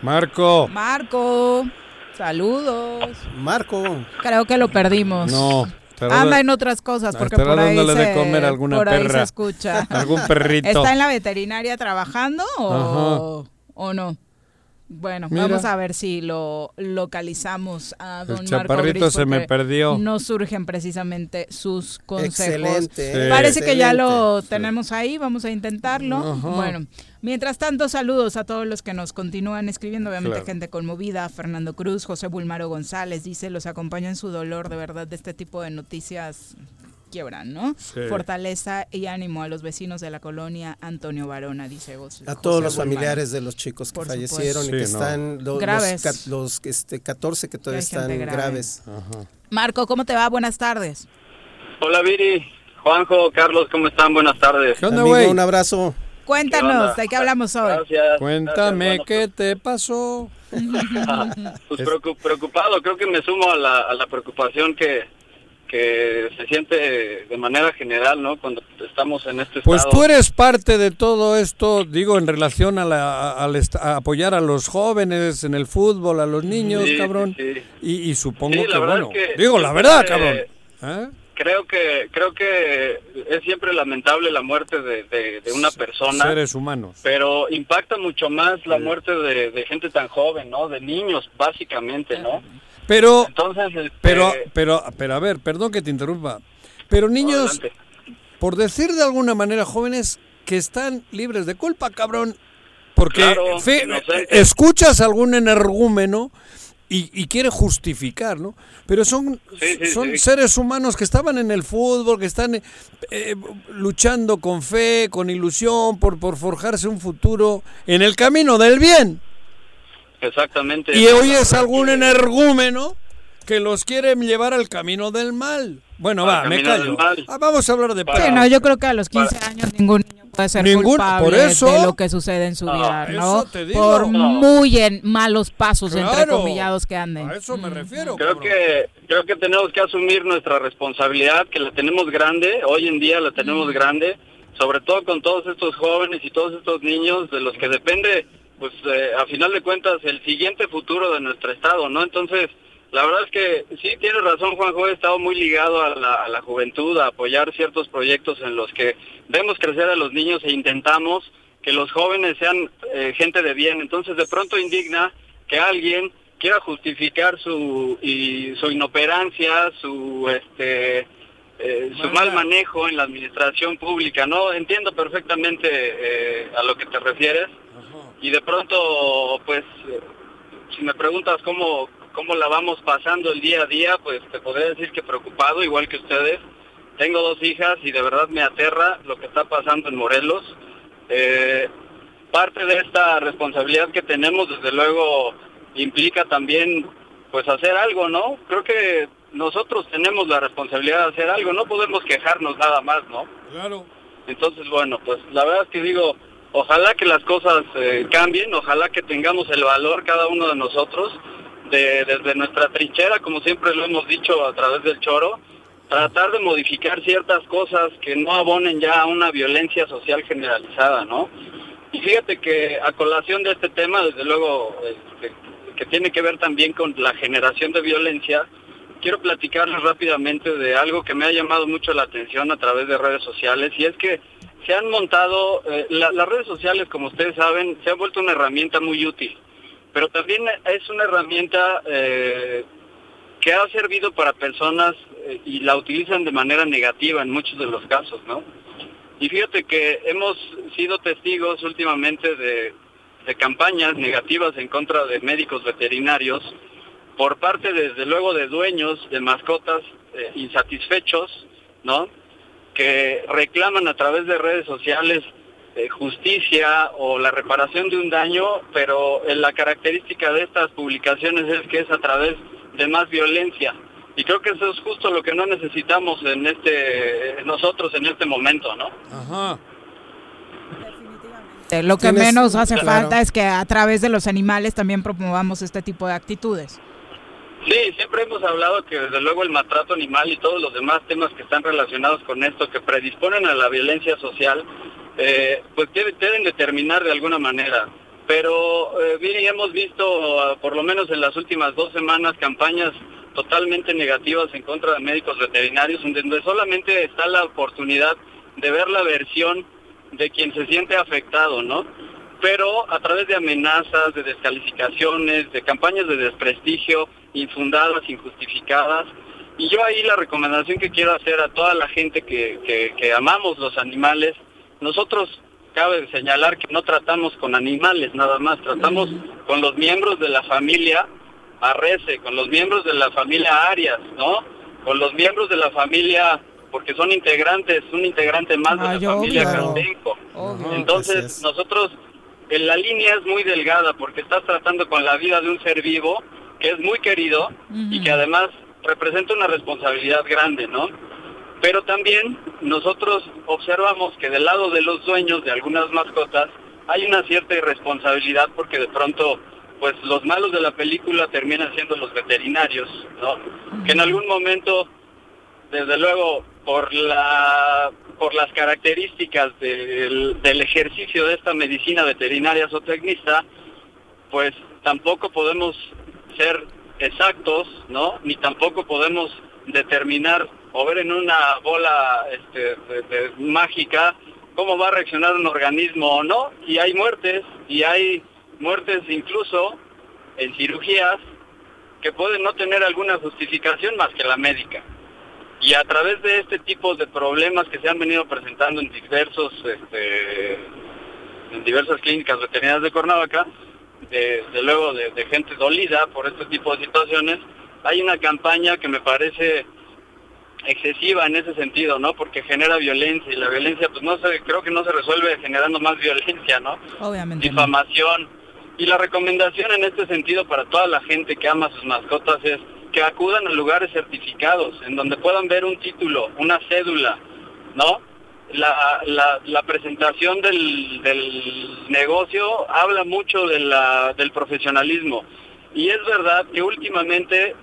Marco. Marco, saludos. Marco. Creo que lo perdimos. No. Anda da- en otras cosas porque por ahí, se, de comer alguna por ahí perra. se escucha. Algún perrito. ¿Está en la veterinaria trabajando o, o no? Bueno, Mira. vamos a ver si lo localizamos a don Marco chaparrito Gris, se me perdió. No surgen precisamente sus consejos. Excelente, Sí. Parece que ya lo tenemos ahí, vamos a intentarlo. Ajá. Bueno, mientras tanto, saludos a todos los que nos continúan escribiendo, obviamente Claro. gente conmovida, Fernando Cruz, José Bulmaro González, dice, los acompaña en su dolor, de verdad, de este tipo de noticias quiebran, ¿no? Sí. Fortaleza y ánimo a los vecinos de la colonia Antonio Varona, dice José. A todos José los familiares de los chicos que Por fallecieron supuesto. y que no. están lo- Graves. los, los, este, 14 que todavía están grave. graves. Marco, ¿cómo te va? Buenas tardes. Hola Viri, Juanjo, Carlos, ¿cómo están? Buenas tardes. ¿Qué onda, Amigo, güey? un abrazo. ¿Qué Cuéntanos? ¿de qué hablamos hoy? Gracias. Cuéntame gracias, qué te pasó. pues preocu- preocupado, creo que me sumo a la, a la preocupación que, que se siente de manera general, ¿no? Cuando estamos en este Pues estado. tú eres parte de todo esto, digo, en relación a, la, a- apoyar a los jóvenes en el fútbol, a los niños, Sí, cabrón. sí, sí. Y, y supongo Sí, que, bueno, es que digo la verdad, cabrón. eh, ¿Eh? Creo que creo que es siempre lamentable la muerte de, de- de una persona. Seres humanos. Pero impacta mucho más la muerte de, de gente tan joven, ¿no? De niños, básicamente, ¿no? Pero, Entonces, este, pero, pero, pero, a ver, perdón que te interrumpa. Pero niños, adelante. por decir de alguna manera, jóvenes que están libres de culpa, cabrón. Porque Claro, fe- inocentes. escuchas algún energúmeno y, y quiere justificar, ¿no? Pero son, Sí, sí, son sí. seres humanos que estaban en el fútbol, que están eh, luchando con fe, con ilusión, por, por forjarse un futuro en el camino del bien. Exactamente. Y hoy es algún energúmeno que los quiere llevar al camino del mal. Bueno, Al va, me callo. Ah, vamos a hablar de Sí, paz. no, yo creo que a los 15 años ningún niño puede ser Ningún- culpable por eso- de lo que sucede en su vida, ¿no? eso te digo. Por No. muy en malos pasos, entre Claro. comillados, que anden. A eso me refiero. Creo que creo que tenemos que asumir nuestra responsabilidad, que la tenemos grande, hoy en día la tenemos grande, sobre todo con todos estos jóvenes y todos estos niños de los que depende, pues eh, a final de cuentas, el siguiente futuro de nuestro estado, ¿no? Entonces, la verdad es que sí, tienes razón, Juanjo, he estado muy ligado a la, a la juventud, a apoyar ciertos proyectos en los que vemos crecer a los niños e intentamos que los jóvenes sean eh, gente de bien. Entonces, de pronto indigna que alguien quiera justificar su y su inoperancia, su este eh, su mal manejo en la administración pública, ¿no? Entiendo perfectamente eh, a lo que te refieres y de pronto, pues, si me preguntas cómo cómo la vamos pasando el día a día, pues te podría decir que preocupado, igual que ustedes. Tengo dos hijas y de verdad me aterra lo que está pasando en Morelos. Eh, parte de esta responsabilidad que tenemos, desde luego, implica también, pues, hacer algo, ¿no? Creo que nosotros tenemos la responsabilidad de hacer algo, no podemos quejarnos nada más, ¿no? Claro. Entonces, bueno, pues la verdad es que digo, ojalá que las cosas eh, cambien, ojalá que tengamos el valor cada uno de nosotros, de, desde nuestra trinchera, como siempre lo hemos dicho a través del choro, tratar de modificar ciertas cosas que no abonen ya a una violencia social generalizada, ¿no? Y fíjate que a colación de este tema, desde luego, este, que tiene que ver también con la generación de violencia, quiero platicarles rápidamente de algo que me ha llamado mucho la atención a través de redes sociales y es que se han montado, eh, la- las redes sociales, como ustedes saben, se han vuelto una herramienta muy útil, pero también es una herramienta eh, que ha servido para personas eh, y la utilizan de manera negativa en muchos de los casos, ¿no? Y fíjate que hemos sido testigos últimamente de, de campañas negativas en contra de médicos veterinarios por parte, desde luego, de dueños de mascotas insatisfechos, ¿no? Que reclaman a través de redes sociales eh, justicia o la reparación de un daño, pero eh, la característica de estas publicaciones es que es a través de más violencia. Y creo que eso es justo lo que no necesitamos en este nosotros en este momento, ¿no? Ajá. Eh, Lo que menos hace claro. falta es que a través de los animales también promovamos este tipo de actitudes. Sí, siempre hemos hablado que desde luego el maltrato animal y todos los demás temas que están relacionados con esto, que predisponen a la violencia social, eh, pues debe- deben determinar de alguna manera. Pero, eh, Viri, hemos visto, ah, por lo menos en las últimas dos semanas, campañas totalmente negativas en contra de médicos veterinarios, donde solamente está la oportunidad de ver la versión de quien se siente afectado, ¿no? Pero a través de amenazas, de descalificaciones, de campañas de desprestigio infundadas, injustificadas. Y yo ahí la recomendación que quiero hacer a toda la gente que, que- que amamos los animales, nosotros cabe señalar que no tratamos con animales nada más, tratamos con los miembros de la familia Arrece, con los miembros de la familia Arias, ¿no? Con los miembros de la familia, porque son integrantes, un integrante más de Ay, la familia obvio. Caltenco. Obvio. Entonces, nosotros, la línea es muy delgada porque estás tratando con la vida de un ser vivo que es muy querido y que además representa una responsabilidad grande, ¿no? Pero también nosotros observamos que del lado de los dueños de algunas mascotas hay una cierta irresponsabilidad porque de pronto pues los malos de la película terminan siendo los veterinarios, ¿no? Que en algún momento desde luego por la por las características del, del ejercicio de esta medicina veterinaria zootecnista, pues tampoco podemos ser exactos, ¿no? Ni tampoco podemos determinar o ver en una bola este, mágica cómo va a reaccionar un organismo o no. Y hay muertes, y hay muertes incluso en cirugías que pueden no tener alguna justificación más que la médica. Y a través de este tipo de problemas que se han venido presentando en diversos, este, en diversas clínicas veterinarias de Cuernavaca, de, de luego de, de gente dolida por este tipo de situaciones, hay una campaña que me parece excesiva en ese sentido, ¿no? Porque genera violencia y la violencia, pues no se, creo que no se resuelve generando más violencia, ¿no? Obviamente. no. difamación. Y la recomendación en este sentido para toda la gente que ama sus mascotas es que acudan a lugares certificados, en donde puedan ver un título, una cédula, ¿no? La, la, presentación del, del negocio habla mucho de del profesionalismo. Y es verdad que últimamente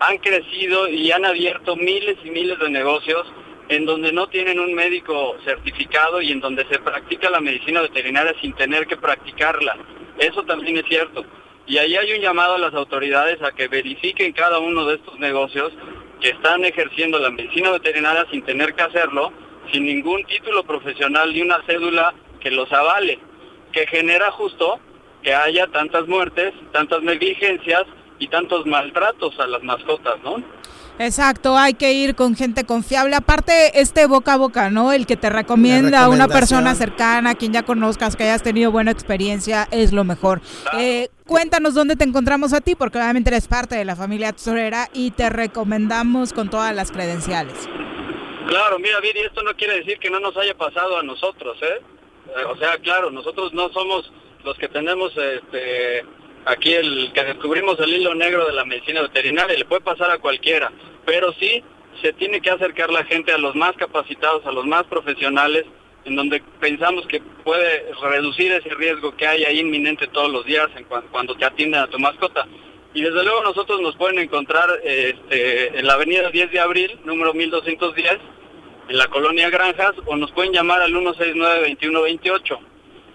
han crecido y han abierto miles y miles de negocios en donde no tienen un médico certificado y en donde se practica la medicina veterinaria sin tener que practicarla. Eso también es cierto. Y ahí hay un llamado a las autoridades a que verifiquen cada uno de estos negocios que están ejerciendo la medicina veterinaria sin tener que hacerlo, sin ningún título profesional ni una cédula que los avale, que genera justo que haya tantas muertes, tantas negligencias y tantos maltratos a las mascotas, ¿no? Exacto, hay que ir con gente confiable. Aparte, este boca a boca, ¿no? El que te recomienda a una persona cercana, a quien ya conozcas, que hayas tenido buena experiencia, es lo mejor. Eh, cuéntanos dónde te encontramos a ti, porque obviamente eres parte de la familia tesorera y te recomendamos con todas las credenciales. Claro, mira, Viri, esto no quiere decir que no nos haya pasado a nosotros, ¿eh? Eh, O sea, claro, nosotros no somos los que tenemos este, aquí el que descubrimos el hilo negro de la medicina veterinaria, le puede pasar a cualquiera, pero sí se tiene que acercar la gente a los más capacitados, a los más profesionales, en donde pensamos que puede reducir ese riesgo que hay ahí inminente todos los días cuando te atienden a tu mascota. Y desde luego nosotros nos pueden encontrar este, en la avenida 10 de abril, número 1210, en la colonia Granjas, o nos pueden llamar al 169-2128.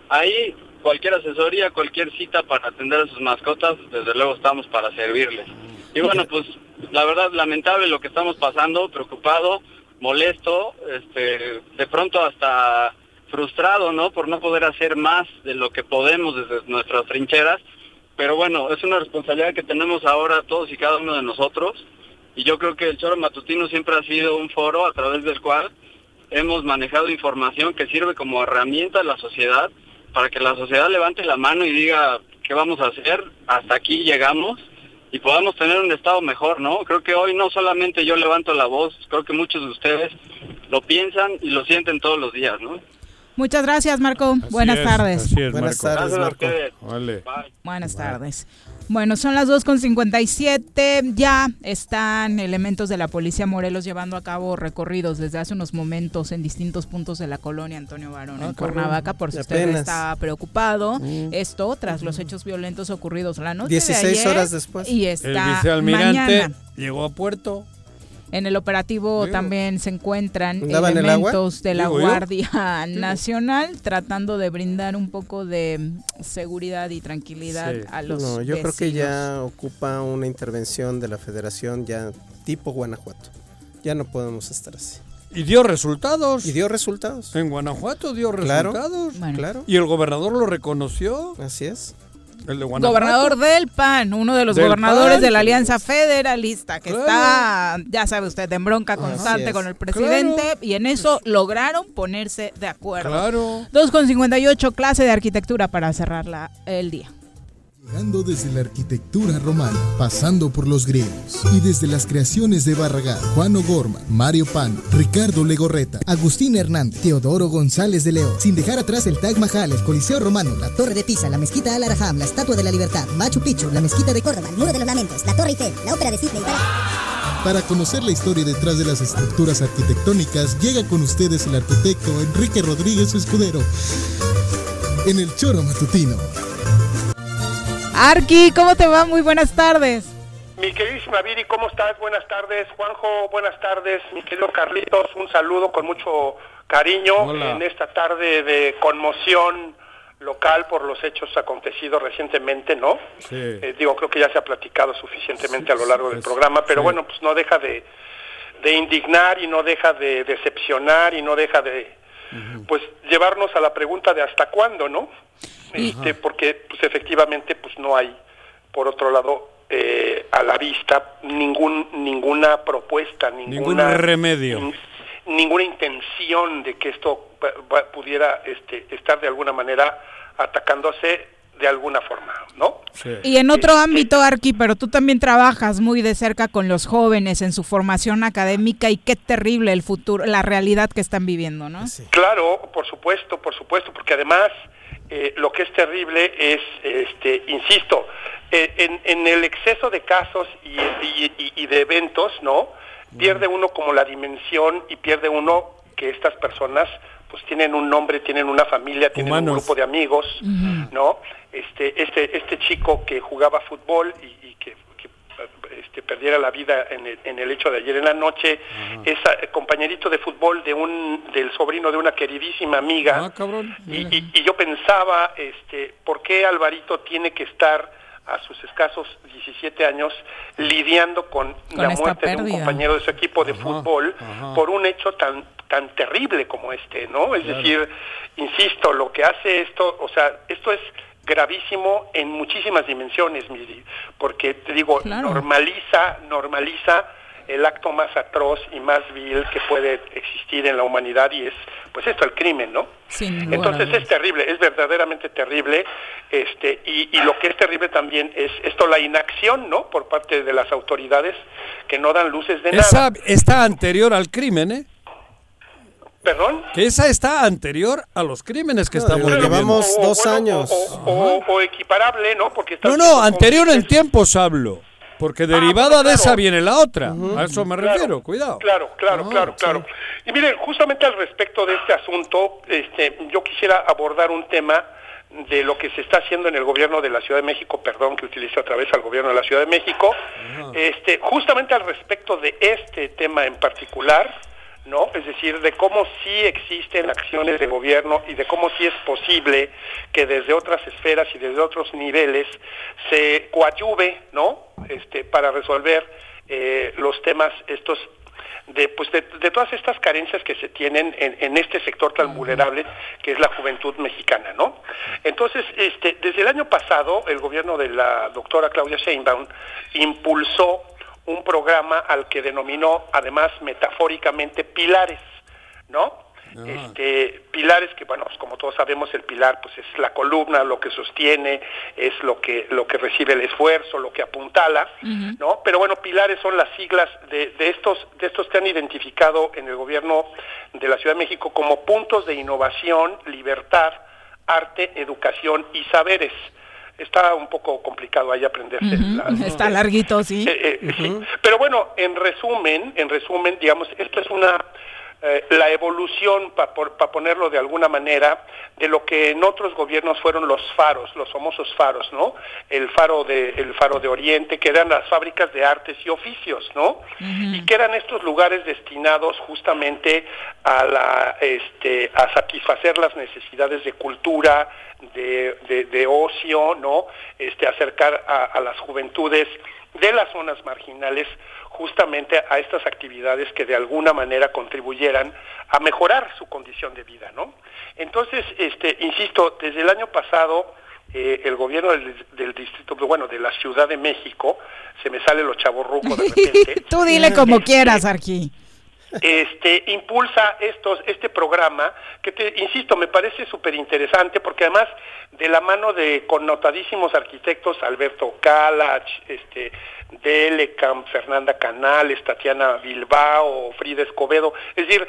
Ahí cualquier asesoría, cualquier cita para atender a sus mascotas, desde luego estamos para servirles. Y bueno, pues la verdad lamentable lo que estamos pasando, preocupado, molesto, este, de pronto hasta frustrado, ¿no? Por no poder hacer más de lo que podemos desde nuestras trincheras. Pero bueno, es una responsabilidad que tenemos ahora todos y cada uno de nosotros. Y yo creo que el Choro Matutino siempre ha sido un foro a través del cual hemos manejado información que sirve como herramienta a la sociedad para que la sociedad levante la mano y diga qué vamos a hacer, hasta aquí llegamos y podamos tener un estado mejor, ¿no? Creo que hoy no solamente yo levanto la voz, creo que muchos de ustedes lo piensan y lo sienten todos los días, ¿no? Muchas gracias, Marco. Buenas es, tardes. así es, Buenas Marco. tardes, Marco. Vale. Buenas tardes. Bueno, son las 2.57. Ya están elementos de la Policía Morelos llevando a cabo recorridos desde hace unos momentos en distintos puntos de la colonia Antonio Barón Ah, en. Cuernavaca, por si usted Apenas. está preocupado. Mm. Esto tras los hechos violentos ocurridos la noche 16 de ayer horas después. Y El está vicealmirante mañana. llegó a puerto. En el operativo Digo. también se encuentran elementos de la Digo yo. Guardia Nacional tratando de brindar un poco de seguridad y tranquilidad Sí. a los No, yo creo que ya ocupa una intervención de la federación ya tipo Guanajuato. Ya no podemos estar así. Y dio resultados. Y dio resultados. En Guanajuato dio Claro. resultados. Bueno. Claro. Y el gobernador lo reconoció. Así es. El de. Gobernador del PAN, uno de los Del gobernadores PAN. de la Alianza Federalista, que Claro. está, ya sabe usted, en bronca constante con el presidente, Claro. y en eso lograron ponerse de acuerdo. Claro. 2.58, clase de arquitectura para cerrar la- el día. Llegando desde la arquitectura romana, pasando por los griegos y desde las creaciones de Barragán, Juan O'Gorman, Mario Pan, Ricardo Legorreta, Agustín Hernández, Teodoro González de León, sin dejar atrás el Taj Mahal, el Coliseo Romano, la Torre de Pisa, la Mezquita Al Araham, la Estatua de la Libertad, Machu Picchu, la Mezquita de Córdoba, el Muro de los Lamentos, la Torre Eiffel, la Ópera de Sydney. Para conocer la historia detrás de las estructuras arquitectónicas, llega con ustedes el arquitecto Enrique Rodríguez Escudero en el Choro Matutino. Arqui, ¿cómo te va? Muy buenas tardes. Mi queridísima Viri, ¿cómo estás? Buenas tardes. Juanjo, buenas tardes. Mi querido Carlitos, un saludo con mucho cariño Hola. en esta tarde de conmoción local por los hechos acontecidos recientemente, ¿no? Sí. Eh, digo, creo que ya se ha platicado suficientemente a lo largo del programa, pero sí. bueno, pues no deja de, de indignar y no deja de decepcionar y no deja de, pues, llevarnos a la pregunta de hasta cuándo, ¿no? Este, porque, pues, efectivamente, pues, no hay, por otro lado, eh, a la vista ningún ninguna propuesta, Ningún ninguna remedio. nin- ninguna intención de que esto pudiera este, estar de alguna manera atacándose de alguna forma, ¿no? Y en otro ámbito, Arqui, pero tú también trabajas muy de cerca con los jóvenes en su formación académica y qué terrible el futuro, la realidad que están viviendo, ¿no? Claro, por supuesto, por supuesto, porque además eh, lo que es terrible es, este, insisto, eh, en, en el exceso de casos y, y- y- y de eventos, ¿no? Pierde uno como la dimensión y pierde uno que estas personas pues tienen un nombre, tienen una familia, tienen un grupo de amigos, ¿no? Este, este, este chico que jugaba fútbol y, y que, este, perdiera la vida en el, en el hecho de ayer en la noche, es eh, compañerito de fútbol de un, del sobrino de una queridísima amiga. Ah, cabrón. Y, y- y yo pensaba, este, ¿por qué Alvarito tiene que estar a sus escasos 17 años lidiando con, Con la muerte de un compañero de su equipo de fútbol ajá. por un hecho tan tan terrible como este, ¿no? Es Claro. decir, insisto, lo que hace esto, o sea, esto es gravísimo en muchísimas dimensiones, porque te digo, Claro. normaliza, normaliza el acto más atroz y más vil que puede existir en la humanidad y es, pues esto, el crimen, ¿no? Sin Entonces es terrible, es verdaderamente terrible, este, y, y lo que es terrible también es esto, la inacción, ¿no? Por parte de las autoridades que no dan luces de Esa nada. está anterior al crimen, ¿eh? ¿Perdón? Que esa está anterior a los crímenes que No, estamos digo, llevamos O- dos bueno, años. O, o- o equiparable, ¿no? Porque está No, no, anterior en tiempos hablo. Porque derivada de esa viene la otra. A eso me refiero, cuidado. Claro, claro, Ah, claro, sí. claro. Y miren, justamente al respecto de este asunto, este, yo quisiera abordar un tema de lo que se está haciendo en el gobierno de la Ciudad de México, perdón que utilice otra vez al gobierno de la Ciudad de México, este, justamente al respecto de este tema en particular, ¿no? Es decir, de cómo sí existen acciones de gobierno y de cómo sí es posible que desde otras esferas y desde otros niveles se coadyuve, ¿no? Este, para resolver eh, los temas estos de, pues de, todas estas carencias que se tienen en, en, este sector tan vulnerable que es la juventud mexicana, ¿no? Entonces, este, desde el año pasado, el gobierno de la doctora Claudia Sheinbaum impulsó un programa al que denominó, además metafóricamente, pilares, ¿no? Este, pilares que bueno como todos sabemos el pilar pues es la columna lo que sostiene es lo que lo que recibe el esfuerzo lo que apuntala no pero bueno pilares son las siglas de, de estos de estos que han identificado en el gobierno de la Ciudad de México como puntos de innovación libertad arte educación y saberes está un poco complicado ahí aprenderse. está larguito, sí. Eh, eh, sí. Pero bueno, en resumen, en resumen, digamos, esto es una eh, la evolución, para ponerlo de alguna manera, de lo que en otros gobiernos fueron los faros, los famosos faros, ¿no? El faro de, el faro de Oriente, que eran las fábricas de artes y oficios, ¿no? Y que eran estos lugares destinados justamente a, la, este, a satisfacer las necesidades de cultura, de, de, de ocio, ¿no? Este, acercar a, a las juventudes de las zonas marginales justamente a estas actividades que de alguna manera contribuyeran a mejorar su condición de vida, ¿no? Entonces, este, insisto, desde el año pasado eh, el gobierno del, del, distrito, bueno, de la Ciudad de México, se me sale los chavorrucos de repente. Tú dile como quieras, Arqui este, impulsa estos, este programa que, te, insisto, me parece súper interesante porque además de la mano de connotadísimos arquitectos, Alberto Calach, este, Delecam, Fernanda Canales, Tatiana Bilbao, Frida Escobedo, es decir,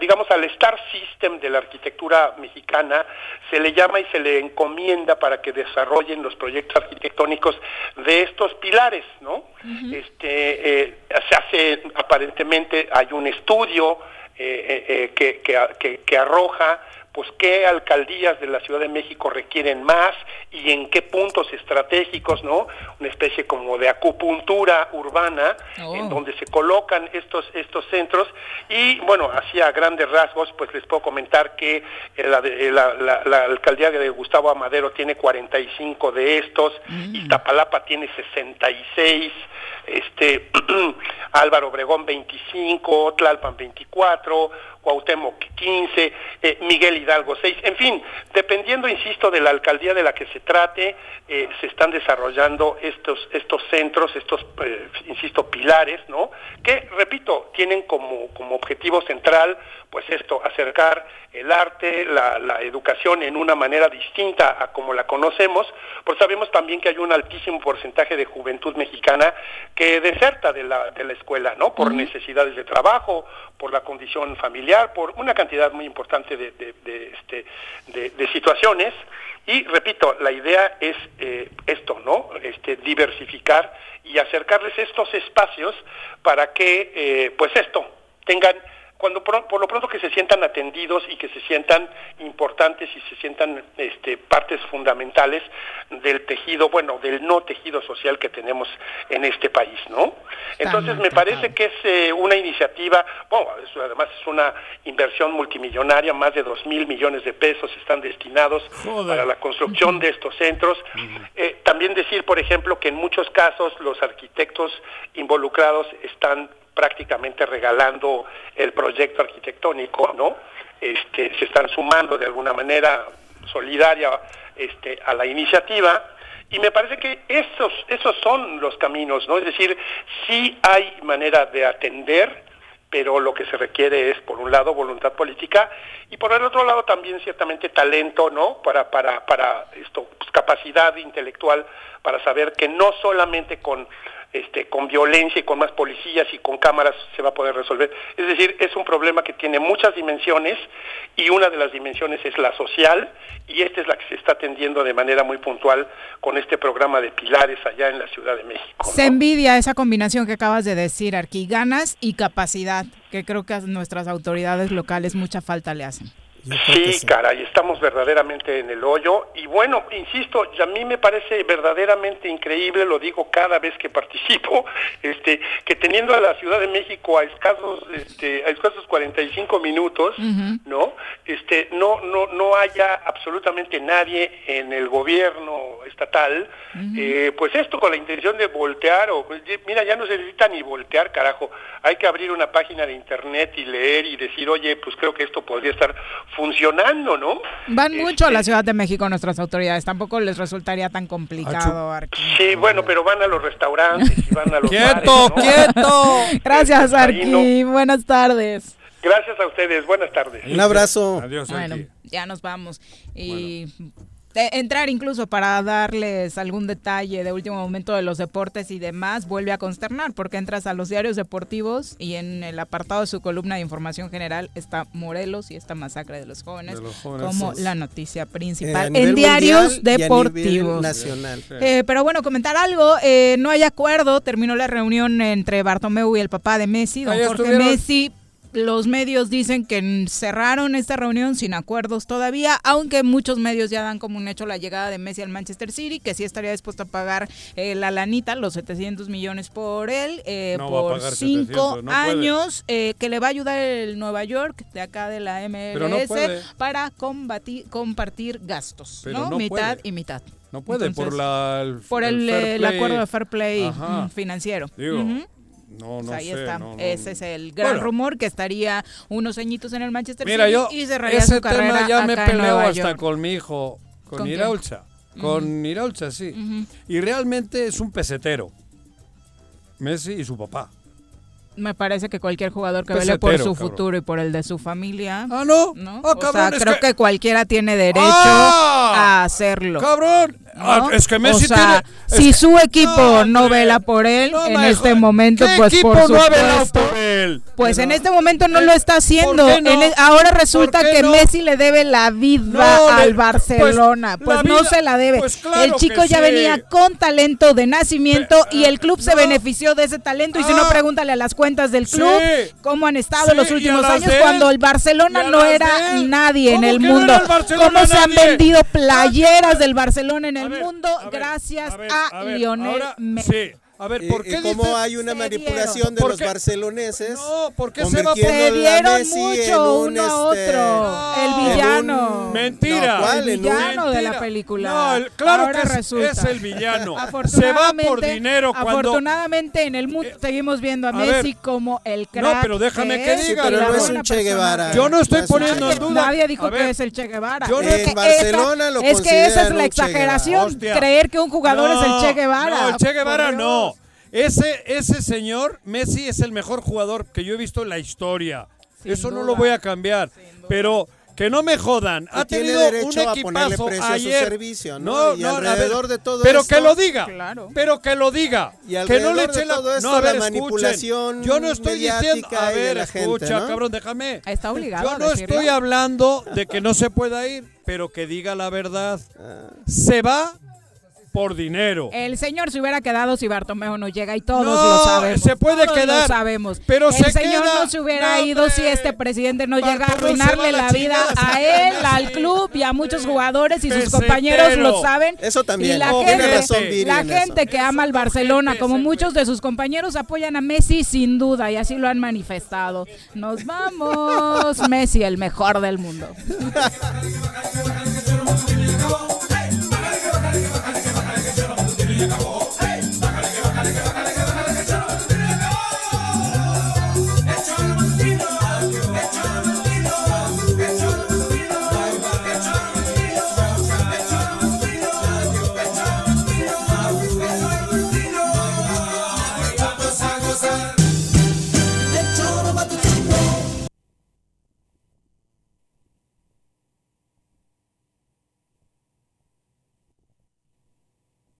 digamos al Star System de la arquitectura mexicana se le llama y se le encomienda para que desarrollen los proyectos arquitectónicos de estos pilares, ¿no? Este eh, se hace aparentemente hay un estudio eh, eh, que, que, que arroja pues qué alcaldías de la Ciudad de México requieren más y en qué puntos estratégicos, ¿no? Una especie como de acupuntura urbana en Oh. donde se colocan estos estos centros y bueno, así a grandes rasgos, pues les puedo comentar que eh, la, de- la, la- la alcaldía de Gustavo Amadero tiene 45 de estos, Iztapalapa tiene 66, este Álvaro Obregón 25, Tlalpan 24, Cuauhtémoc 15, eh, Miguel Hidalgo 6, en fin, dependiendo, insisto, de la alcaldía de la que se trate, eh, se están desarrollando estos, estos centros, estos, eh, insisto, pilares, ¿no? Que, repito, tienen como, como objetivo central, pues esto, acercar el arte, la, la educación en una manera distinta a como la conocemos, pues sabemos también que hay un altísimo porcentaje de juventud mexicana que deserta de la, de la escuela, ¿no? Por necesidades de trabajo, por la condición familiar, por una cantidad muy importante de, de, de, este, de, de situaciones. Y repito, la idea es eh, esto, ¿no? Este, diversificar y acercarles estos espacios para que, eh, pues esto, tengan cuando por, por, lo pronto que se sientan atendidos y que se sientan importantes y se sientan este, partes fundamentales del tejido, bueno, del no tejido social que tenemos en este país, ¿no? Entonces me parece que es eh, una iniciativa, bueno, eso además es una inversión multimillonaria, más de dos mil millones de pesos están destinados para la construcción de estos centros. Eh, también decir, por ejemplo, que en muchos casos los arquitectos involucrados están prácticamente regalando el proyecto arquitectónico, ¿no? Este, se están sumando de alguna manera solidaria este, a la iniciativa y me parece que esos, esos son los caminos, ¿no? Es decir, sí hay manera de atender, pero lo que se requiere es, por un lado, voluntad política y por el otro lado también ciertamente talento, ¿no? Para, para, para esto, pues, capacidad intelectual para saber que no solamente con este, con violencia y con más policías y con cámaras se va a poder resolver. Es decir, es un problema que tiene muchas dimensiones y una de las dimensiones es la social y esta es la que se está atendiendo de manera muy puntual con este programa de pilares allá en la Ciudad de México. Se envidia esa combinación que acabas de decir, Arqui, ganas y capacidad, que creo que a nuestras autoridades locales mucha falta le hacen. Sí, caray, estamos verdaderamente en el hoyo. Y bueno, insisto, a mí me parece verdaderamente increíble, lo digo cada vez que participo, este, que teniendo a la Ciudad de México a escasos, este, a escasos 45 minutos, ¿no? Este, no, no, no haya absolutamente nadie en el gobierno estatal, eh, pues esto con la intención de voltear, o pues, mira, ya no se necesita ni voltear, carajo, hay que abrir una página de internet y leer y decir, oye, pues creo que esto podría estar funcionando, ¿no? Van mucho a la Ciudad de México nuestras autoridades, tampoco les resultaría tan complicado. Arqui. Sí, bueno, pero van a los restaurantes y van a los ¡Quieto, bares, ¿no? quieto! Gracias, no. Arqui. Buenas tardes. Gracias a ustedes, buenas tardes. Un abrazo. Adiós, Bueno, Arqui. ya nos vamos. Y de- entrar incluso para darles algún detalle de último momento de los deportes y demás vuelve a consternar porque entras a los diarios deportivos y en el apartado de su columna de información general está Morelos y esta masacre de los jóvenes, De los jóvenes. como la noticia Eh, principal nivel en diarios deportivos. nacional. Eh, pero bueno, comentar algo, eh, no hay acuerdo, terminó la reunión entre Bartomeu y el papá de Messi, don Jorge estuvieron. Messi. Los medios dicen que cerraron esta reunión sin acuerdos todavía, aunque muchos medios ya dan como un hecho la llegada de Messi al Manchester City, que sí estaría dispuesto a pagar eh, la lanita, los 700 millones por él, eh, No por pagar cinco 700, no años, eh, que le va a ayudar el Nueva York, de acá de la no MLS, para combatir, compartir gastos, Pero ¿no? mitad puede. y mitad. No puede, por la, el, por el, acuerdo de fair play Ajá. financiero. Digo. No, no Pues ahí sé, está. no, no, Ese es el gran Bueno. rumor que estaría unos añitos en el Manchester Mira, City yo y cerraría ese su carrera tema ya me peleo hasta con mi hijo, con, ¿Con quién? Con Iraulcha, sí. Y realmente es un pesetero. Messi y su papá. Me parece que cualquier jugador que Pesetero, vele por su cabrón. futuro y por el de su familia. Ah, no. ¿no? Ah, o cabrón, sea, es creo que- que... cualquiera tiene derecho ¡Ah! a hacerlo. ¡Cabrón! Ah, ¿no? es que Messi o sea, tiene- si su equipo no, vela por él No en este momento, ¿Qué pues equipo por no ha velado supuesto. por él? Pues en este momento no lo está haciendo. ¿por qué no? El- ahora resulta ¿Por qué que no? Messi le debe la vida No, al Barcelona. pues, Pues, la no vida- se la debe. pues claro el chico ya sí. venía con talento de nacimiento y el club se benefició de ese talento. Y si no, Ah. pregúntale a las cuentas del club Sí. cómo han estado Sí, los últimos años cuando el Barcelona no era nadie en ¿Cómo el no mundo. Barcelona ¿Cómo se han vendido playeras del Barcelona en el mundo gracias a, Lionel Messi? sí. A ver, Eh, ¿por eh, qué ¿Cómo dices- hay una Se manipulación de ¿Por los barceloneses? No, ¿por qué se va Se a dieron mucho un, uno a este, otro. el villano. un- Mentira. No, ¿cuál? El villano de la película. No, el- claro Ahora que es, resulta. es el villano. Se va por dinero cuando... Eh, Afortunadamente en el mundo seguimos viendo a, a ver. Messi como el crack. No, pero déjame que es diga, pero la no es un Che. Guevara. Yo no estoy poniendo en Nadie, duda. nadie dijo que es el Che Guevara. yo no- Es En que Barcelona esa, lo es que esa es la exageración, creer que un jugador es el Che Guevara. No, el Che Guevara no. Ese, ese señor, Messi, es el mejor jugador que yo he visto en la historia. Sin Eso no lo voy a cambiar. Pero que no me jodan. Ha Y tiene tenido un derecho a ponerle equipazo precio a su servicio, ¿no? Y a ver, alrededor de todo Pero esto- que lo diga. Claro. Pero que lo diga. Y que no le eche la todo esto, no, a ver, la manipulación Yo no estoy diciendo, a y ver, la gente, escucha, ¿no? cabrón, déjame. Está obligado Yo no estoy hablando de que no se pueda ir, pero que diga la verdad. Ah. Se va por dinero. El señor se hubiera quedado si Bartomeu no llega y todos No, lo sabemos. se puede Todos quedar, Lo sabemos. pero el se señor queda. no se hubiera No, ido si este presidente no llega a arruinarle la la vida chingada, a él, al club y a muchos jugadores y sus Pesetero. compañeros lo saben. Eso también. Y la Oh, gente, tiene razón la en gente eso. que ama al Barcelona, como muchos de sus compañeros, apoyan a Messi sin duda y así lo han manifestado. Nos vamos. Messi, el mejor del mundo. acabó.